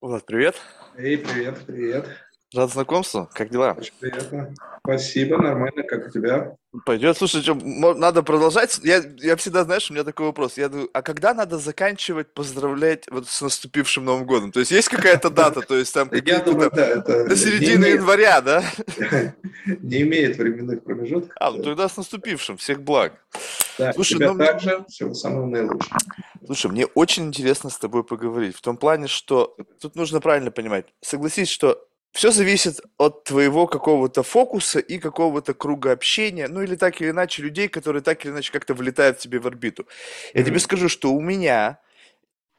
Влад, привет. Эй, привет, привет. Рад знакомству. Как дела? Очень приятно. Спасибо, нормально. Как у тебя? Пойдет. Слушай, что, надо продолжать. Я, я всегда, знаешь, у меня такой вопрос. Я думаю, а когда надо заканчивать поздравлять вот с наступившим Новым годом? То есть есть какая-то дата? То есть там Я думаю, да, это до середины января, да? Не имеет временных промежутков. А, ну тогда с наступившим. Всех благ. Да, Слушай, тебя ну, также. Всего самого наилучшего. Слушай, мне очень интересно с тобой поговорить. В том плане, что тут нужно правильно понимать. Согласись, что все зависит от твоего какого-то фокуса и какого-то круга общения, ну или так или иначе людей, которые так или иначе как-то влетают тебе в орбиту. Я mm-hmm. тебе скажу, что у меня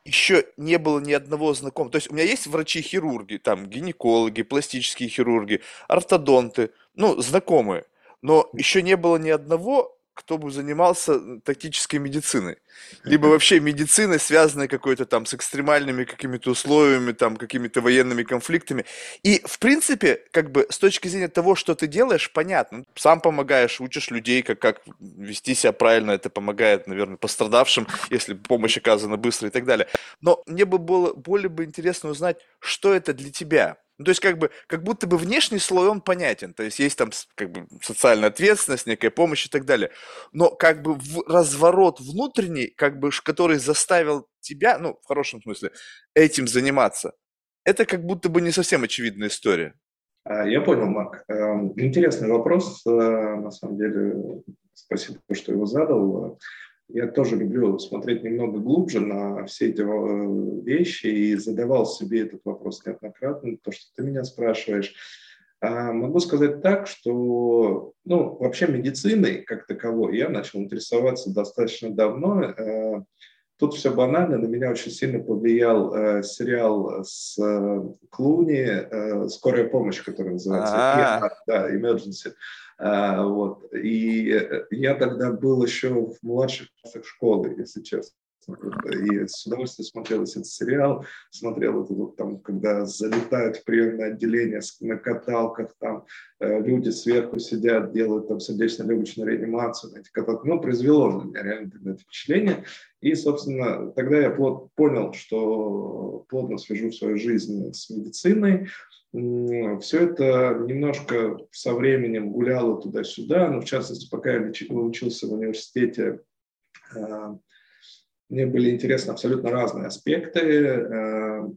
еще не было ни одного знакомого. То есть у меня есть врачи-хирурги, там гинекологи, пластические хирурги, ортодонты, ну, знакомые. Но еще не было ни одного, кто бы занимался тактической медициной. Либо вообще медициной, связанной какой-то там с экстремальными какими-то условиями, там, какими-то военными конфликтами. И, в принципе, как бы с точки зрения того, что ты делаешь, понятно. Сам помогаешь, учишь людей, как, как вести себя правильно, это помогает, наверное, пострадавшим, если помощь оказана быстро и так далее. Но мне бы было более бы интересно узнать, что это для тебя. Ну, то есть, как бы, как будто бы внешний слой, он понятен. То есть, есть там, как бы, социальная ответственность, некая помощь и так далее. Но, как бы, в разворот внутренний, как бы, который заставил тебя, ну, в хорошем смысле, этим заниматься, это как будто бы не совсем очевидная история. А, я понял, Марк. Эм, интересный вопрос, э, на самом деле. Спасибо, что его задал я тоже люблю смотреть немного глубже на все эти э, вещи и задавал себе этот вопрос неоднократно, то, что ты меня спрашиваешь. А могу сказать так, что ну, вообще медициной как таковой я начал интересоваться достаточно давно. Э, тут все банально, на меня очень сильно повлиял э, сериал с э, Клуни э, «Скорая помощь», который называется. А-а-а. Да, «Emergency». А, вот. И э, я тогда был еще в младших классах школы, если честно. И с удовольствием смотрел этот сериал, смотрел это вот там, когда залетают в приемное отделение на каталках, там э, люди сверху сидят, делают там сердечно-легочную реанимацию на этих каталках. Ну, произвело на меня реально тогда впечатление. И, собственно, тогда я плод, понял, что плотно свяжу свою жизнь с медициной, все это немножко со временем гуляло туда-сюда, но в частности, пока я учился в университете, а, мне были интересны абсолютно разные аспекты, а,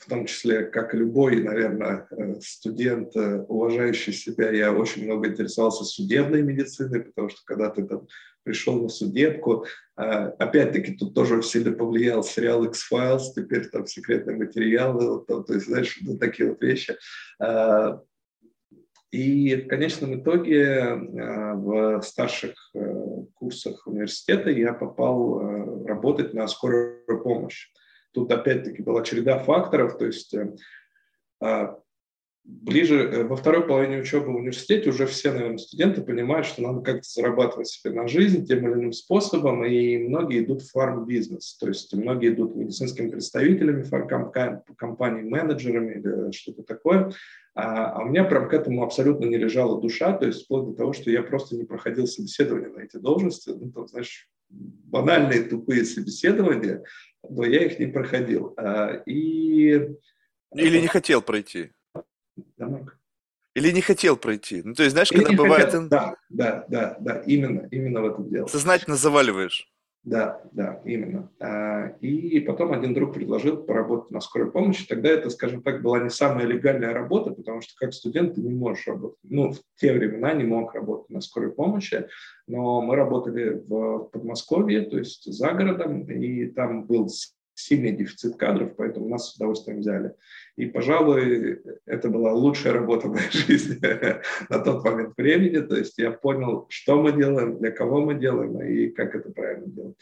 в том числе, как любой, наверное, э, студент, э, уважающий себя, я очень много интересовался судебной медициной, потому что когда ты там пришел на судебку. А, опять-таки, тут тоже сильно повлиял сериал X-Files, теперь там секретные материалы, вот, то, есть, знаешь, ну, такие вот вещи. А, и в конечном итоге а, в старших э, курсах университета я попал э, работать на скорую помощь. Тут опять-таки была череда факторов, то есть э, ближе, э, во второй половине учебы в университете уже все, наверное, студенты понимают, что надо как-то зарабатывать себе на жизнь тем или иным способом, и многие идут в фарм-бизнес, то есть многие идут медицинскими представителями фарм-компаний, менеджерами или что-то такое, а, а у меня прям к этому абсолютно не лежала душа, то есть вплоть до того, что я просто не проходил собеседование на эти должности, ну, там, знаешь, банальные тупые собеседования, но я их не проходил. А, и... Или не хотел пройти. Или не хотел пройти? Ну, то есть, знаешь, Или когда бывает... Хотел, да, да, да, да, именно, именно в этом дело. Сознательно заваливаешь. Да, да, именно. А, и потом один друг предложил поработать на скорой помощи. Тогда это, скажем так, была не самая легальная работа, потому что как студент ты не можешь работать. Ну, в те времена не мог работать на скорой помощи, но мы работали в Подмосковье, то есть за городом, и там был сильный дефицит кадров, поэтому нас с удовольствием взяли. И, пожалуй, это была лучшая работа в моей жизни на тот момент времени. То есть я понял, что мы делаем, для кого мы делаем и как это правильно делать.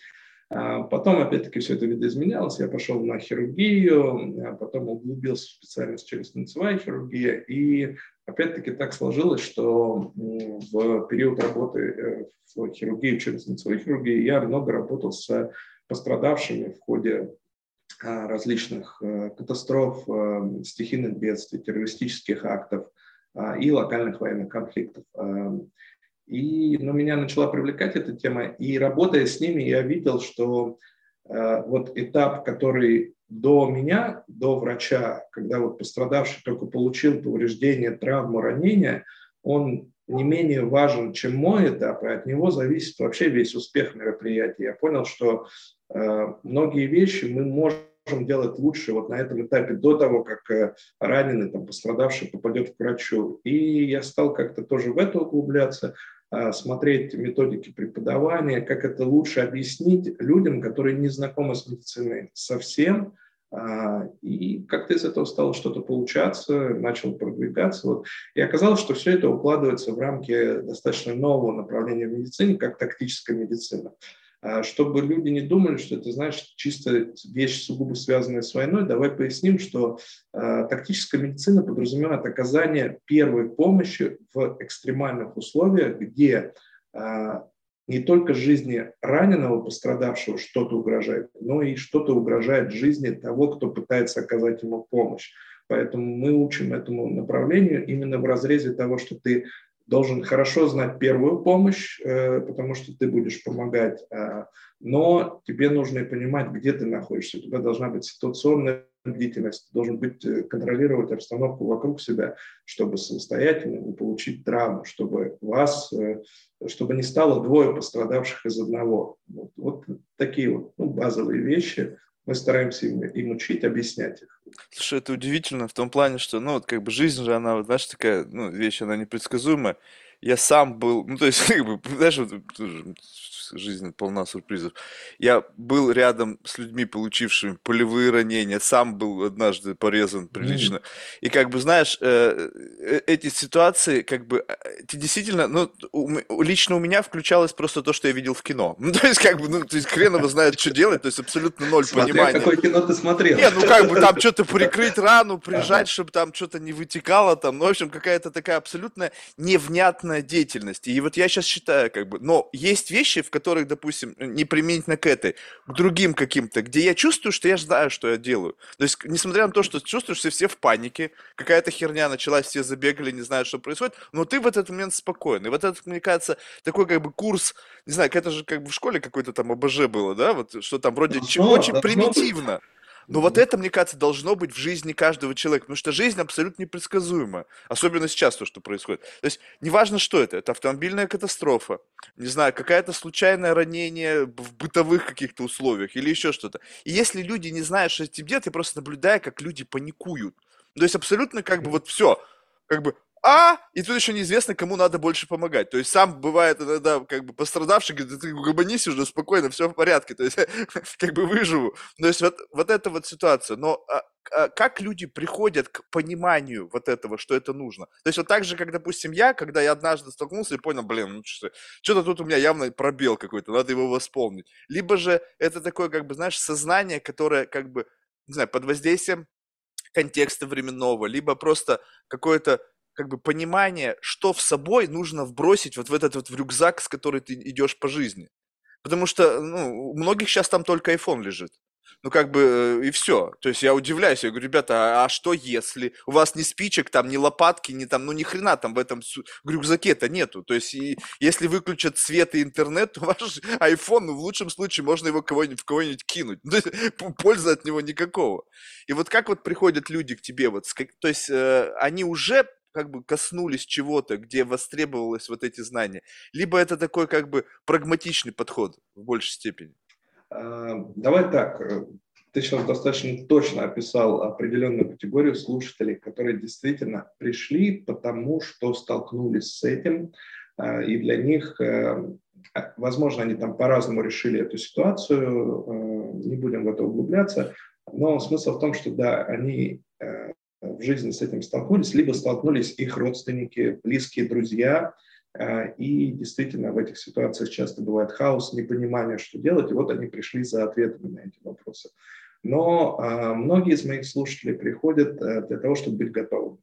А потом, опять-таки, все это видоизменялось. Я пошел на хирургию, а потом углубился в специальность челюстно-лицевая хирургия. И, опять-таки, так сложилось, что в период работы э, в хирургии, челюстно-лицевой хирургии, я много работал с пострадавшими в ходе различных э, катастроф, э, стихийных бедствий, террористических актов а, и локальных военных конфликтов. И ну, меня начала привлекать эта тема, и работая с ними, я видел, что вот этап, который до меня, до врача, когда вот пострадавший только получил повреждение, травму, ранение, он не менее важен, чем мой этап, и от него зависит вообще весь успех мероприятия. Я понял, что э, многие вещи мы можем делать лучше вот на этом этапе, до того, как э, раненый, там, пострадавший попадет к врачу. И я стал как-то тоже в это углубляться, э, смотреть методики преподавания, как это лучше объяснить людям, которые не знакомы с медициной совсем, а, и как-то из этого стало что-то получаться, начал продвигаться. Вот. И оказалось, что все это укладывается в рамки достаточно нового направления в медицине, как тактическая медицина. А, чтобы люди не думали, что это, знаешь, чисто вещь сугубо связанная с войной, давай поясним, что э, тактическая медицина подразумевает оказание первой помощи в экстремальных условиях, где э, не только жизни раненого, пострадавшего что-то угрожает, но и что-то угрожает жизни того, кто пытается оказать ему помощь. Поэтому мы учим этому направлению именно в разрезе того, что ты должен хорошо знать первую помощь, э, потому что ты будешь помогать, э, но тебе нужно и понимать, где ты находишься. У тебя должна быть ситуационная бдительность, ты должен быть, э, контролировать обстановку вокруг себя, чтобы самостоятельно не получить травму, чтобы вас, чтобы не стало двое пострадавших из одного. Вот, вот такие вот ну, базовые вещи, мы стараемся им, им учить, объяснять их. Слушай, это удивительно в том плане, что, ну, вот как бы жизнь же, она, вот, знаешь, такая, ну, вещь, она непредсказуемая. Я сам был, ну, то есть, как бы, знаешь, вот, жизнь полна сюрпризов. Я был рядом с людьми, получившими полевые ранения, сам был однажды порезан прилично. Mm. И как бы, знаешь, э, э, эти ситуации, как бы, э, ты действительно, ну, лично у меня включалось просто то, что я видел в кино. Ну, то есть, как бы, ну, то есть, хрен его знает, что делать, то есть, абсолютно ноль Смотря понимания. какое кино ты смотрел. Не, ну, как бы, там что-то прикрыть рану, прижать, чтобы там что-то не вытекало, там, ну, в общем, какая-то такая абсолютно невнятная деятельность. И вот я сейчас считаю, как бы, но есть вещи, в которых, допустим, не применительно к этой, к другим каким-то, где я чувствую, что я знаю, что я делаю. То есть, несмотря на то, что чувствуешь, что все в панике, какая-то херня началась, все забегали, не знают, что происходит, но ты в этот момент спокойный. И вот это, мне кажется, такой как бы курс, не знаю, это же как бы в школе какой-то там ОБЖ было, да, вот что там вроде должно, очень должно примитивно. Быть. Но вот это, мне кажется, должно быть в жизни каждого человека, потому что жизнь абсолютно непредсказуема, особенно сейчас то, что происходит. То есть неважно, что это, это автомобильная катастрофа, не знаю, какое-то случайное ранение в бытовых каких-то условиях или еще что-то. И если люди не знают, что тебе, ты просто наблюдая, как люди паникуют. То есть абсолютно как бы вот все, как бы а, и тут еще неизвестно, кому надо больше помогать. То есть сам бывает иногда как бы пострадавший, говорит, ты габанись уже спокойно, все в порядке, то есть как бы выживу. То есть вот, вот эта вот ситуация. Но а, а, как люди приходят к пониманию вот этого, что это нужно? То есть вот так же, как, допустим, я, когда я однажды столкнулся и понял, блин, ну что, что-то тут у меня явно пробел какой-то, надо его восполнить. Либо же это такое, как бы, знаешь, сознание, которое как бы, не знаю, под воздействием контекста временного, либо просто какое-то как бы понимание, что в собой нужно вбросить вот в этот вот в рюкзак, с которой ты идешь по жизни. Потому что, ну, у многих сейчас там только iPhone лежит. Ну, как бы, э, и все. То есть я удивляюсь, я говорю, ребята, а, а что если? У вас ни спичек, там, ни лопатки, ни там, ну, ни хрена там в этом рюкзаке-то нету. То есть и, если выключат свет и интернет, то ваш iPhone, ну, в лучшем случае, можно его кого-нибудь, в кого-нибудь кинуть. То есть пользы от него никакого. И вот как вот приходят люди к тебе, вот, то есть э, они уже как бы коснулись чего-то, где востребовалось вот эти знания, либо это такой как бы прагматичный подход в большей степени? А, давай так, э, ты сейчас достаточно точно описал определенную категорию слушателей, которые действительно пришли потому, что столкнулись с этим, а, и для них, э, а, возможно, они там по-разному решили эту ситуацию, э, не будем в это углубляться, но смысл в том, что да, они в жизни с этим столкнулись, либо столкнулись их родственники, близкие друзья, э, и действительно в этих ситуациях часто бывает хаос, непонимание, что делать, и вот они пришли за ответами на эти вопросы. Но э, многие из моих слушателей приходят э, для того, чтобы быть готовыми.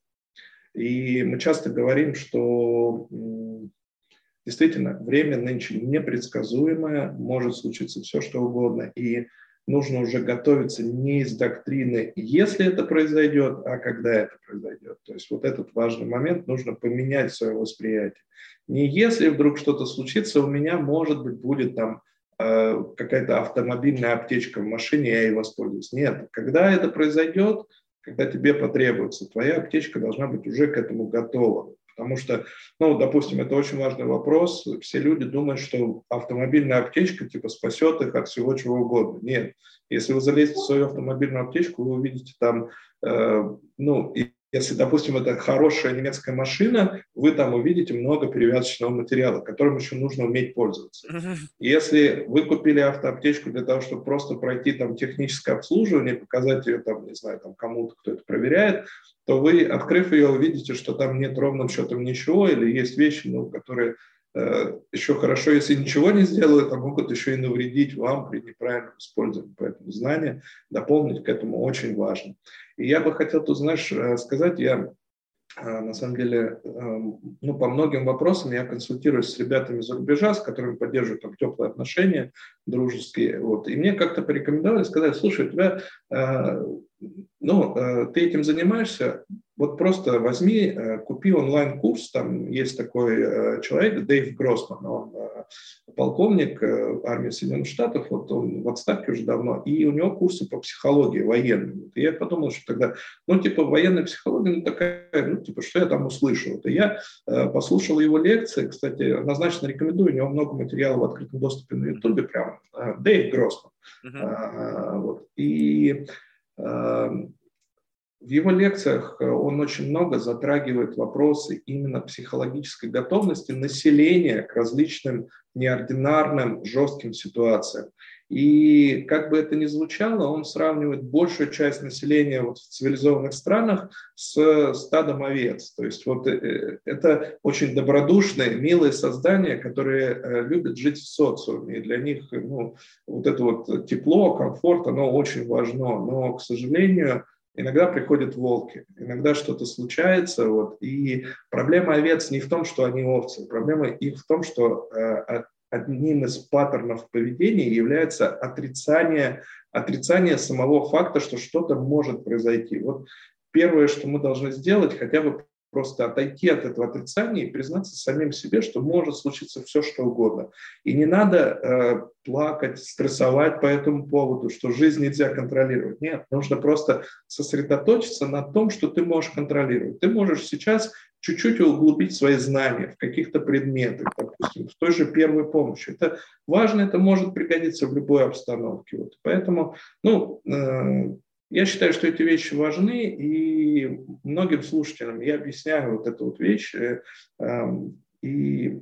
И мы часто говорим, что действительно время нынче непредсказуемое, может случиться все, что угодно, и нужно уже готовиться не из доктрины, если это произойдет, а когда это произойдет. То есть вот этот важный момент нужно поменять свое восприятие. Не если вдруг что-то случится, у меня, может быть, будет там э, какая-то автомобильная аптечка в машине, я ей воспользуюсь. Нет, когда это произойдет, когда тебе потребуется, твоя аптечка должна быть уже к этому готова. Потому что, ну, допустим, это очень важный вопрос. Все люди думают, что автомобильная аптечка типа спасет их от всего чего угодно. Нет. Если вы залезете в свою автомобильную аптечку, вы увидите там, э, ну, и если, допустим, это хорошая немецкая машина, вы там увидите много перевязочного материала, которым еще нужно уметь пользоваться. Если вы купили автоаптечку для того, чтобы просто пройти там техническое обслуживание, показать ее там, не знаю, там кому-то, кто это проверяет, то вы, открыв ее, увидите, что там нет ровным счетом ничего, или есть вещи, ну, которые еще хорошо, если ничего не сделают, а могут еще и навредить вам при неправильном использовании. Поэтому знания дополнить к этому очень важно. И я бы хотел тут, знаешь, э, сказать, я э, на самом деле, эм, ну, по многим вопросам я консультируюсь с ребятами за рубежа, с которыми поддерживаю там теплые отношения, дружеские. Вот. И мне как-то порекомендовали сказать, слушай, у тебя ну, э, ты этим занимаешься, вот просто возьми, э, купи онлайн-курс, там есть такой э, человек, Дэйв Гроссман, он полковник армии Соединенных Штатов, вот он в отставке уже давно, и у него курсы по психологии военной. И я подумал, что тогда, ну, типа, военная психология, ну, такая, ну, типа, что я там услышал? И я послушал его лекции, кстати, однозначно рекомендую, у него много материалов в открытом доступе на Ютубе, прям, Дэйв Гроссман. Uh-huh. Вот. И Эм, в его лекциях э, он очень много затрагивает вопросы именно психологической готовности населения к различным неординарным, жестким ситуациям. И как бы это ни звучало, он сравнивает большую часть населения вот в цивилизованных странах с стадом овец. То есть вот э, это очень добродушные, милые создания, которые э, любят жить в социуме. И для них ну, вот это вот тепло, комфорт, оно очень важно. Но, к сожалению, Иногда приходят волки, иногда что-то случается. Вот, и проблема овец не в том, что они овцы, проблема их в том, что э, одним из паттернов поведения является отрицание, отрицание самого факта, что что-то может произойти. Вот первое, что мы должны сделать, хотя бы просто отойти от этого отрицания и признаться самим себе, что может случиться все, что угодно. И не надо э, плакать, стрессовать по этому поводу, что жизнь нельзя контролировать. Нет, нужно просто сосредоточиться на том, что ты можешь контролировать. Ты можешь сейчас чуть-чуть углубить свои знания в каких-то предметах, допустим, в той же первой помощи. Это важно, это может пригодиться в любой обстановке. Вот. Поэтому, ну, э, я считаю, что эти вещи важны, и многим слушателям я объясняю вот эту вот вещь. Э, эм, и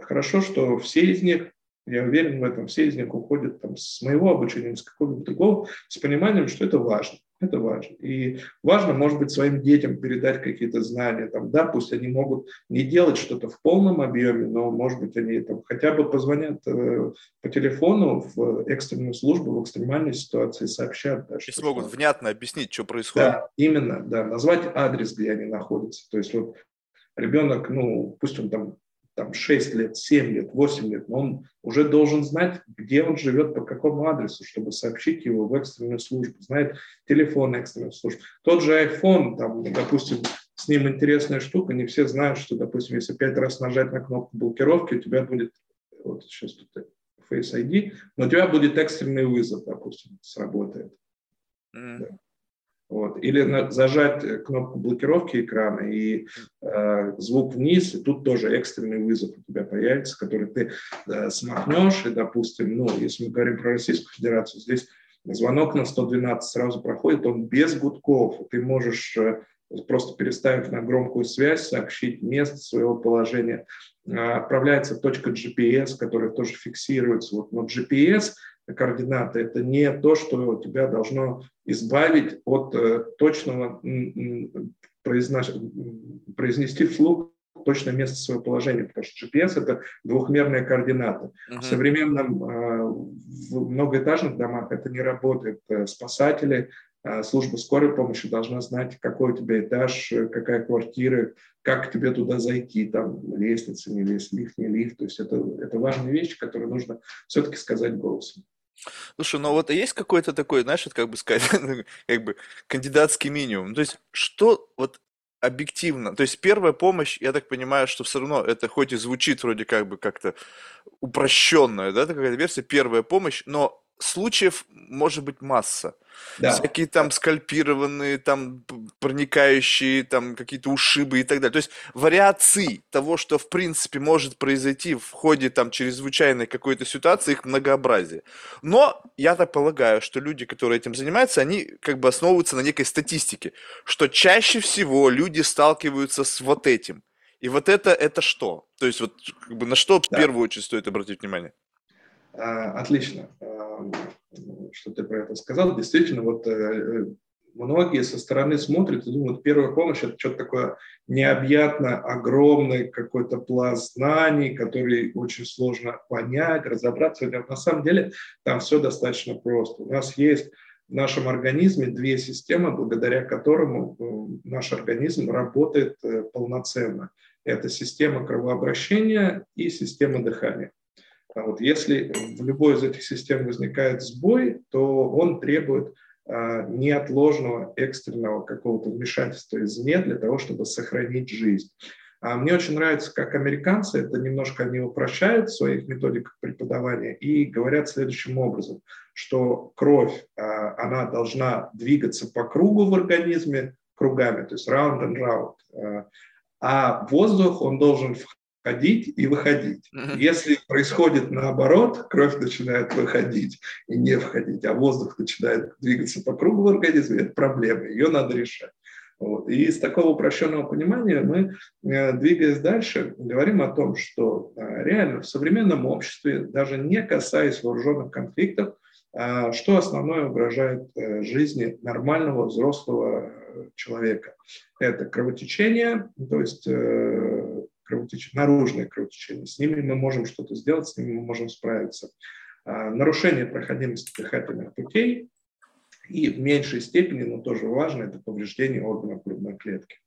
хорошо, что все из них я уверен в этом, все из них уходят там, с моего обучения, с какого-либо другого, с пониманием, что это важно. Это важно. И важно, может быть, своим детям передать какие-то знания. Там, да, пусть они могут не делать что-то в полном объеме, но, может быть, они там, хотя бы позвонят э, по телефону в экстренную службу, в экстремальной ситуации, сообщат. Да, и смогут там. внятно объяснить, что происходит. Да, именно, да, назвать адрес, где они находятся. То есть вот ребенок, ну, пусть он там там 6 лет, 7 лет, 8 лет, но он уже должен знать, где он живет, по какому адресу, чтобы сообщить его в экстренную службу, знает телефон экстренной службы. Тот же iPhone, там, допустим, с ним интересная штука, не все знают, что, допустим, если пять раз нажать на кнопку блокировки, у тебя будет, вот сейчас тут Face ID, но у тебя будет экстренный вызов, допустим, сработает. Mm. Да. Вот. Или зажать кнопку блокировки экрана и э, звук вниз, и тут тоже экстренный вызов у тебя появится, который ты э, смахнешь, и, допустим, ну, если мы говорим про Российскую Федерацию, здесь звонок на 112 сразу проходит, он без гудков, ты можешь э, просто переставив на громкую связь, сообщить место своего положения, э, отправляется точка GPS, которая тоже фиксируется. Вот, но GPS координаты, это не то, что тебя должно избавить от э, точного произнести вслух точное место своего положения, потому что GPS – это двухмерные координаты. Uh-huh. В современном, э, в многоэтажных домах это не работает. Э, спасатели, служба скорой помощи должна знать, какой у тебя этаж, какая квартира, как тебе туда зайти, там, лестница, не лифт, лифт, не лифт. То есть это, это важные вещи, которые нужно все-таки сказать голосом. Слушай, ну вот есть какой-то такой, знаешь, как бы сказать, как бы кандидатский минимум. То есть что вот объективно. То есть первая помощь, я так понимаю, что все равно это хоть и звучит вроде как бы как-то упрощенная, да, такая версия, первая помощь, но случаев может быть масса. Да. Всякие там скальпированные, там проникающие, там какие-то ушибы и так далее. То есть вариации того, что в принципе может произойти в ходе там чрезвычайной какой-то ситуации, их многообразие. Но я так полагаю, что люди, которые этим занимаются, они как бы основываются на некой статистике, что чаще всего люди сталкиваются с вот этим. И вот это, это что? То есть вот как бы на что да. в первую очередь стоит обратить внимание? А, отлично, а, что ты про это сказал. Действительно, вот э, многие со стороны смотрят и думают, первая помощь – это что-то такое необъятно огромный какой-то пласт знаний, который очень сложно понять, разобраться. На самом деле там все достаточно просто. У нас есть в нашем организме две системы, благодаря которым э, наш организм работает э, полноценно. Это система кровообращения и система дыхания. А вот если в любой из этих систем возникает сбой, то он требует а, неотложного экстренного какого-то вмешательства извне для того, чтобы сохранить жизнь. А мне очень нравится, как американцы это немножко они упрощают в своих методиках преподавания и говорят следующим образом, что кровь, а, она должна двигаться по кругу в организме кругами, то есть round and round, а воздух, он должен входить и выходить. Если происходит наоборот, кровь начинает выходить и не входить, а воздух начинает двигаться по кругу в организме, это проблема, ее надо решать. Вот. И из такого упрощенного понимания мы, э, двигаясь дальше, говорим о том, что э, реально в современном обществе, даже не касаясь вооруженных конфликтов, э, что основное угрожает жизни нормального взрослого человека? Это кровотечение, то есть кровотечение, наружное кровотечение. С ними мы можем что-то сделать, с ними мы можем справиться. А, нарушение проходимости дыхательных путей и в меньшей степени, но тоже важно, это повреждение органов грудной клетки.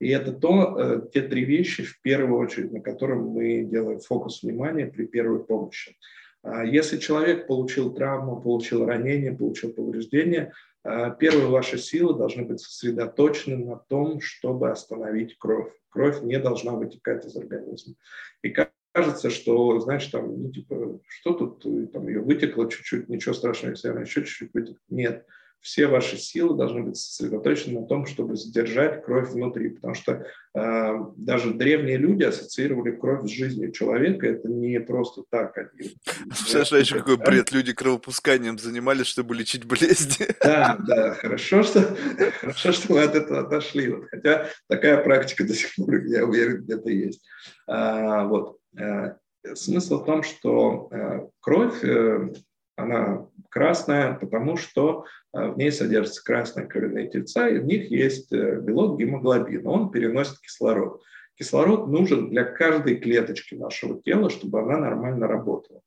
И это то, э, те три вещи, в первую очередь, на котором мы делаем фокус внимания при первой помощи. А, если человек получил травму, получил ранение, получил повреждение, первые ваши силы должны быть сосредоточены на том, чтобы остановить кровь. Кровь не должна вытекать из организма. И кажется, что, знаешь, там, ну, типа, что тут, там, ее вытекло чуть-чуть, ничего страшного, если она еще чуть-чуть вытекла. Нет все ваши силы должны быть сосредоточены на том, чтобы задержать кровь внутри, потому что э, даже древние люди ассоциировали кровь с жизнью человека, это не просто так. Они, Представляешь, еще какой бред, люди кровопусканием занимались, чтобы лечить болезни. Да, да, хорошо, что, хорошо, что мы от этого отошли, вот, хотя такая практика до сих пор, я уверен, где-то есть. А, вот. Э, смысл в том, что э, кровь э, она красная, потому что э, в ней содержатся красные кровяные тельца, и в них есть э, белок гемоглобин. Он переносит кислород. Кислород нужен для каждой клеточки нашего тела, чтобы она нормально работала.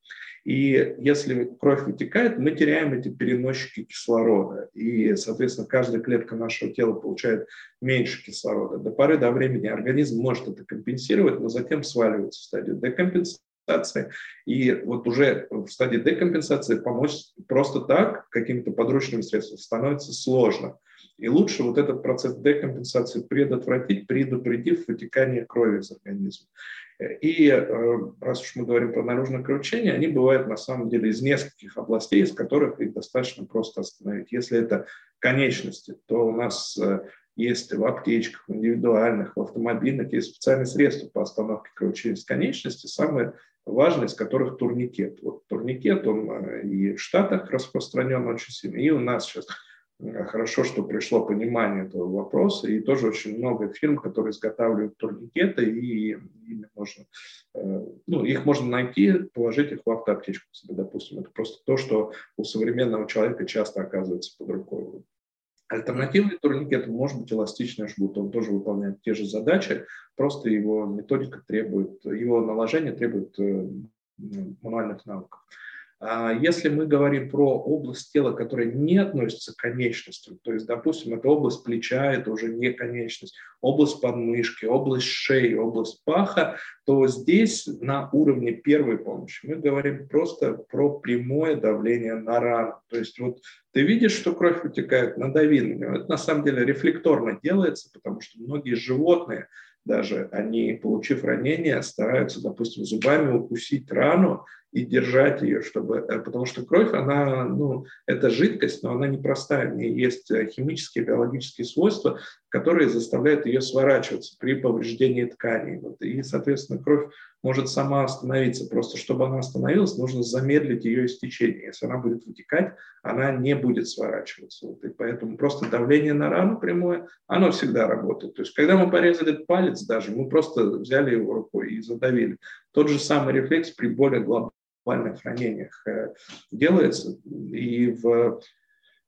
И если кровь вытекает, мы теряем эти переносчики кислорода. И, соответственно, каждая клетка нашего тела получает меньше кислорода. До поры до времени организм может это компенсировать, но затем сваливается в стадию декомпенсации компенсации. И вот уже в стадии декомпенсации помочь просто так, какими-то подручными средствами, становится сложно. И лучше вот этот процесс декомпенсации предотвратить, предупредив вытекание крови из организма. И э, раз уж мы говорим про наружное кровотечение, они бывают на самом деле из нескольких областей, из которых их достаточно просто остановить. Если это конечности, то у нас э, есть в аптечках, в индивидуальных, в автомобильных, есть специальные средства по остановке кровотечения конечности. Самое важный из которых турникет. Вот турникет, он э, и в Штатах распространен очень сильно, и у нас сейчас э, хорошо, что пришло понимание этого вопроса, и тоже очень много фирм, которые изготавливают турникеты, и ими можно, э, ну, их можно найти, положить их в автоаптечку себе, допустим. Это просто то, что у современного человека часто оказывается под рукой. Альтернативный турникет может быть эластичный жгут, он тоже выполняет те же задачи, просто его методика требует, его наложение требует э, мануальных навыков. А если мы говорим про область тела, которая не относится к конечностям, то есть, допустим, это область плеча, это уже не конечность, область подмышки, область шеи, область паха, то здесь на уровне первой помощи мы говорим просто про прямое давление на рану. То есть вот ты видишь, что кровь вытекает, надави на него. Это на самом деле рефлекторно делается, потому что многие животные, даже они, получив ранение, стараются, допустим, зубами укусить рану и держать ее, чтобы, э, потому что кровь, она, ну, это жидкость, но она непростая, в ней есть э, химические, биологические свойства, которые заставляют ее сворачиваться при повреждении тканей. Вот, и, соответственно, кровь может сама остановиться. Просто чтобы она остановилась, нужно замедлить ее истечение. Если она будет вытекать, она не будет сворачиваться. Вот, и поэтому просто давление на рану прямое, оно всегда работает. То есть, когда мы порезали палец даже, мы просто взяли его рукой и задавили. Тот же самый рефлекс при более глобальных ранениях э, делается. И в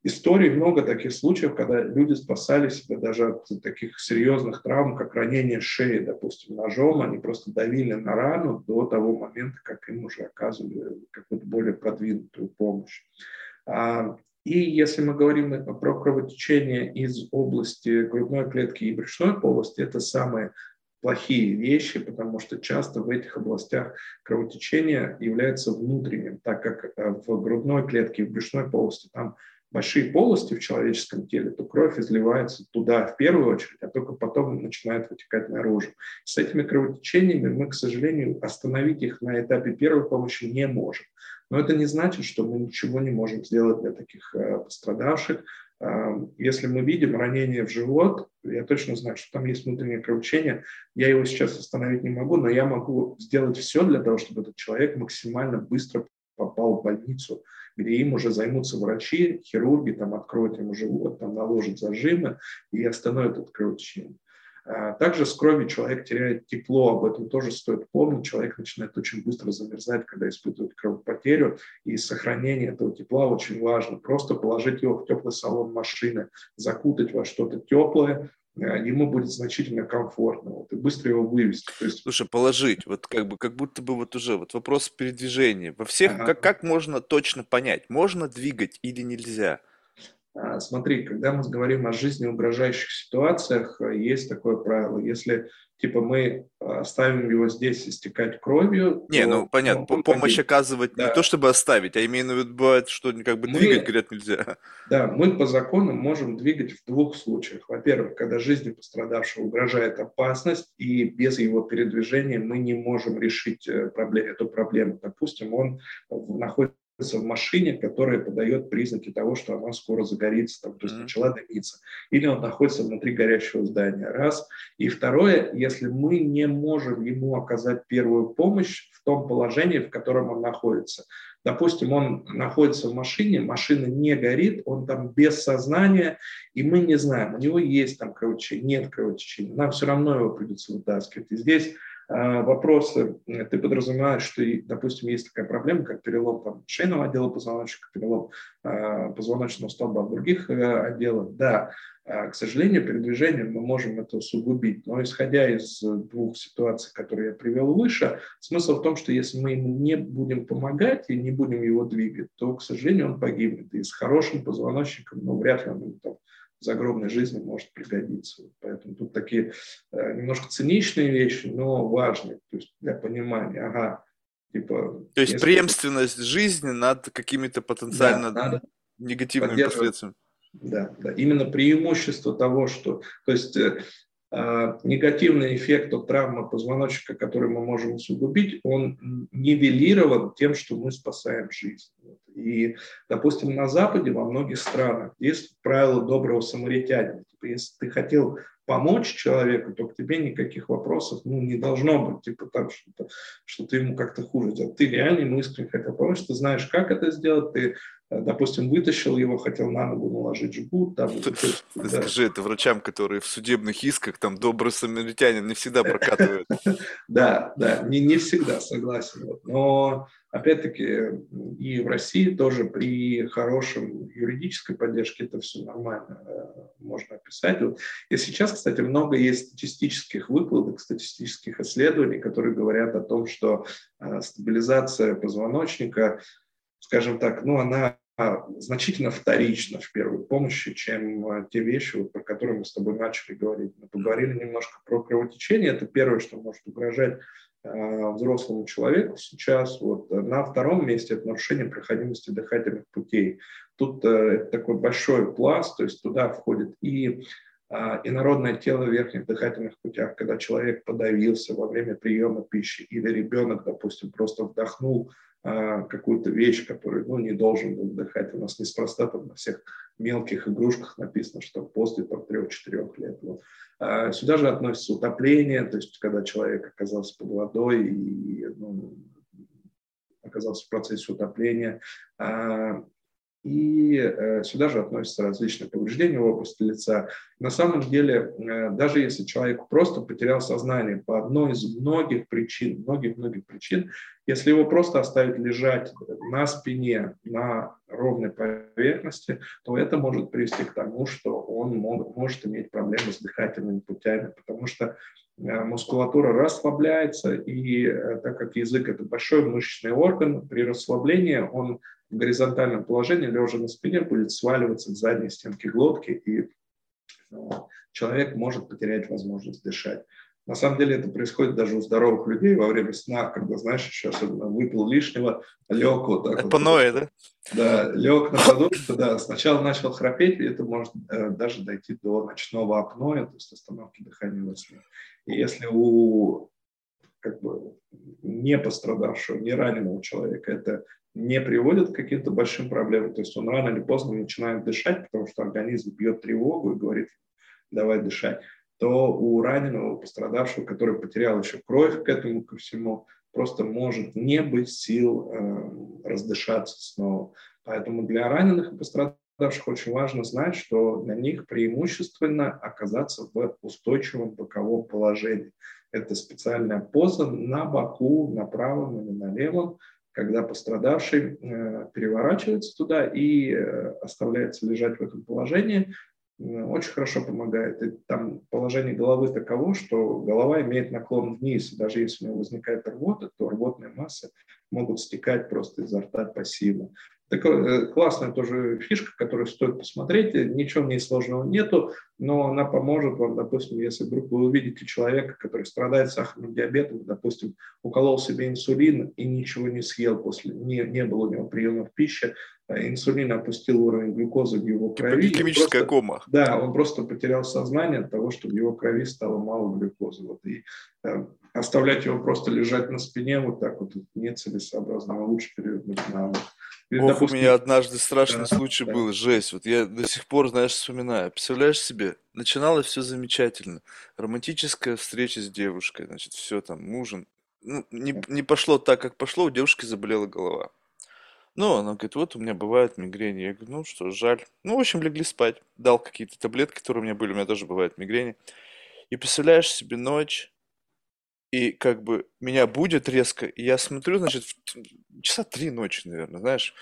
истории много таких случаев, когда люди спасали себя даже от таких серьезных травм, как ранение шеи, допустим, ножом. Они просто давили на рану до того момента, как им уже оказывали какую-то более продвинутую помощь. А, и если мы говорим про кровотечение из области грудной клетки и брюшной полости, это самые плохие вещи, потому что часто в этих областях кровотечение является внутренним, так как э, в грудной клетке в брюшной полости там большие полости в человеческом теле, то кровь изливается туда в первую очередь, а только потом начинает вытекать наружу. С этими кровотечениями мы, к сожалению, остановить их на этапе первой помощи не можем. Но это не значит, что мы ничего не можем сделать для таких э, пострадавших. Э, если мы видим ранение в живот, я точно знаю, что там есть внутреннее кровотечение, я его сейчас остановить не могу, но я могу сделать все для того, чтобы этот человек максимально быстро попал в больницу, где им уже займутся врачи, хирурги, там откроют ему живот, там наложат зажимы и остановят это кровотечение. А также с кровью человек теряет тепло, об этом тоже стоит помнить. Человек начинает очень быстро замерзать, когда испытывает кровопотерю, и сохранение этого тепла очень важно. Просто положить его в теплый салон машины, закутать во что-то теплое, Э, ему будет значительно комфортно, вот, и быстро его вывести. То есть... Слушай, положить, вот как бы, как будто бы вот уже, вот вопрос передвижения. Во всех, ага. как, как можно точно понять, можно двигать или нельзя? А, смотри, когда мы говорим о жизни угрожающих ситуациях, э, есть такое правило. Если типа мы оставим его здесь истекать кровью. Не, то, ну понятно, ну, помощь погиб. оказывать да. не то чтобы оставить, а именно вот бывает, что как бы мы, двигать, говорят, нельзя. Да, мы по закону можем двигать в двух случаях. Во-первых, когда жизни пострадавшего угрожает опасность, и без его передвижения мы не можем решить э, проблем, эту проблему. Допустим, он находится в машине, которая подает признаки того, что она скоро загорится, там, то есть начала дымиться, или он находится внутри горящего здания, раз. И второе, если мы не можем ему оказать первую помощь в том положении, в котором он находится. Допустим, он находится в машине, машина не горит, он там без сознания, и мы не знаем, у него есть там кровотечение, нет кровотечения, нам все равно его придется вытаскивать. И здесь вопросы, ты подразумеваешь, что, допустим, есть такая проблема, как перелом там, шейного отдела позвоночника, перелом э, позвоночного столба других э, отделах, да, э, к сожалению, передвижением мы можем это усугубить. Но исходя из двух ситуаций, которые я привел выше, смысл в том, что если мы ему не будем помогать и не будем его двигать, то, к сожалению, он погибнет. И с хорошим позвоночником, ну, вряд ли он там, загробной жизни может пригодиться. Поэтому тут такие э, немножко циничные вещи, но важные, то есть для понимания, ага, типа... То есть преемственность жизни над какими-то потенциально да, надо негативными последствиями. Да, да, именно преимущество того, что... То есть э, негативный эффект от травмы позвоночника, который мы можем усугубить, он нивелирован тем, что мы спасаем жизнь. И, допустим, на Западе, во многих странах есть правило доброго самаритянина. Типа, если ты хотел помочь человеку, то к тебе никаких вопросов ну, не должно быть, типа так, что, что ты ему как-то хуже делал. Ты реально ему искренне хотел помочь, ты знаешь, как это сделать, ты допустим, вытащил его, хотел на ногу наложить жгут. Там, Ты, да. Скажи это врачам, которые в судебных исках, там, добрый самаритянин не всегда прокатывают. Да, да, не, не всегда, согласен. Но, опять-таки, и в России тоже при хорошем юридической поддержке это все нормально э, можно описать. И сейчас, кстати, много есть статистических выкладок, статистических исследований, которые говорят о том, что э, стабилизация позвоночника скажем так, ну, она значительно вторична в первой помощи, чем а, те вещи, про которые мы с тобой начали говорить. Мы поговорили немножко про кровотечение. Это первое, что может угрожать э, взрослому человеку сейчас. Вот. На втором месте это нарушение проходимости дыхательных путей. Тут э, это такой большой пласт, то есть туда входит и а, инородное тело в верхних дыхательных путях, когда человек подавился во время приема пищи, или ребенок, допустим, просто вдохнул а, какую-то вещь, которую ну, не должен был вдыхать. У нас неспроста там на всех мелких игрушках написано, что после 3-4 лет. Вот. А сюда же относится утопление, то есть когда человек оказался под водой и ну, оказался в процессе утопления, и э, сюда же относятся различные повреждения в области лица. На самом деле, э, даже если человек просто потерял сознание по одной из многих причин, многих-многих причин, если его просто оставить лежать на спине, на ровной поверхности, то это может привести к тому, что он мог, может иметь проблемы с дыхательными путями, потому что э, мускулатура расслабляется, и так как язык – это большой мышечный орган, при расслаблении он в горизонтальном положении, лежа на спине, будет сваливаться к задней стенке глотки, и ну, человек может потерять возможность дышать. На самом деле это происходит даже у здоровых людей во время сна, когда, знаешь, еще особенно выпил лишнего, лег вот так Апноэ, вот. да? Да, лег на подушку, да, сначала начал храпеть, и это может э, даже дойти до ночного апноэ, то есть остановки дыхания во сне. И если у как бы не пострадавшего, не раненого человека это не приводит к каким-то большим проблемам. То есть он рано или поздно начинает дышать, потому что организм бьет тревогу и говорит, давай дышать, то у раненого, пострадавшего, который потерял еще кровь к этому, ко всему, просто может не быть сил э, раздышаться снова. Поэтому для раненых и пострадавших очень важно знать, что для них преимущественно оказаться в устойчивом боковом положении. Это специальная поза на боку, на правом или на левом, когда пострадавший э, переворачивается туда и э, оставляется лежать в этом положении, э, очень хорошо помогает. И там положение головы таково, что голова имеет наклон вниз. И даже если у него возникает рвота, то рвотные массы могут стекать просто изо рта пассивно. Такая классная тоже фишка, которую стоит посмотреть. Ничего в ней сложного нету, но она поможет вам, допустим, если вдруг вы увидите человека, который страдает сахарным диабетом, допустим, уколол себе инсулин и ничего не съел после, не, не было у него приемов пищи, а инсулин опустил уровень глюкозы в его крови. Химическая кома. Да, он просто потерял сознание от того, что в его крови стало мало глюкозы. Вот, и э, оставлять его просто лежать на спине вот так вот нецелесообразно, а лучше перевернуть на бок. Ох, допустим, у меня однажды страшный да, случай да. был, жесть. Вот я до сих пор, знаешь, вспоминаю. Представляешь себе, начиналось все замечательно. Романтическая встреча с девушкой, значит, все там, ужин. Ну, не, не пошло так, как пошло, у девушки заболела голова. Ну, она говорит, вот у меня бывает мигрени. Я говорю, ну что, жаль. Ну, в общем, легли спать. Дал какие-то таблетки, которые у меня были, у меня тоже бывает мигрени. И представляешь себе ночь, и как бы меня будет резко, и я смотрю, значит, в часа три ночи, наверное, знаешь,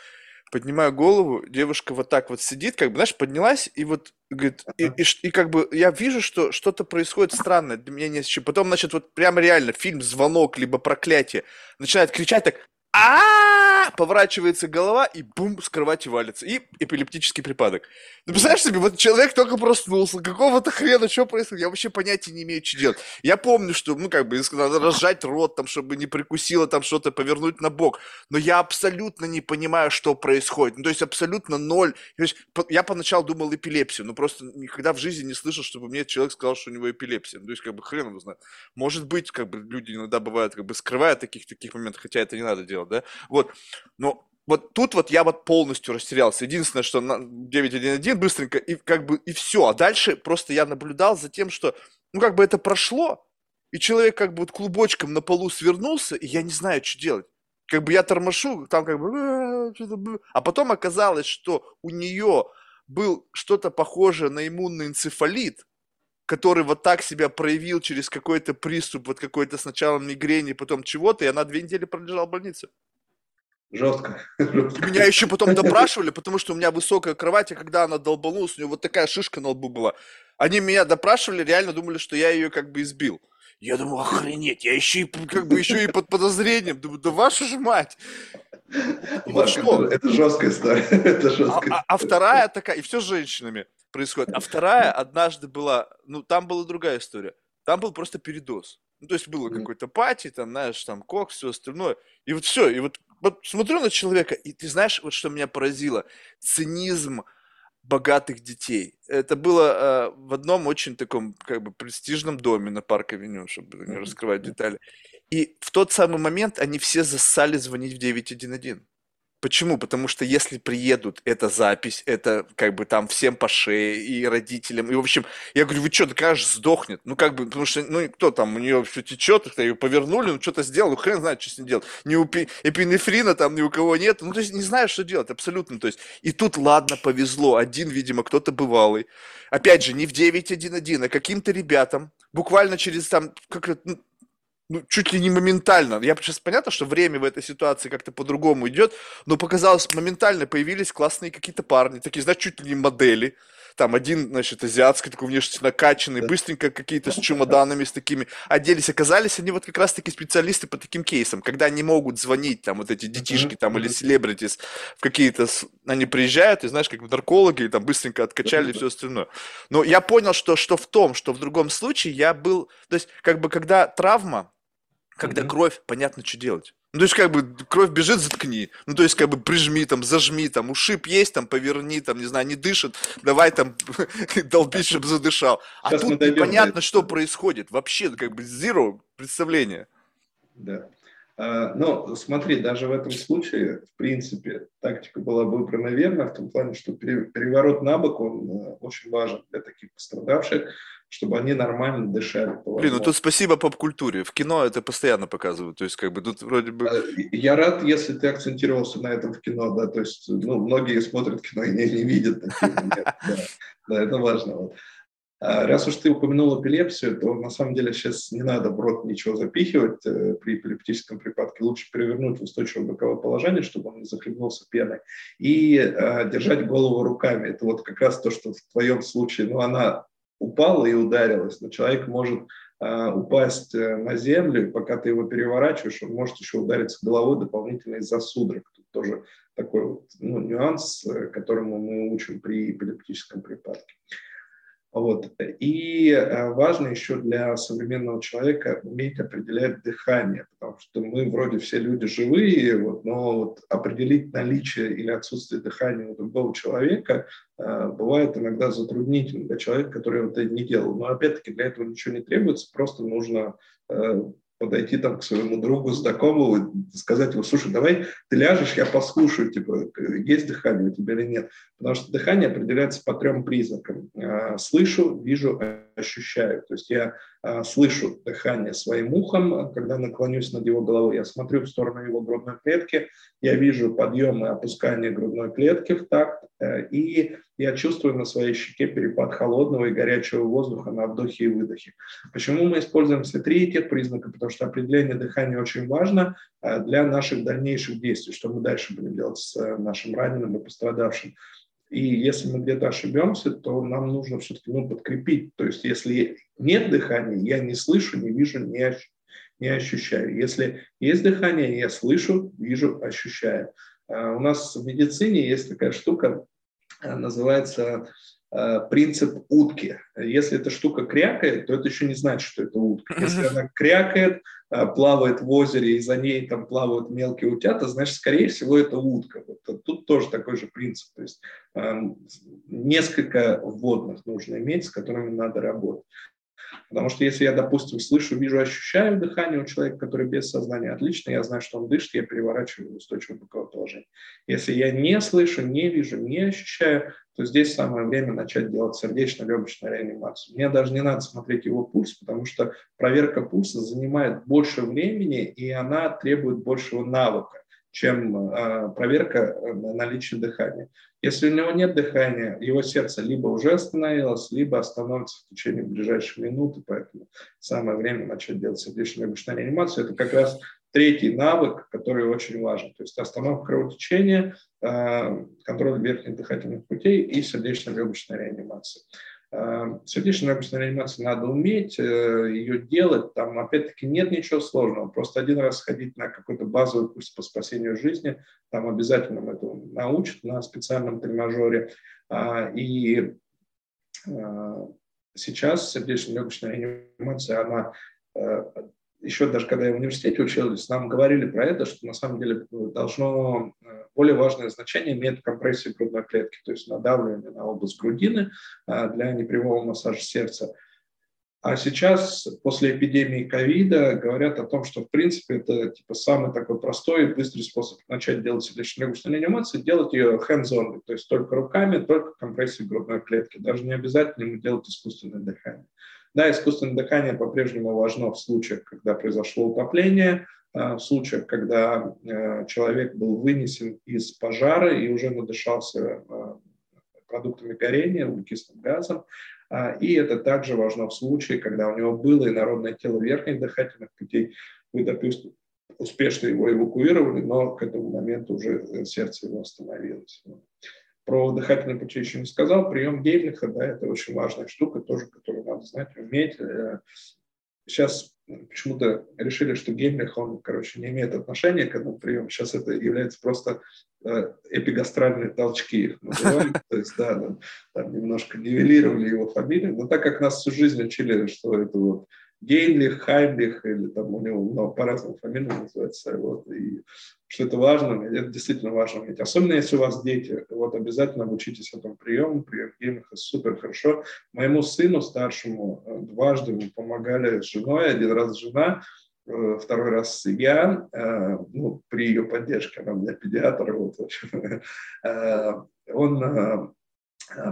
поднимаю голову, девушка вот так вот сидит, как бы, знаешь, поднялась, и вот, говорит, и, и, и как бы я вижу, что что-то происходит странное, для меня не с чем. Потом, значит, вот прямо реально фильм «Звонок», либо «Проклятие», начинает кричать так, а поворачивается голова и бум, с кровати валится. И эпилептический припадок. Ну, представляешь себе, вот человек только проснулся, какого-то хрена, что происходит? Я вообще понятия не имею, что делать. Я помню, что, ну, как бы, надо разжать рот, там, чтобы не прикусило, там, что-то повернуть на бок. Но я абсолютно не понимаю, что происходит. Ну, то есть, абсолютно ноль. Я поначалу думал эпилепсию, но просто никогда в жизни не слышал, чтобы мне человек сказал, что у него эпилепсия. Ну, то есть, как бы, хрен его знает. Может быть, как бы, люди иногда бывают, как бы, скрывают таких таких моментов, хотя это не надо делать, да? Вот. Но вот тут вот я вот полностью растерялся. Единственное, что на 9.1.1 быстренько, и как бы, и все. А дальше просто я наблюдал за тем, что, ну, как бы это прошло, и человек как бы вот клубочком на полу свернулся, и я не знаю, что делать. Как бы я тормошу, там как бы... А потом оказалось, что у нее был что-то похожее на иммунный энцефалит, который вот так себя проявил через какой-то приступ, вот какой-то сначала мигрени, потом чего-то, и она две недели пролежала в больнице. Жестко. Жестко. Меня еще потом допрашивали, потому что у меня высокая кровать, и когда она долбанулась, у нее вот такая шишка на лбу была. Они меня допрашивали, реально думали, что я ее как бы избил. Я думаю, охренеть, я еще и как бы еще и под подозрением. Думаю, да вашу же мать. Вот что? Это, это жесткая история. Это жесткая а, а, а вторая такая, и все с женщинами происходит. А вторая однажды была, ну там была другая история. Там был просто передоз. Ну, то есть было какой-то пати, там, знаешь, там, кок, все остальное. И вот все, и вот, вот смотрю на человека, и ты знаешь, вот что меня поразило? Цинизм богатых детей. Это было э, в одном очень таком, как бы, престижном доме на Парк-авеню, чтобы не раскрывать детали. И в тот самый момент они все зассали звонить в 911. Почему? Потому что если приедут, это запись, это как бы там всем по шее и родителям. И, в общем, я говорю, вы что, такая же сдохнет. Ну, как бы, потому что, ну, кто там, у нее все течет, как-то ее повернули, ну, что-то сделал, ну, хрен знает, что с ним делать. Ни у эпинефрина там ни у кого нет. Ну, то есть, не знаю, что делать, абсолютно. То есть, и тут, ладно, повезло. Один, видимо, кто-то бывалый. Опять же, не в 911, а каким-то ребятам, буквально через там, как ну, ну, чуть ли не моментально. Я сейчас понятно, что время в этой ситуации как-то по-другому идет, но показалось, моментально появились классные какие-то парни, такие, знаешь, чуть ли не модели. Там один, значит, азиатский, такой внешне накачанный, быстренько какие-то с чемоданами, с такими оделись. Оказались они вот как раз-таки специалисты по таким кейсам, когда они могут звонить, там, вот эти детишки там или селебритис в какие-то... Они приезжают, и знаешь, как наркологи, и там быстренько откачали и все остальное. Но я понял, что, что в том, что в другом случае я был... То есть, как бы, когда травма, когда mm-hmm. кровь, понятно, что делать. Ну, то есть, как бы, кровь бежит, заткни. Ну, то есть, как бы, прижми, там, зажми, там, ушиб есть, там, поверни, там, не знаю, не дышит, давай, там, долби, чтобы задышал. А Сейчас тут непонятно, что происходит. Вообще, как бы, zero представление. Да. А, ну, смотри, даже в этом случае, в принципе, тактика была выбрана верно, в том плане, что переворот на бок, он э, очень важен для таких пострадавших, чтобы они нормально дышали. Блин, ну тут спасибо поп-культуре. В кино это постоянно показывают. То есть, как бы тут вроде бы... А, я рад, если ты акцентировался на этом в кино, да, то есть, ну, многие смотрят кино и не, не видят такие да, да, это важно. Вот. А раз уж ты упомянул эпилепсию, то на самом деле сейчас не надо в рот ничего запихивать э, при эпилептическом припадке. Лучше перевернуть в устойчивое боковое положение, чтобы он не захлебнулся пеной, и э, держать голову руками. Это вот как раз то, что в твоем случае, ну, она упала и ударилась, но человек может э, упасть на землю, и пока ты его переворачиваешь, он может еще удариться головой дополнительно из-за судорог. Тут тоже такой вот, ну, нюанс, э, которому мы учим при эпилептическом припадке. Вот. И э, важно еще для современного человека уметь определять дыхание, потому что мы вроде все люди живые, вот, но вот определить наличие или отсутствие дыхания у другого человека э, бывает иногда затруднительно для человека, который это не делал. Но опять-таки для этого ничего не требуется, просто нужно э, подойти там к своему другу, знакомому, сказать ему, слушай, давай ты ляжешь, я послушаю, типа, есть дыхание у тебя или нет. Потому что дыхание определяется по трем признакам. А, слышу, вижу, ощущаю. То есть я а, слышу дыхание своим ухом, когда наклонюсь над его головой, я смотрю в сторону его грудной клетки, я вижу подъем и опускание грудной клетки в такт, э, и я чувствую на своей щеке перепад холодного и горячего воздуха на вдохе и выдохе. Почему мы используем все три этих признака? Потому что определение дыхания очень важно э, для наших дальнейших действий, что мы дальше будем делать с э, нашим раненым и пострадавшим. И если мы где-то ошибемся, то нам нужно все-таки ну, подкрепить. То есть если нет дыхания, я не слышу, не вижу, не, ощущаю не ощущаю. Если есть дыхание, я слышу, вижу, ощущаю. А, у нас в медицине есть такая штука, а, называется принцип утки. Если эта штука крякает, то это еще не значит, что это утка. Если она крякает, плавает в озере, и за ней там плавают мелкие утята, значит, скорее всего, это утка. Вот тут тоже такой же принцип. То есть несколько вводных нужно иметь, с которыми надо работать. Потому что если я, допустим, слышу, вижу, ощущаю дыхание у человека, который без сознания, отлично, я знаю, что он дышит, я переворачиваю в устойчивое боковое положение. Если я не слышу, не вижу, не ощущаю, то здесь самое время начать делать сердечно-легочную реанимацию. Мне даже не надо смотреть его пульс, потому что проверка пульса занимает больше времени, и она требует большего навыка чем э, проверка на наличие дыхания. Если у него нет дыхания, его сердце либо уже остановилось, либо остановится в течение ближайшей минуты, поэтому самое время начать делать сердечно-легочную реанимацию. Это как раз третий навык, который очень важен. То есть остановка кровотечения, э, контроль верхних дыхательных путей и сердечно-легочная реанимация. Эм, сердечно-легочная реанимация надо уметь, э, ее делать, там опять-таки нет ничего сложного, просто один раз сходить на какой-то базовый курс по спасению жизни, там обязательно это научат на специальном тренажере, а, и а, сейчас сердечно-легочная реанимация, она еще даже когда я в университете учился, нам говорили про это, что на самом деле должно более важное значение имеет компрессия грудной клетки, то есть надавливание на область грудины для непрямого массажа сердца. А сейчас, после эпидемии ковида, говорят о том, что, в принципе, это типа самый такой простой и быстрый способ начать делать сердечно-легочную реанимацию, делать ее hands-on, то есть только руками, только компрессией грудной клетки. Даже не обязательно ему делать искусственное дыхание. Да, искусственное дыхание по-прежнему важно в случаях, когда произошло утопление, а, в случаях, когда э, человек был вынесен из пожара и уже надышался а, продуктами горения, углекислым газом, а, и это также важно в случае, когда у него было инородное тело верхних дыхательных путей. Вы, допустим, успешно его эвакуировали, но к этому моменту уже э, сердце его остановилось. Про дыхательные пути еще не сказал. Прием Геймлиха, да, это очень важная штука, тоже, которую надо знать, уметь. Э, сейчас почему-то решили, что Геймлих, он, короче, не имеет отношения к этому приему. Сейчас это является просто э, эпигастральные толчки их называют. То есть, да, там немножко нивелировали его фамилию. Но так как нас всю жизнь учили, что это вот Гейнлих, Хайнлих, или там у него много по-разному фамилии называется, вот, и что это важно, это действительно важно иметь. Особенно если у вас дети, вот обязательно обучитесь этому приему, прием Гейнлиха супер хорошо. Моему сыну старшему э, дважды мы помогали с женой, один раз жена, э, второй раз я, э, ну, при ее поддержке, она у меня педиатр, вот, он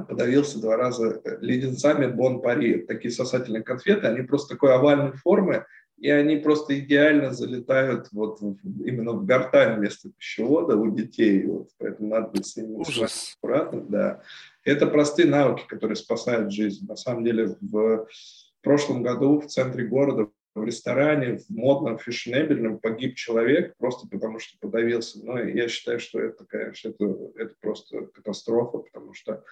подавился два раза э, леденцами Бон Пари. Такие сосательные конфеты, они просто такой овальной формы, и они просто идеально залетают вот именно в гортань вместо пищевода у детей. Вот, поэтому надо быть с ними аккуратным. Да. Это простые навыки, которые спасают жизнь. На самом деле в прошлом году в центре города в ресторане, в модном, фешенебельном погиб человек просто потому, что подавился. Но я считаю, что это, конечно, это, это просто катастрофа, потому что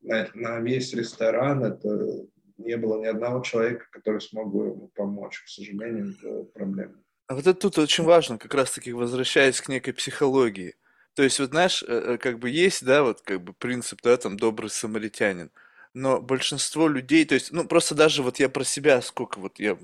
на, на весь ресторан это не было ни одного человека, который смог бы ему помочь. К сожалению, это проблема. А вот это тут очень важно, как раз-таки возвращаясь к некой психологии. То есть, вот знаешь, э, э, как бы есть, да, вот как бы принцип, да, там, добрый самаритянин. Но большинство людей, то есть, ну, просто даже вот я про себя, сколько вот я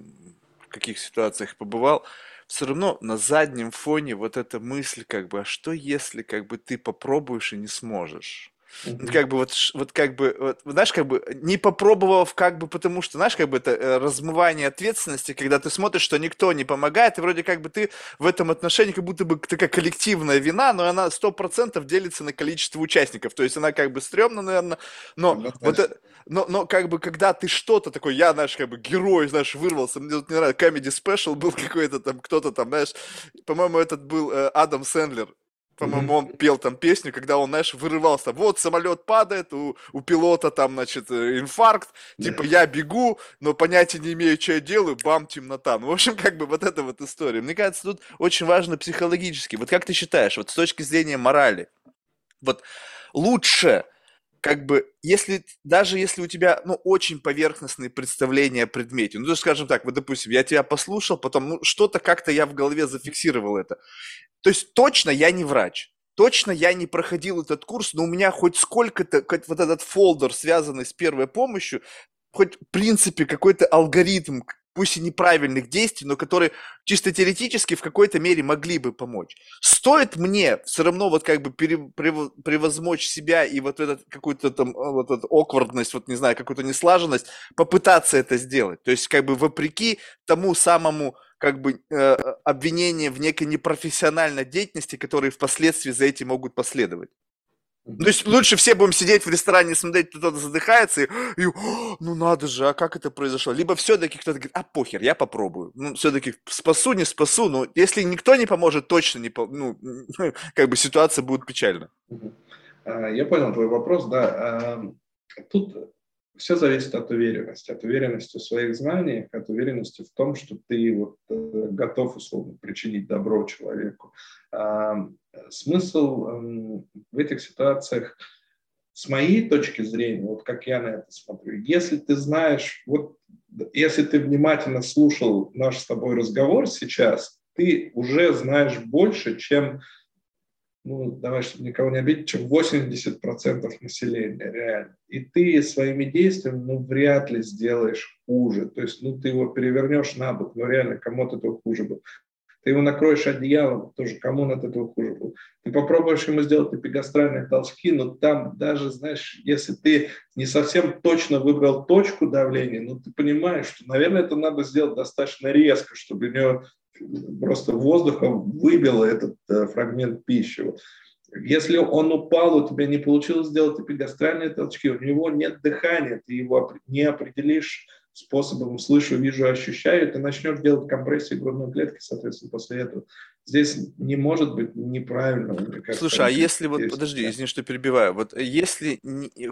в каких ситуациях побывал, все равно на заднем фоне вот эта мысль, как бы, а что если, как бы, ты попробуешь и не сможешь? Mm-hmm. Как бы вот, вот как бы, вот, знаешь, как бы не попробовав, как бы, потому что, знаешь, как бы это э, размывание ответственности, когда ты смотришь, что никто не помогает, и вроде как бы ты в этом отношении как будто бы такая коллективная вина, но она сто процентов делится на количество участников, то есть она как бы стрёмна, наверное, но mm-hmm. вот это, но, но как бы когда ты что-то такой, я, знаешь, как бы герой, знаешь, вырвался, мне тут не нравится, comedy special был какой-то там, кто-то там, знаешь, по-моему, этот был э, Адам Сэндлер, по-моему, он пел там песню, когда он, знаешь, вырывался. Вот самолет падает, у, у пилота там, значит, э, инфаркт. Типа, я бегу, но понятия не имею, что я делаю, бам, темнота. Ну, в общем, как бы вот эта вот история. Мне кажется, тут очень важно психологически. Вот как ты считаешь, вот с точки зрения морали, вот лучше как бы, если, даже если у тебя, ну, очень поверхностные представления о предмете, ну, скажем так, вот, допустим, я тебя послушал, потом, ну, что-то как-то я в голове зафиксировал это. То есть точно я не врач, точно я не проходил этот курс, но у меня хоть сколько-то, хоть вот этот фолдер, связанный с первой помощью, хоть в принципе какой-то алгоритм, пусть и неправильных действий, но которые чисто теоретически в какой-то мере могли бы помочь. Стоит мне все равно вот как бы превозмочь себя и вот этот какую-то там а, вот эту awkwardность, вот не знаю, какую-то неслаженность, попытаться это сделать. То есть как бы вопреки тому самому как бы э, обвинения в некой непрофессиональной деятельности, которые впоследствии за этим могут последовать. То есть лучше все будем сидеть в ресторане, смотреть, кто-то задыхается, и, и ну надо же, а как это произошло? Либо все-таки кто-то говорит, а похер, я попробую. Ну, все-таки спасу, не спасу, но если никто не поможет, точно не, ну, как бы ситуация будет печальна. А, я понял твой вопрос, да. Тут все зависит от уверенности, от уверенности в своих знаниях, от уверенности в том, что ты вот э, готов условно причинить добро человеку. Смысл эм, в этих ситуациях, с моей точки зрения, вот как я на это смотрю, если ты знаешь, вот если ты внимательно слушал наш с тобой разговор сейчас, ты уже знаешь больше, чем ну, давай, чтобы никого не обидеть, чем 80% населения реально. И ты своими действиями, ну, вряд ли сделаешь хуже. То есть, ну, ты его перевернешь на бок, но реально кому-то этого хуже будет. Ты его накроешь одеялом, тоже кому от этого хуже будет. Ты попробуешь ему сделать эпигастральные толчки, но там даже, знаешь, если ты не совсем точно выбрал точку давления, ну, ты понимаешь, что, наверное, это надо сделать достаточно резко, чтобы у него просто воздухом выбило этот э, фрагмент пищи. Если он упал, у тебя не получилось сделать эпигастральные толчки, у него нет дыхания, ты его не определишь способом слышу, вижу, ощущаю, ты начнешь делать компрессию грудной клетки, соответственно, после этого. Здесь не может быть неправильно. Кажется, Слушай, а если вот, подожди, извини, что перебиваю, вот если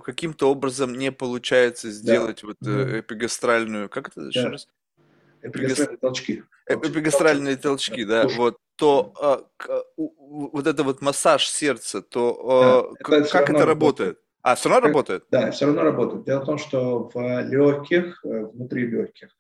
каким-то образом не получается сделать да. вот mm-hmm. эпигастральную, как это еще да. раз? Эпигастральные толчки. Эпигастральные толчки, да, Слушай. вот, то а, к, вот это вот массаж сердца, то а, да, как это работает? А, все равно работает? Да, все равно работает. Дело в том, что в легких, э, внутри легких,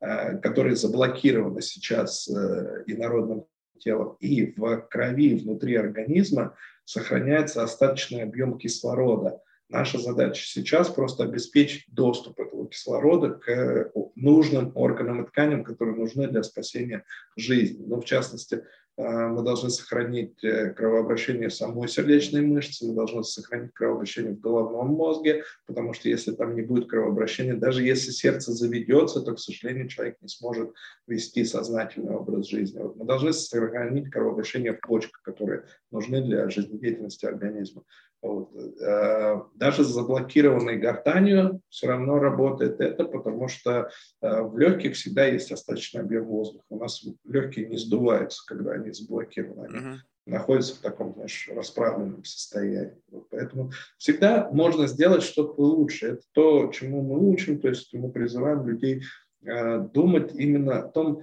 э, которые заблокированы сейчас э, инородным телом, и в крови внутри организма сохраняется остаточный объем кислорода. Наша задача сейчас просто обеспечить доступ этого кислорода к нужным органам и тканям, которые нужны для спасения жизни. Ну, в частности, мы должны сохранить э, кровообращение самой сердечной мышце, мы должны сохранить кровообращение в головном мозге, потому что если там не будет кровообращения, даже если сердце заведется, то, к сожалению, человек не сможет вести сознательный образ жизни. Вот мы должны сохранить кровообращение в почках, которые нужны для жизнедеятельности организма. Вот. Э, даже заблокированной гортанью все равно работает это, потому что э, в легких всегда есть остаточный объем воздуха. У нас легкие не сдуваются, когда они заблокированы. Они uh-huh. находятся в таком, знаешь, расправленном состоянии. Вот поэтому всегда можно сделать что-то лучше. Это то, чему мы учим, то есть мы призываем людей э, думать именно о том,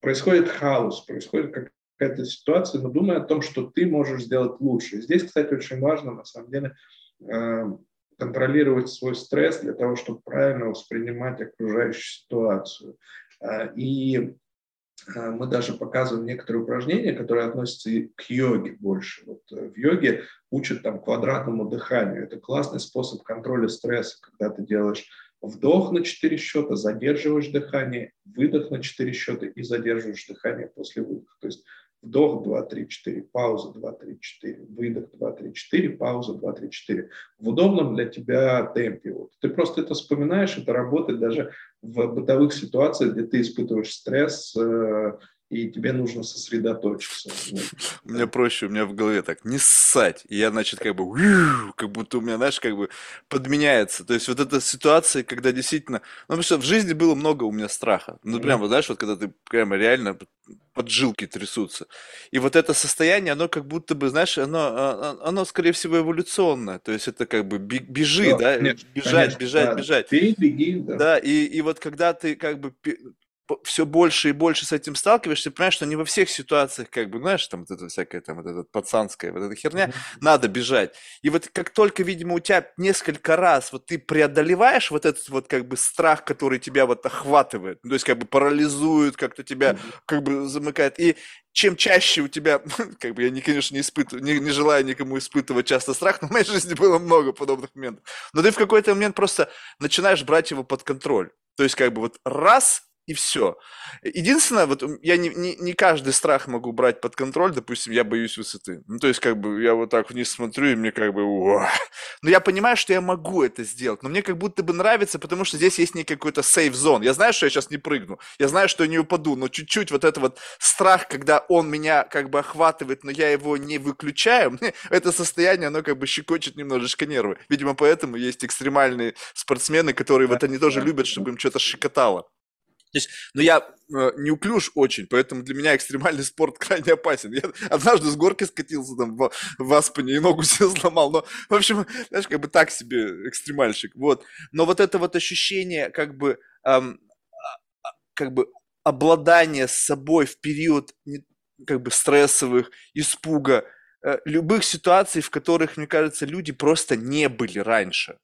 происходит хаос, происходит как какая-то ситуация, но думай о том, что ты можешь сделать лучше. И здесь, кстати, очень важно, на самом деле, э, контролировать свой стресс для того, чтобы правильно воспринимать окружающую ситуацию. Э, и мы даже показываем некоторые упражнения, которые относятся к йоге больше. Вот в йоге учат там квадратному дыханию. Это классный способ контроля стресса, когда ты делаешь вдох на 4 счета, задерживаешь дыхание, выдох на 4 счета и задерживаешь дыхание после выдоха. То есть Вдох 2, 3, 4, пауза 2, 3, 4, выдох 2, 3, 4, пауза 2, 3, 4. В удобном для тебя темпе. Вот. Ты просто это вспоминаешь, это работает даже в бытовых ситуациях, где ты испытываешь стресс, э, и тебе нужно сосредоточиться. Меня проще, у меня в голове так, не ссать. И я, значит, как бы, как будто у меня, знаешь, как бы подменяется. То есть вот эта ситуация, когда действительно... Ну, потому что в жизни было много у меня страха. Ну, прямо, знаешь, вот когда ты прямо реально поджилки трясутся. И вот это состояние, оно как будто бы, знаешь, оно, а, а, оно скорее всего, эволюционное. То есть это как бы бежи, да, да? Нет, бежать, конечно, бежать, да. бежать. Беги, беги, да. Да, и, и вот когда ты как бы все больше и больше с этим сталкиваешься, понимаешь, что не во всех ситуациях, как бы, знаешь, там вот это всякая там вот эта пацанская вот эта херня, mm-hmm. надо бежать. И вот как только, видимо, у тебя несколько раз вот ты преодолеваешь вот этот вот как бы страх, который тебя вот охватывает, то есть как бы парализует, как-то тебя mm-hmm. как бы замыкает, и чем чаще у тебя, как бы я, не, конечно, не испытываю, не, не желаю никому испытывать часто страх, но в моей жизни было много подобных моментов. Но ты в какой-то момент просто начинаешь брать его под контроль. То есть как бы вот раз и все. Единственное, вот я не, не, не каждый страх могу брать под контроль, допустим, я боюсь высоты. Ну, то есть, как бы, я вот так вниз смотрю, и мне как бы, Уah! но я понимаю, что я могу это сделать, но мне как будто бы нравится, потому что здесь есть некий какой-то сейф зон. Я знаю, что я сейчас не прыгну, я знаю, что я не упаду, но чуть-чуть вот это вот страх, когда он меня как бы охватывает, но я его не выключаю, мне это состояние, оно как бы щекочет немножечко нервы. Видимо, поэтому есть экстремальные спортсмены, которые вот они тоже любят, чтобы им что-то щекотало. То есть, ну, я э, неуклюж очень, поэтому для меня экстремальный спорт крайне опасен. Я однажды с горки скатился там в, в Аспане и ногу себе сломал. Но, в общем, знаешь, как бы так себе экстремальщик. Вот. Но вот это вот ощущение, как бы, эм, как бы обладание собой в период как бы стрессовых, испуга, э, любых ситуаций, в которых, мне кажется, люди просто не были раньше.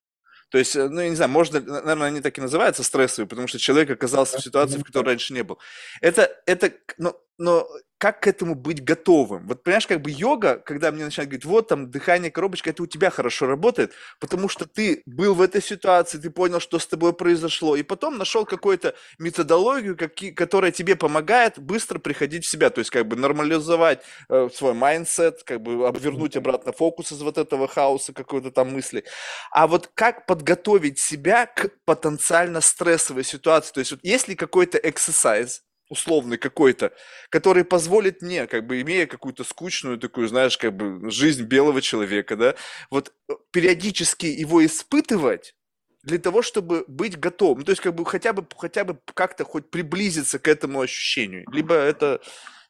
То есть, э, ну, я не знаю, можно, наверное, они так и называются стрессовые, потому что человек оказался в ситуации, в которой раньше не был. Это, это, ну, но как к этому быть готовым? Вот понимаешь, как бы йога, когда мне начинают говорить, вот там дыхание, коробочка, это у тебя хорошо работает, потому что ты был в этой ситуации, ты понял, что с тобой произошло, и потом нашел какую-то методологию, какие, которая тебе помогает быстро приходить в себя, то есть как бы нормализовать э, свой mindset, как бы обвернуть обратно фокус из вот этого хаоса какой-то там мысли. А вот как подготовить себя к потенциально стрессовой ситуации? То есть вот есть ли какой-то exercise, условный какой-то, который позволит мне, как бы имея какую-то скучную такую, знаешь, как бы жизнь белого человека, да, вот э, периодически его испытывать для того, чтобы быть готовым. Ну, то есть как бы хотя бы, хотя бы как-то хоть приблизиться к этому ощущению. Либо это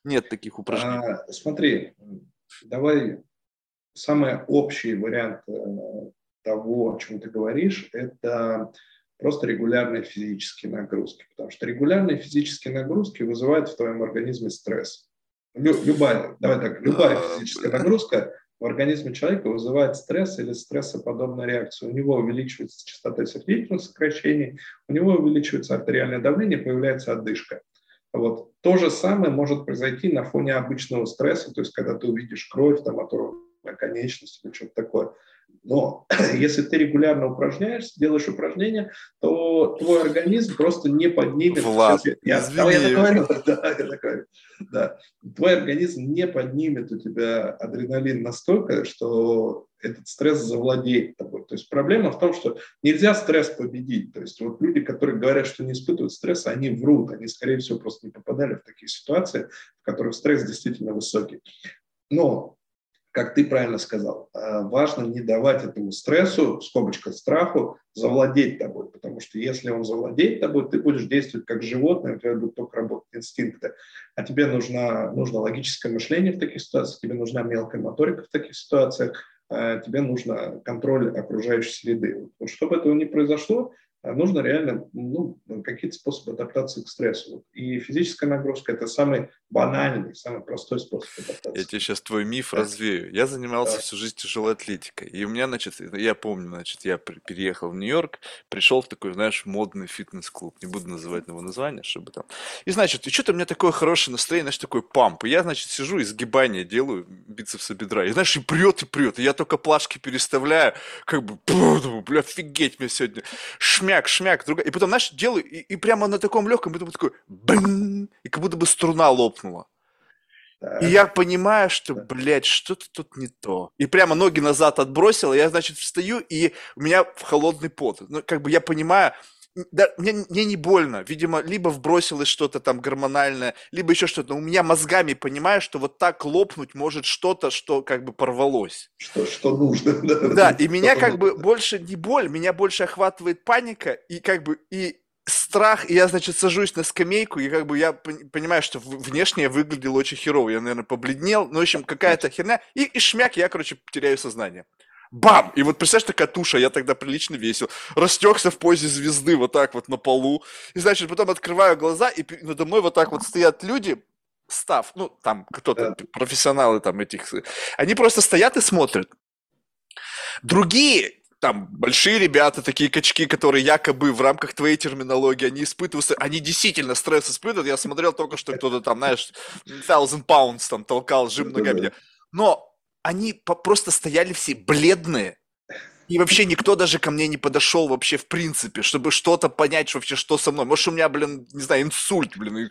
нет таких упражнений. А, смотри, давай самый общий вариант э, того, о чем ты говоришь, это просто регулярные физические нагрузки. Потому что регулярные физические нагрузки вызывают в твоем организме стресс. Любая, давай так, любая физическая нагрузка в организме человека вызывает стресс или стрессоподобную реакцию. У него увеличивается частота сердечных сокращений, у него увеличивается артериальное давление, появляется одышка. Вот. То же самое может произойти на фоне обычного стресса, то есть когда ты увидишь кровь, там, оторванная конечность или что-то такое. Но если ты регулярно упражняешься, делаешь упражнения, то твой организм просто не поднимет... Влад, я, извини. я договорю, да, я договорю. Да. Твой организм не поднимет у тебя адреналин настолько, что этот стресс завладеет тобой. То есть проблема в том, что нельзя стресс победить. То есть вот люди, которые говорят, что не испытывают стресса, они врут. Они, скорее всего, просто не попадали в такие ситуации, в которых стресс действительно высокий. Но как ты правильно сказал, э, важно не давать этому стрессу, скобочка страху, завладеть тобой, потому что если он завладеет тобой, ты будешь действовать как животное, у тебя будут только работать инстинкты, а тебе нужно, нужно логическое мышление в таких ситуациях, тебе нужна мелкая моторика в таких ситуациях, э, тебе нужно контроль окружающей среды. Чтобы этого не произошло, нужно реально ну, какие-то способы адаптации к стрессу. И физическая нагрузка – это самый банальный, самый простой способ адаптации. Я тебе сейчас твой миф да. развею. Я занимался да. всю жизнь тяжелой атлетикой. И у меня, значит, я помню, значит, я переехал в Нью-Йорк, пришел в такой, знаешь, модный фитнес-клуб. Не буду называть его название, чтобы там... И, значит, и что-то у меня такое хорошее настроение, знаешь, такой памп. И я, значит, сижу и сгибание делаю бицепса бедра. И, знаешь, и прет, и прет. И я только плашки переставляю, как бы, бля, офигеть мне сегодня. Шмя шмяк, шмяк, другая. И потом, знаешь, делаю, и, и прямо на таком легком, потом такой, бэн, и как будто бы струна лопнула. И я понимаю, что, блядь, что-то тут не то. И прямо ноги назад отбросил, я, значит, встаю, и у меня в холодный пот. Ну, как бы я понимаю, да, мне, мне не больно. Видимо, либо вбросилось что-то там гормональное, либо еще что-то. Но у меня мозгами понимаю, что вот так лопнуть может что-то, что как бы порвалось. Что, что нужно. Да, да и меня как бы больше не боль, меня больше охватывает паника и как бы и страх, и я, значит, сажусь на скамейку, и как бы я понимаю, что внешне я выглядел очень херово. Я, наверное, побледнел, ну, в общем, какая-то херня. И, и шмяк, я, короче, теряю сознание бам! И вот представляешь, такая туша, я тогда прилично весил. Растекся в позе звезды вот так вот на полу. И, значит, потом открываю глаза, и надо мной вот так вот стоят люди, став, ну, там кто-то, профессионалы там этих, они просто стоят и смотрят. Другие, там, большие ребята, такие качки, которые якобы в рамках твоей терминологии, они испытывают, они действительно стресс испытывают. Я смотрел только что кто-то там, знаешь, thousand pounds там толкал жим ногами. Но они просто стояли все бледные. И вообще никто даже ко мне не подошел вообще в принципе, чтобы что-то понять вообще, что со мной. Может, у меня, блин, не знаю, инсульт, блин.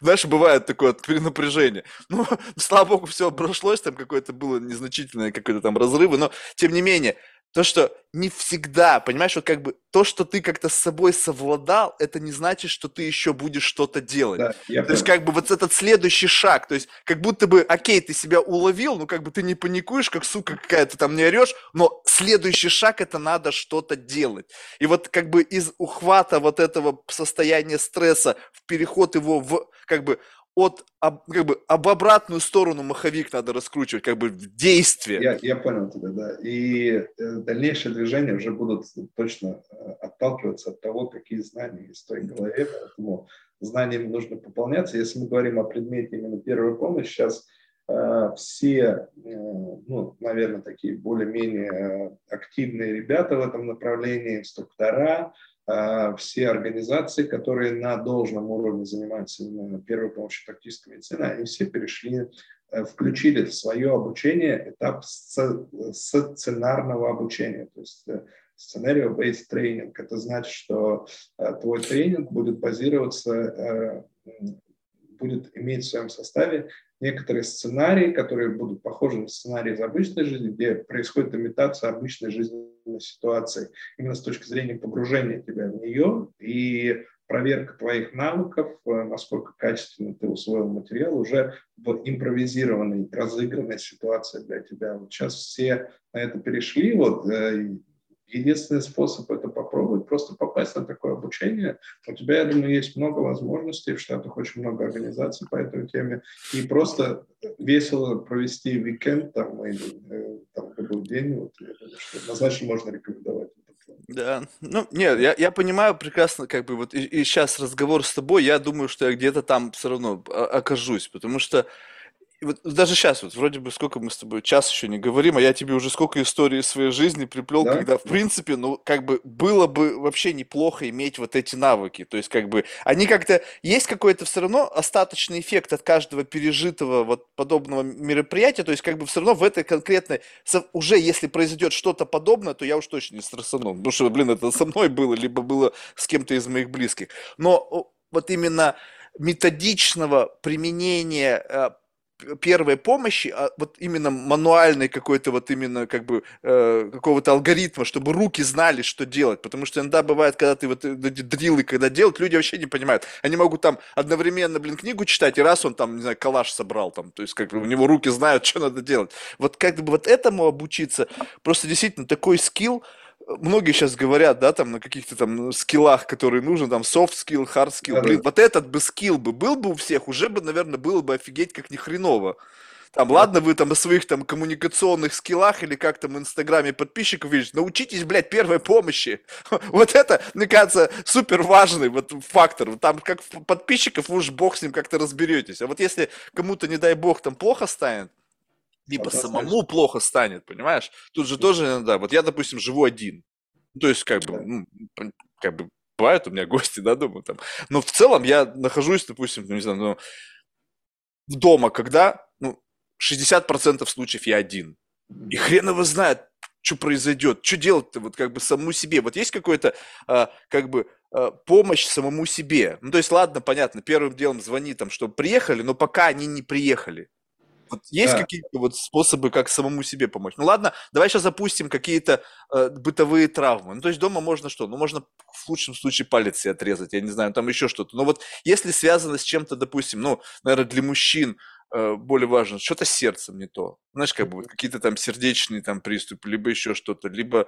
Знаешь, бывает такое перенапряжение. Ну, слава богу, все обошлось, там какое-то было незначительное какое-то там разрывы, но тем не менее, то, что не всегда, понимаешь, вот как бы то, что ты как-то с собой совладал, это не значит, что ты еще будешь что-то делать. Да, то есть как бы вот этот следующий шаг, то есть как будто бы, окей, ты себя уловил, ну как бы ты не паникуешь, как сука какая-то там не орешь, но следующий шаг это надо что-то делать. И вот как бы из ухвата вот этого состояния стресса в переход его в как бы от как бы об обратную сторону маховик надо раскручивать, как бы в действие. Я, я понял тебя, да. И э, дальнейшие движения уже будут точно э, отталкиваться от того, какие знания есть в твоей голове, поэтому знаниями нужно пополняться. Если мы говорим о предмете именно первой помощи, сейчас э, все, ну, наверное, такие более-менее активные ребята в этом направлении, инструктора, все организации, которые на должном уровне занимаются именно первой помощью тактической медицины, они все перешли, включили в свое обучение этап сценарного обучения. То есть scenario-based тренинг. Это значит, что э, твой тренинг будет базироваться, э, будет иметь в своем составе некоторые сценарии, которые будут похожи на сценарии из обычной жизни, где происходит имитация обычной жизненной ситуации, именно с точки зрения погружения тебя в нее и проверка твоих навыков, э, насколько качественно ты усвоил материал уже в импровизированной, разыгранной ситуации для тебя. Вот сейчас все на это перешли, вот Единственный способ это попробовать, просто попасть на такое обучение. У тебя, я думаю, есть много возможностей, в Штатах очень много организаций по этой теме. И просто весело провести уикенд там, или э, там, любой день, вот, я что однозначно можно рекомендовать. Да, ну нет, я, я понимаю прекрасно, как бы вот и, и сейчас разговор с тобой, я думаю, что я где-то там все равно окажусь, потому что вот даже сейчас, вот вроде бы сколько мы с тобой час еще не говорим, а я тебе уже сколько историй своей жизни приплел, да? когда, в принципе, ну, как бы было бы вообще неплохо иметь вот эти навыки. То есть, как бы, они как-то, есть какой-то все равно остаточный эффект от каждого пережитого вот подобного мероприятия. То есть, как бы, все равно в этой конкретной, уже если произойдет что-то подобное, то я уж точно не стрессану. Потому что, блин, это со мной было, либо было с кем-то из моих близких. Но вот именно методичного применения э, первой помощи, а вот именно мануальной какой-то вот именно как бы э, какого-то алгоритма, чтобы руки знали, что делать, потому что иногда бывает, когда ты вот эти дрилы, когда делают, люди вообще не понимают, они могут там одновременно, блин, книгу читать, и раз он там, не знаю, калаш собрал там, то есть как бы у него руки знают, что надо делать. Вот как бы вот этому обучиться, просто действительно такой скилл, многие сейчас говорят, да, там на каких-то там скиллах, которые нужны, там soft skill, hard skill. Да, Блин, да. вот этот бы скилл бы был бы у всех, уже бы, наверное, было бы офигеть как ни хреново. Там, ладно, вы там о своих там коммуникационных скиллах или как там в Инстаграме подписчиков видите, научитесь, блядь, первой помощи. Вот это, мне кажется, супер важный вот фактор. Там как подписчиков, вы уж бог с ним как-то разберетесь. А вот если кому-то, не дай бог, там плохо станет, либо самому плохо станет, понимаешь? Тут же тоже иногда, вот я, допустим, живу один, ну, то есть как бы, ну, как бы бывают у меня гости, да, дома там, но в целом я нахожусь, допустим, ну, не знаю, ну, дома, когда, ну, 60% случаев я один, и хрен его знает, что произойдет, что делать-то вот как бы самому себе. Вот есть какой-то а, как бы а, помощь самому себе. Ну, то есть, ладно, понятно, первым делом звони там, чтобы приехали, но пока они не приехали. Вот есть да. какие-то вот способы, как самому себе помочь? Ну ладно, давай сейчас запустим какие-то э, бытовые травмы. Ну то есть дома можно что? Ну можно в лучшем случае палец себе отрезать, я не знаю, там еще что-то. Но вот если связано с чем-то, допустим, ну, наверное, для мужчин э, более важно, что-то с сердцем не то. Знаешь, как бы вот какие-то там сердечные там приступы, либо еще что-то, либо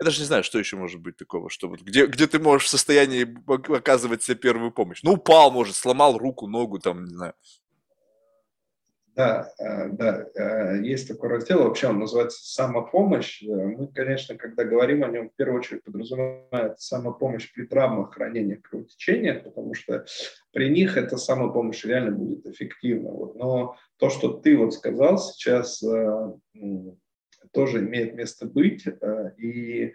я даже не знаю, что еще может быть такого, что вот где, где ты можешь в состоянии оказывать себе первую помощь. Ну, упал, может, сломал руку, ногу, там, не знаю. Да, э, да, э, есть такой раздел, вообще он называется «Самопомощь». Э, мы, конечно, когда говорим о нем, в первую очередь подразумевает самопомощь при травмах, хранении, кровотечениях, потому что при них эта самопомощь реально будет эффективна. Вот. Но то, что ты вот сказал сейчас, тоже имеет место быть, и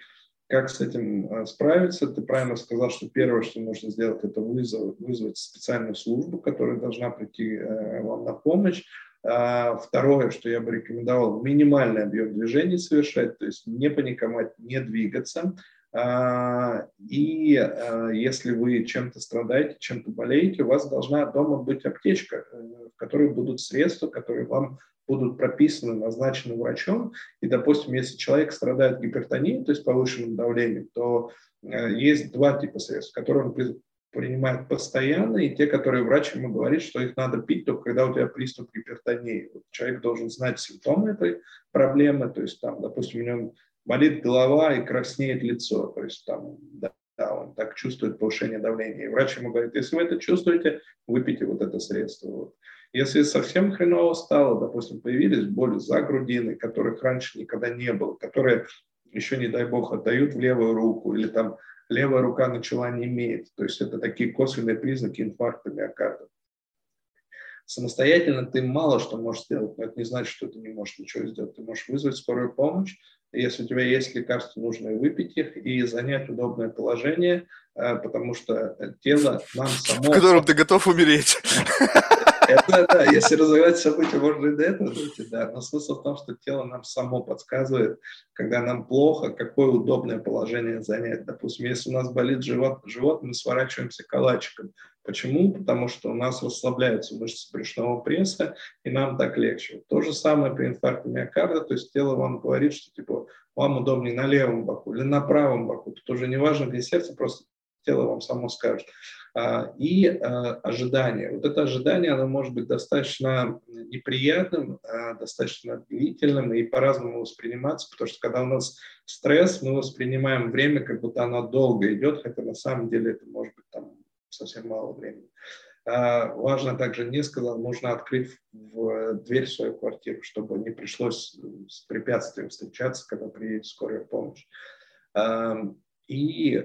как с этим справиться? Ты правильно сказал, что первое, что нужно сделать, это вызов, вызвать специальную службу, которая должна прийти вам на помощь. А, второе, что я бы рекомендовал, минимальный объем движений совершать, то есть не паниковать, не двигаться. А, и а, если вы чем-то страдаете, чем-то болеете, у вас должна дома быть аптечка, э, в которой будут средства, которые вам будут прописаны, назначены врачом. И, допустим, если человек страдает гипертонией, то есть повышенным давлением, то э, есть два типа средств, которые он принимают постоянно, и те, которые врач ему говорит, что их надо пить только когда у тебя приступ гипертонии. Вот человек должен знать симптомы этой проблемы, то есть там, допустим, у него болит голова и краснеет лицо, то есть там, да, да, он так чувствует повышение давления. И врач ему говорит, если вы это чувствуете, выпейте вот это средство. Вот. Если совсем хреново стало, допустим, появились боли за грудиной, которых раньше никогда не было, которые еще, не дай бог, отдают в левую руку, или там левая рука начала не иметь. То есть это такие косвенные признаки инфаркта миокарда. Самостоятельно ты мало что можешь сделать, но это не значит, что ты не можешь ничего сделать. Ты можешь вызвать скорую помощь, если у тебя есть лекарства, нужно выпить их и занять удобное положение, потому что тело нам само... В котором ты готов умереть. Это, да, если развивать события, можно и до этого дойти, да. Но смысл в том, что тело нам само подсказывает, когда нам плохо, какое удобное положение занять. Допустим, если у нас болит живот, живот мы сворачиваемся калачиком. Почему? Потому что у нас расслабляются мышцы брюшного пресса, и нам так легче. То же самое при инфаркте миокарда, то есть тело вам говорит, что типа вам удобнее на левом боку или на правом боку. Тут уже не важно, где сердце, просто тело вам само скажет. А, и а, ожидание. Вот это ожидание, оно может быть достаточно неприятным, а, достаточно длительным и по-разному восприниматься, потому что когда у нас стресс, мы воспринимаем время, как будто оно долго идет, хотя на самом деле это может быть там совсем мало времени. Важно также не сказал, нужно открыть в дверь в свою квартиру, чтобы не пришлось с препятствием встречаться, когда приедет скорая помощь. И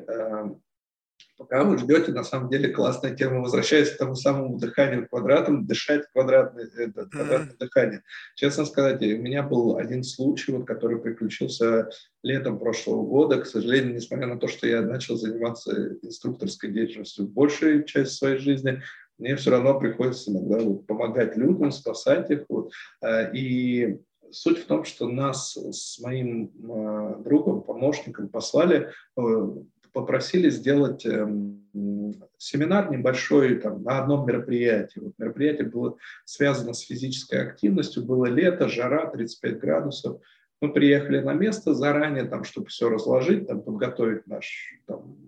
пока вы ждете, на самом деле классная тема, возвращаясь к тому самому дыханию квадратом, дышать квадратное, это, квадратное дыхание. Честно сказать, у меня был один случай, вот, который приключился летом прошлого года. К сожалению, несмотря на то, что я начал заниматься инструкторской деятельностью большую часть своей жизни, мне все равно приходится иногда вот, помогать людям, спасать их. Вот. А, и суть в том, что нас с моим э, другом, помощником послали э, попросили сделать эм, семинар небольшой там, на одном мероприятии. Вот мероприятие было связано с физической активностью, было лето, жара, 35 градусов. Мы приехали на место заранее, там, чтобы все разложить, там, подготовить наш, там,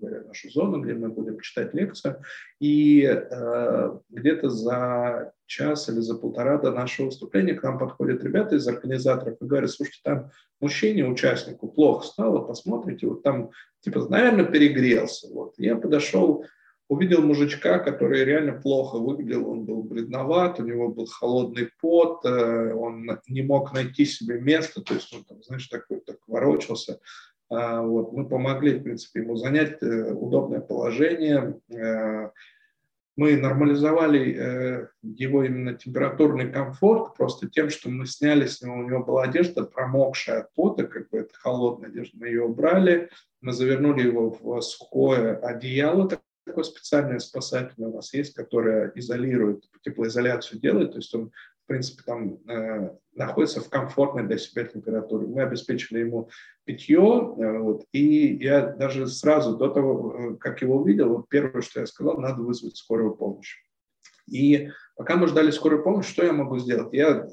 говоря, нашу зону, где мы будем читать лекцию. И э, где-то за час или за полтора до нашего выступления к нам подходят ребята из организаторов и говорят, слушайте, там мужчине, участнику, плохо стало, посмотрите, вот там, типа, наверное, перегрелся. Вот. Я подошел, увидел мужичка, который реально плохо выглядел, он был бледноват, у него был холодный пот, э, он не мог найти себе место, то есть он там, знаешь, такой так ворочался. А, вот. Мы помогли, в принципе, ему занять э, удобное положение, э, мы нормализовали его именно температурный комфорт просто тем, что мы сняли с него, у него была одежда промокшая от пота, как бы это холодная одежда, мы ее убрали, мы завернули его в сухое одеяло, такое специальное спасательное у нас есть, которое изолирует, теплоизоляцию делает, то есть он, в принципе, там э, находится в комфортной для себя температуре. Мы обеспечили ему питье, э, вот, и я даже сразу до того, э, как его увидел, вот первое, что я сказал, надо вызвать скорую помощь. И пока мы ждали скорую помощь, что я могу сделать? Я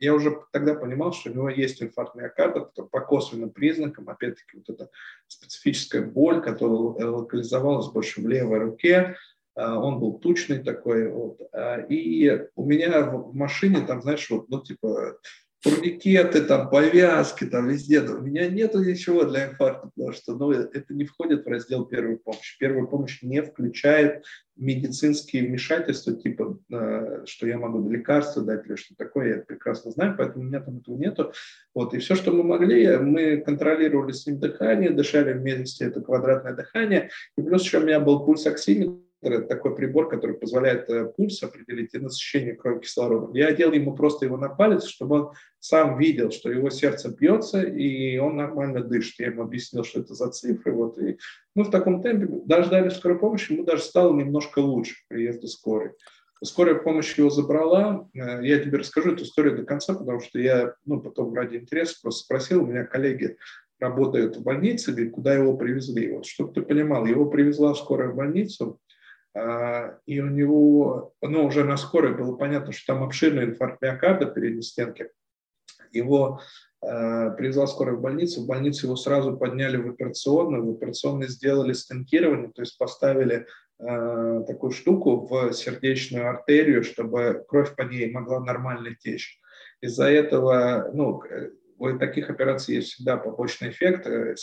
я уже тогда понимал, что у него есть инфаркт миокарда, по косвенным признакам, опять-таки, вот эта специфическая боль, которая локализовалась больше в левой руке, а, он был тучный такой, вот. А, и у меня в машине там, знаешь, вот, ну, типа, турникеты, там, повязки, там, везде. У меня нету ничего для инфаркта, потому что ну, это не входит в раздел первой помощи. Первая помощь не включает медицинские вмешательства, типа, э, что я могу лекарства дать или что такое, я прекрасно знаю, поэтому у меня там этого нету. Вот, и все, что мы могли, мы контролировали с ним дыхание, дышали вместе, это квадратное дыхание, и плюс еще у меня был пульс оксиметр, это такой прибор, который позволяет э, пульс определить и насыщение крови кислородом. Я одел ему просто его на палец, чтобы он сам видел, что его сердце бьется, и он нормально дышит. Я ему объяснил, что это за цифры. Вот. И мы в таком темпе дождали скорой помощи, ему даже стало немножко лучше к приезду скорой. Скорая помощь его забрала. Э, я тебе расскажу эту историю до конца, потому что я ну, потом ради интереса просто спросил, у меня коллеги работают в больнице, говорит, куда его привезли. Вот, чтобы ты понимал, его привезла скорая в больницу, и у него, ну, уже на скорой было понятно, что там обширный инфаркт миокарда передней стенки. Его э, привезла скорая в больницу, в больницу его сразу подняли в операционную, в операционной сделали стентирование, то есть поставили э, такую штуку в сердечную артерию, чтобы кровь по ней могла нормально течь. Из-за этого, ну, у таких операций есть всегда побочный эффект. Э,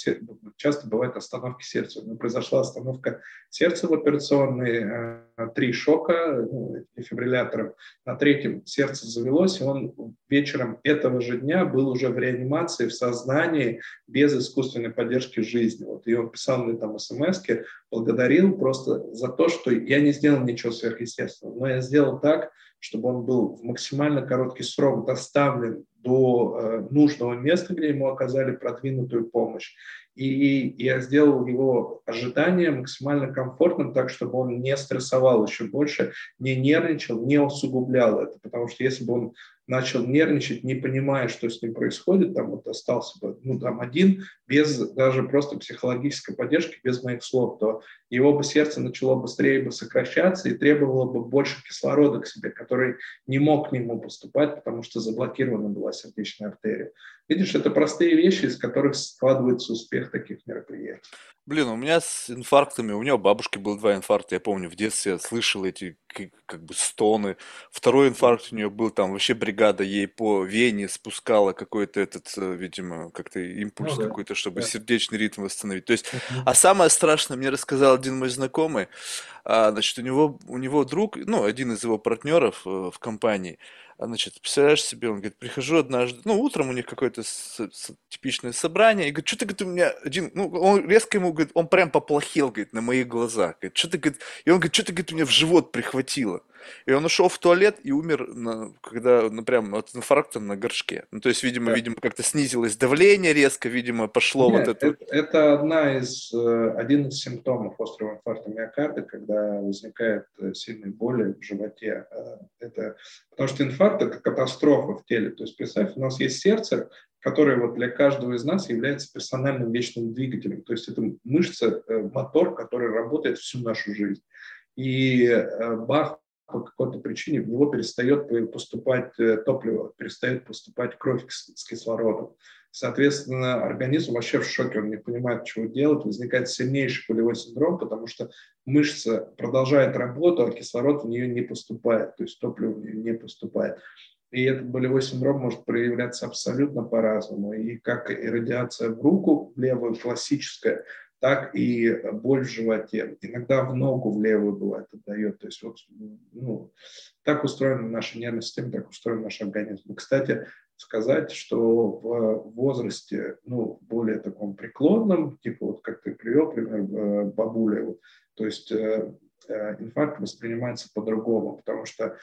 часто бывают остановки сердца. Но произошла остановка сердца в операционной, э, три шока ну, дефибриллятором. На третьем сердце завелось, и он вечером этого же дня был уже в реанимации, в сознании, без искусственной поддержки жизни. Вот. И он писал мне там смс благодарил просто за то, что я не сделал ничего сверхъестественного, но я сделал так, чтобы он был в максимально короткий срок доставлен до э, нужного места, где ему оказали продвинутую помощь. И я сделал его ожидание максимально комфортным, так, чтобы он не стрессовал еще больше, не нервничал, не усугублял это. Потому что если бы он начал нервничать, не понимая, что с ним происходит, там вот остался бы, ну, там один, без даже просто психологической поддержки, без моих слов, то его бы сердце начало быстрее бы сокращаться и требовало бы больше кислорода к себе, который не мог к нему поступать, потому что заблокирована была сердечная артерия. Видишь, это простые вещи, из которых складывается успех таких мероприятий. Блин, у меня с инфарктами, у меня у бабушки было два инфаркта, я помню, в детстве я слышал эти как, бы стоны. Второй инфаркт у нее был, там вообще бригада ей по вене спускала какой-то этот, э, видимо, как-то импульс ну, да. какой-то, чтобы да. сердечный ритм восстановить. То есть, а самое страшное мне рассказал один мой знакомый, а, значит, у него, у него друг, ну, один из его партнеров э, в компании, значит, представляешь себе, он говорит, прихожу однажды, ну, утром у них какое-то типичное собрание, и говорит, что ты, говорит, у меня один, ну, он резко ему, говорит, он прям поплохел, говорит, на моих глазах, говорит, что ты, говорит, и он говорит, что ты, говорит, у меня в живот прихватило. И он ушел в туалет и умер, на, когда, ну, прям от инфаркта на горшке. Ну, то есть, видимо, да. видимо, как-то снизилось давление резко, видимо, пошло Нет, вот это. это. Это одна из, э, один из симптомов острого инфаркта миокарда, когда возникает э, сильные боли в животе. Э, это, потому что инфаркт – это катастрофа в теле. То есть, представь, у нас есть сердце, которое вот для каждого из нас является персональным вечным двигателем. То есть это мышца, мотор, который работает всю нашу жизнь. И Бах по какой-то причине в него перестает поступать э, топливо, перестает поступать кровь с кислородом. Соответственно, организм вообще в шоке, он не понимает, чего делать, возникает сильнейший болевой синдром, потому что мышца продолжает работу, а кислород в нее не поступает, то есть топливо в нее не поступает. И этот болевой синдром может проявляться абсолютно по-разному. И как и радиация в руку, левую, классическая, так и боль в животе. Иногда в ногу в левую бывает отдает. То есть вот, ну, так устроена наша нервная система, так устроен наш организм. Кстати, сказать, что в возрасте, ну, более таком преклонном, типа вот как ты привел пример э, бабуля, то есть э, э, инфаркт воспринимается по-другому, потому что